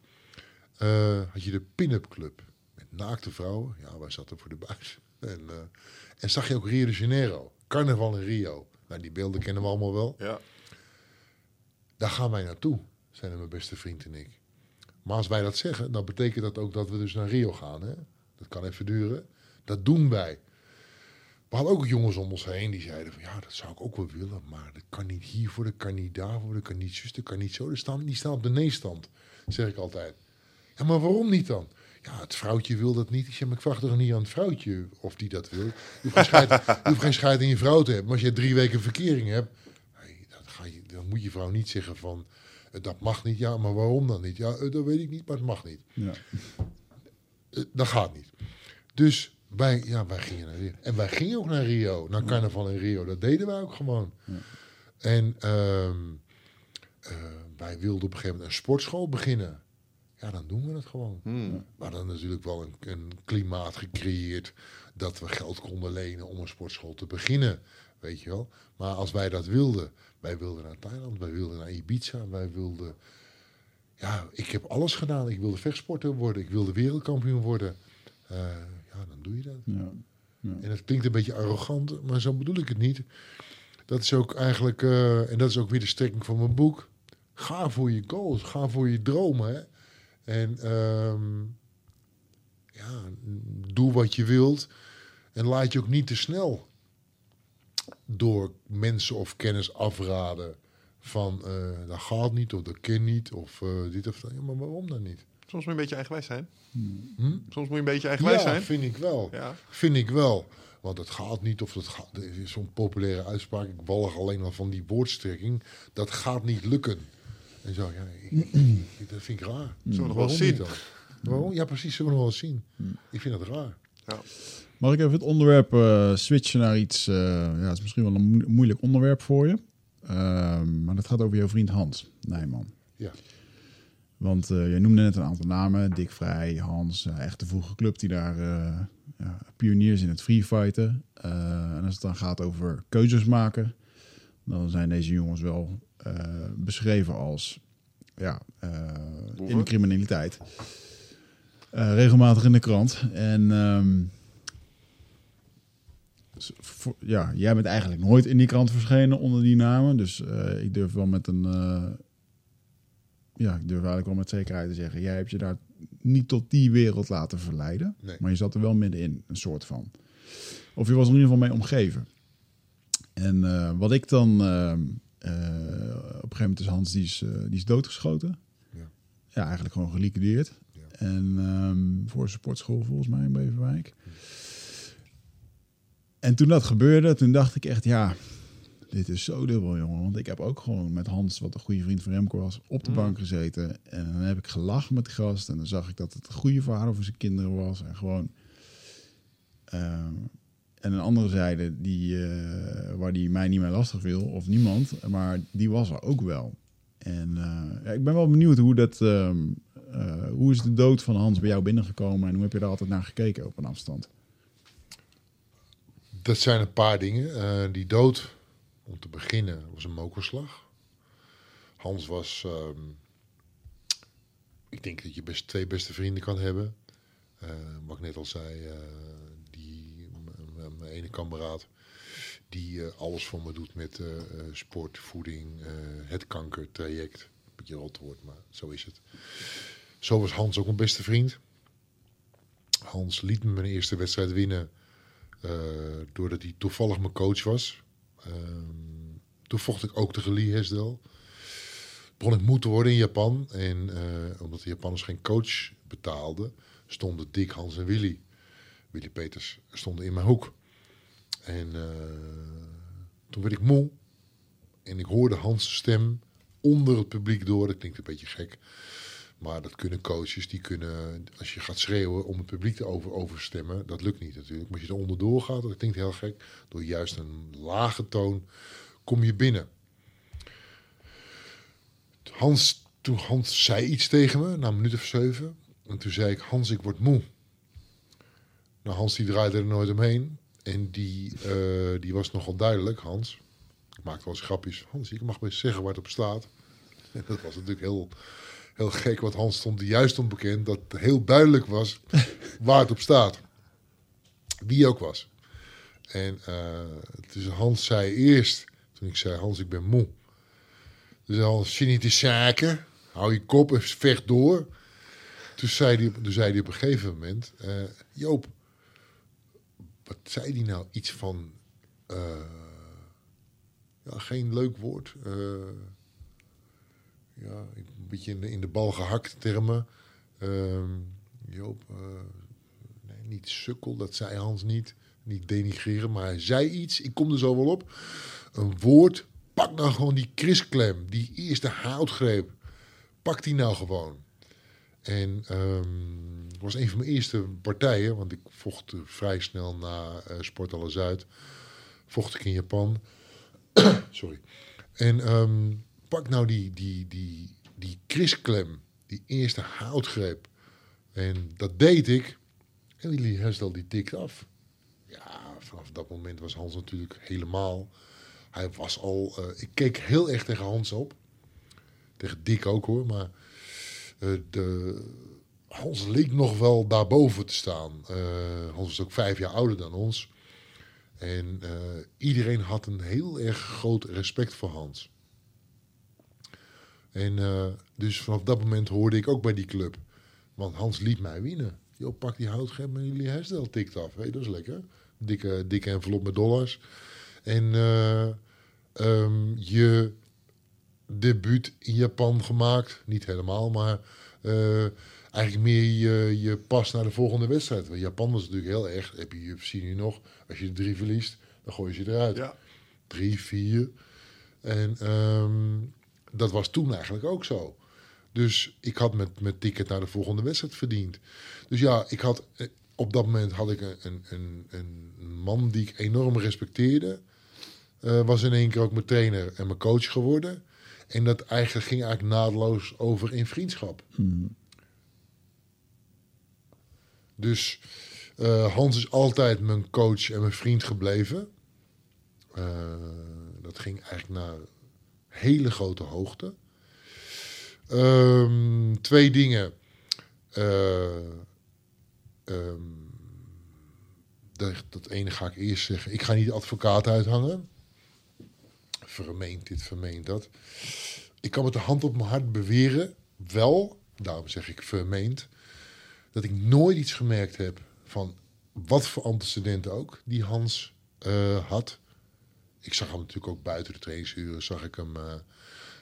Eh, had je de Pin-Up Club. Met naakte vrouwen. Ja, wij zaten voor de buis. En, eh, en zag je ook Rio de Janeiro. Carnaval in Rio. Nou, die beelden kennen we allemaal wel. Ja. Daar gaan wij naartoe, zijn mijn beste vriend en ik. Maar als wij dat zeggen, dan betekent dat ook dat we dus naar Rio gaan. Hè? Dat kan even duren. Dat doen wij. We hadden ook jongens om ons heen die zeiden van ja, dat zou ik ook wel willen. Maar dat kan niet hiervoor, dat kan niet daarvoor, dat kan niet zus, dat kan niet zo. Die staan, die staan op de nee-stand, zeg ik altijd. Ja, maar waarom niet dan? Ja, het vrouwtje wil dat niet. Ik zeg, maar ik vraag toch niet aan het vrouwtje of die dat wil. Je hoeft geen scheid, je hoeft geen scheid in je vrouw te hebben. Maar als je drie weken verkering hebt, dat ga je, dan moet je vrouw niet zeggen van... eh, Dat mag niet, ja, maar waarom dan niet? Ja, eh, dat weet ik niet, maar het mag niet. Ja. Eh, Dat gaat niet. Dus wij, ja, wij gingen naar Rio. En wij gingen ook naar Rio, naar carnaval in Rio. Dat deden wij ook gewoon. En ehm, eh, wij wilden op een gegeven moment een sportschool beginnen. Ja, dan doen we het gewoon. Hmm. Maar dan natuurlijk wel een, een klimaat gecreëerd dat we geld konden lenen om een sportschool te beginnen. Weet je wel. Maar als wij dat wilden, wij wilden naar Thailand, wij wilden naar Ibiza, wij wilden. Ja, ik heb alles gedaan. Ik wilde vechtsporter worden, ik wilde wereldkampioen worden. Eh, ja, dan doe je dat. Ja. En het klinkt een beetje arrogant, maar zo bedoel ik het niet. Dat is ook eigenlijk, eh, en dat is ook weer de strekking van mijn boek. Ga voor je goals, ga voor je dromen. Hè? En ehm, ja, doe wat je wilt. En laat je ook niet te snel door mensen of kennis afraden. Van eh, dat gaat niet, of dat kan niet, of eh, dit of dat. Ja, maar waarom dan niet? Soms moet je een beetje eigenwijs zijn. Hm? Soms moet je een beetje eigenwijs Ja, zijn. vind ik wel. Ja. Vind ik wel. Want het gaat niet of dat gaat. Is zo'n populaire uitspraak. Ik walg alleen al van die woordstrekking. Dat gaat niet lukken. En zo, ja, ik, ik- dat vind ik raar. Zullen we nog wel zien? dan? Waarom? Ja, precies. Zullen we nog wel eens zien. Ik vind dat raar. Mag ik even het onderwerp eh, switchen naar iets... eh, ja, het is misschien wel een moe- moeilijk onderwerp voor je. Ehm, maar dat gaat over jouw vriend Hans Nijman. Ja. Want eh jij noemde net een aantal namen. Dick Vrij, Hans, echt de vroege club die daar eh, ja, pioniers in het freefighten. Eh en als het dan gaat over keuzes maken, dan zijn deze jongens wel eh, beschreven als ja, eh, in de criminaliteit. Eh, regelmatig in de krant. En ehm, voor- ja, jij bent eigenlijk nooit in die krant verschenen onder die namen. Dus ik durf wel met een. ja, ik durf eigenlijk wel met zekerheid te zeggen. Jij hebt je daar niet tot die wereld laten verleiden. Nee. Maar je zat er wel middenin, een soort van. Of je was er in ieder geval mee omgeven. En eh, wat ik dan. ehm, eh, op een gegeven moment is Hans die is, eh, die is doodgeschoten. Ja. Ja, eigenlijk gewoon geliquideerd. Ja. En ehm, voor een sportschool volgens mij in Beverwijk. En toen dat gebeurde, toen dacht ik echt, ja, dit is zo dubbel, jongen. Want ik heb ook gewoon met Hans, wat een goede vriend van Remco was, op de Mm. bank gezeten. En dan heb ik gelachen met de gast. En dan zag ik dat het een goede vader voor zijn kinderen was. En gewoon... ehm, en een andere zijde, die, eh, waar die mij niet meer lastig wil, of niemand, maar die was er ook wel. En eh, ja, ik ben wel benieuwd hoe dat, ehm, eh, hoe is de dood van Hans bij jou binnengekomen en hoe heb je daar altijd naar gekeken op een afstand? Dat zijn een paar dingen. Die dood, om te beginnen, was een mokerslag. Hans was, ehm, ik denk dat je best twee beste vrienden kan hebben. Wat ik net al zei, mijn ene kameraad, die eh, alles voor me doet met eh, sport, voeding, eh, het kankertraject. Beetje rot woord, maar zo is het. Zo was Hans ook een beste vriend. Hans liet me mijn eerste wedstrijd winnen. doordat hij toevallig mijn coach was. Ehm, toen vocht ik ook tegen Lee Hesdel. Begon ik moe te worden in Japan. En omdat de Japanners geen coach betaalden, stonden Dick, Hans en Willy. Willy Peters stonden in mijn hoek. En eh, toen werd ik moe. En ik hoorde Hans' stem onder het publiek door. Dat klinkt een beetje gek. Maar dat kunnen coaches, die kunnen, als je gaat schreeuwen om het publiek te over, overstemmen, dat lukt niet natuurlijk. Maar als je er onderdoor gaat, dat klinkt heel gek, door juist een lage toon kom je binnen. Hans, toen Hans zei iets tegen me, na een minuut of zeven. En toen zei ik, Hans, ik word moe. Nou, Hans die draaide er nooit omheen. En die, eh, die was nogal duidelijk, Hans. Ik maakte wel eens grapjes. Hans, ik mag best zeggen waar het op staat. En dat was natuurlijk heel, heel gek, want Hans stond juist onbekend dat heel duidelijk was waar het op staat. Wie ook was. En uh, dus Hans zei eerst, toen ik zei, Hans, ik ben moe. Dus Hans, je niet te zaken, hou je kop en vecht door. Toen zei hij, toen zei hij op een gegeven moment, uh, Joop, wat zei hij nou? Iets van, uh, ja, geen leuk woord. Uh, ja, een beetje in de, in de bal gehakt termen. Uh, Joop, nee, niet sukkel, dat zei Hans niet. Niet denigreren, maar hij zei iets. Ik kom er zo wel op. Een woord, pak nou gewoon die krisklem, die eerste houtgreep. Pak die nou gewoon. En um, was een van mijn eerste partijen, want ik vocht vrij snel na uh, Sportalle Zuid. Vocht ik in Japan. Sorry. En um, pak nou die, die, die, die krisklem, die eerste houtgreep. En dat deed ik. En die herstel die tikt af. Ja, vanaf dat moment was Hans natuurlijk helemaal. Hij was al. Uh, ik keek heel erg tegen Hans op. Tegen Dick ook hoor, maar. Uh, de, Hans leek nog wel daarboven te staan. Uh, Hans was ook vijf jaar ouder dan ons. En uh, iedereen had een heel erg groot respect voor Hans. En dus vanaf dat moment hoorde ik ook bij die club. Want Hans liet mij winnen. Jo, pak die houtgreep en jullie herstel tikt af. Hey, dat is lekker. Dikke, dikke envelop met dollars. En um, je debuut in Japan gemaakt. Niet helemaal, maar uh, eigenlijk meer je, je pas naar de volgende wedstrijd. Want Japan was natuurlijk heel erg. Heb je UFC nu nog. Als je drie verliest, dan gooi je ze eruit. Ja. Drie, vier. En um, dat was toen eigenlijk ook zo. Dus ik had met, met ticket naar de volgende wedstrijd verdiend. Dus ja, ik had, op dat moment had ik een, een, een man die ik enorm respecteerde. Uh, was in één keer ook mijn trainer en mijn coach geworden. En dat eigenlijk ging eigenlijk naadloos over in vriendschap. Mm. Dus uh, Hans is altijd mijn coach en mijn vriend gebleven. Uh, dat ging eigenlijk naar hele grote hoogte. Um, twee dingen. Uh, um, dat, dat ene ga ik eerst zeggen. Ik ga niet advocaat uithangen. Vermeend dit, vermeend dat. Ik kan met de hand op mijn hart beweren, wel, daarom zeg ik vermeend, dat ik nooit iets gemerkt heb van wat voor antecedenten ook die Hans uh, had. Ik zag hem natuurlijk ook buiten de trainingsuren, zag ik hem, uh,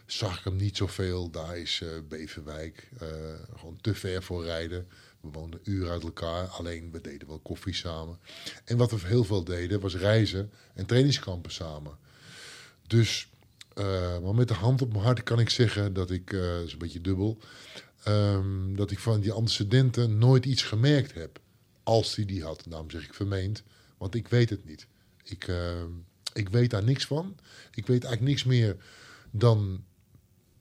zag ik hem niet zoveel. Daar is uh, Beverwijk gewoon te ver voor rijden. We woonden uren uit elkaar, alleen we deden wel koffie samen. En wat we heel veel deden, was reizen en trainingskampen samen. Dus, uh, maar met de hand op mijn hart kan ik zeggen dat ik, uh, dat is een beetje dubbel, um, dat ik van die antecedenten nooit iets gemerkt heb. Als die, die had. Daarom zeg ik vermeend, want ik weet het niet. Ik, uh, ik weet daar niks van. Ik weet eigenlijk niks meer dan,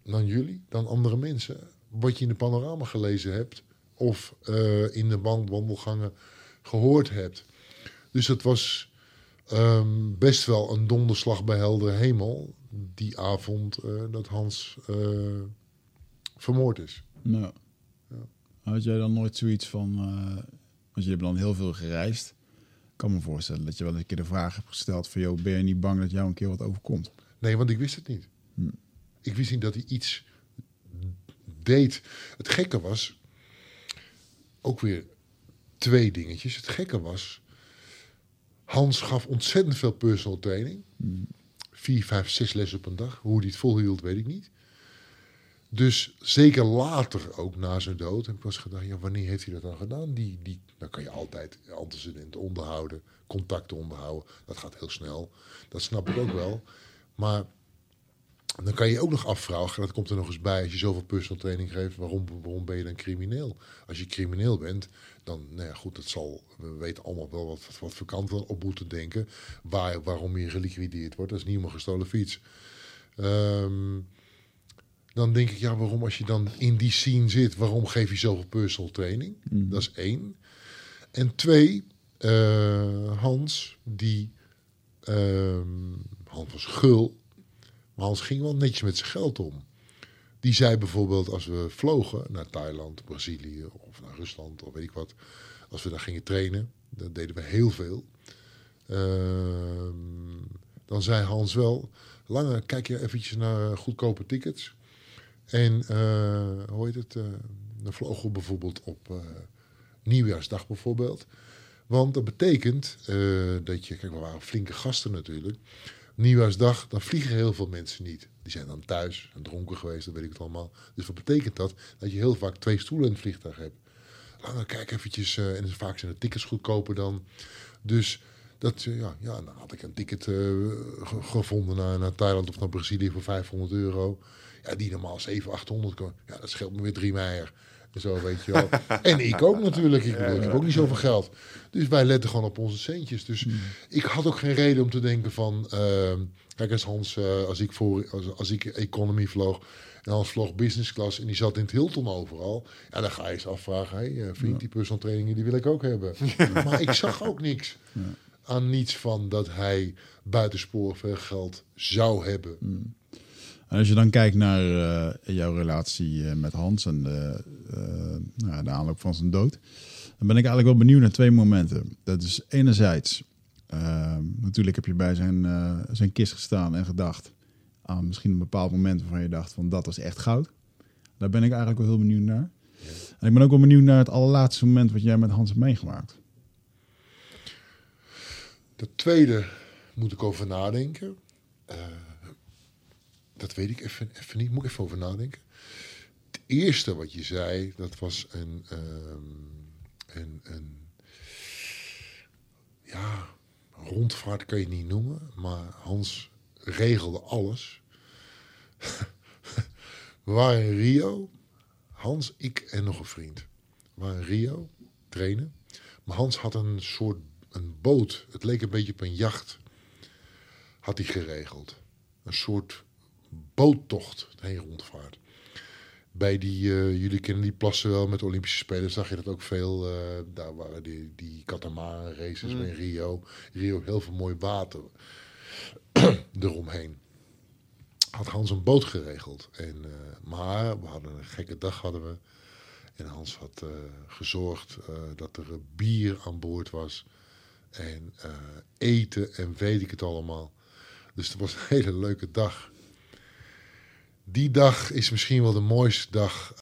dan jullie, dan andere mensen. Wat je in de panorama gelezen hebt of uh, in de wandelgangen gehoord hebt. Dus het was um, best wel een donderslag bij heldere hemel die avond uh, dat Hans uh, vermoord is. Nou, ja. had jij dan nooit zoiets van, want je hebt dan heel veel gereisd. Ik kan me voorstellen dat je wel een keer de vraag hebt gesteld van, joh, ben je niet bang dat jou een keer wat overkomt? Nee, want ik wist het niet. Hm. Ik wist niet dat hij iets deed. Het gekke was, ook weer twee dingetjes. Het gekke was, Hans gaf ontzettend veel personal training. Mm. Vier, vijf, zes lessen op een dag. Hoe hij het volhield, weet ik niet. Dus zeker later, ook na zijn dood, heb ik eens gedacht, ja, wanneer heeft hij dat dan gedaan? Die, die, dan kan je altijd antecedenten onderhouden, contacten onderhouden. Dat gaat heel snel. Dat snap ik ook wel. Maar Dan kan je ook nog afvragen, dat komt er nog eens bij als je zoveel personal training geeft, waarom, waarom ben je dan crimineel? Als je crimineel bent, dan, nou ja, goed, dat zal, we weten allemaal wel wat, wat, wat voor kanten op moeten denken, waar, waarom je geliquideerd wordt. Dat is niet om een gestolen fiets. Ehm, dan denk ik, ja, waarom als je dan in die scene zit, waarom geef je zoveel personal training? Dat is één. En twee, eh, Hans, die, ehm, Hans was gul, maar Hans ging wel netjes met zijn geld om. Die zei bijvoorbeeld, als we vlogen naar Thailand, Brazilië of naar Rusland of weet ik wat, als we daar gingen trainen, dat deden we heel veel. Ehm, dan zei Hans wel, Lange, kijk je eventjes naar goedkope tickets. En eh, hoe heet het? eh, dan vlogen we bijvoorbeeld op eh, nieuwjaarsdag bijvoorbeeld. Want dat betekent eh, dat je, kijk, we waren flinke gasten natuurlijk. Nieuwjaarsdag, dan vliegen heel veel mensen niet. Die zijn dan thuis en dronken geweest, dat weet ik het allemaal. Dus wat betekent dat? Dat je heel vaak twee stoelen in het vliegtuig hebt. Lange, kijk eventjes, eh, en vaak zijn de tickets goedkoper dan. Dus dat, eh, ja, ja, dan had ik een ticket eh, ge- gevonden naar, naar Thailand of naar Brazilië voor 500 euro. Ja, die normaal 700, 800 kon. Ja, dat scheelt me weer drie meijer. Zo, weet je wel. en ik ook natuurlijk. Ik, bedoel, ik heb ook niet zoveel geld. Dus wij letten gewoon op onze centjes. Dus ik had ook geen reden om te denken van... ehm, kijk eens Hans, eh, als, ik voor, als, als ik economy vloog... en Hans vloog business class en die zat in het Hilton overal... ja, dan ga je eens afvragen... Hey, eh, vriend, die personal trainingen die wil ik ook hebben. maar ik zag ook niks aan niets van dat hij buitensporig veel geld zou hebben. En als je dan kijkt naar eh, jouw relatie eh, met Hans en de, eh, nou, de aanloop van zijn dood, dan ben ik eigenlijk wel benieuwd naar twee momenten. Dat is enerzijds, eh, natuurlijk heb je bij zijn, zijn kist gestaan en gedacht aan misschien een bepaald moment waarvan je dacht van dat was echt goud. Daar ben ik eigenlijk wel heel benieuwd naar. En ik ben ook wel benieuwd naar het allerlaatste moment wat jij met Hans hebt meegemaakt. De tweede moet ik over nadenken. Eh, dat weet ik even, even niet. Moet ik even over nadenken. Het eerste wat je zei, dat was een, ehm, een, een ja, rondvaart kan je niet noemen, maar Hans regelde alles. We waren in Rio, Hans, ik en nog een vriend. We waren in Rio, trainen. Maar Hans had een soort een boot, het leek een beetje op een jacht, had hij geregeld. Een soort boottocht heen rondvaart. Bij die, eh, jullie kennen die plassen wel met de Olympische Spelen, zag je dat ook veel. eh, daar waren die, die katamaran races in Rio. Rio, heel veel mooi water eromheen. Had Hans een boot geregeld. En, eh, maar we hadden een gekke dag hadden we. En Hans had gezorgd dat er bier aan boord was. En eten en weet ik het allemaal. Dus het was een hele leuke dag. Die dag is misschien wel de mooiste dag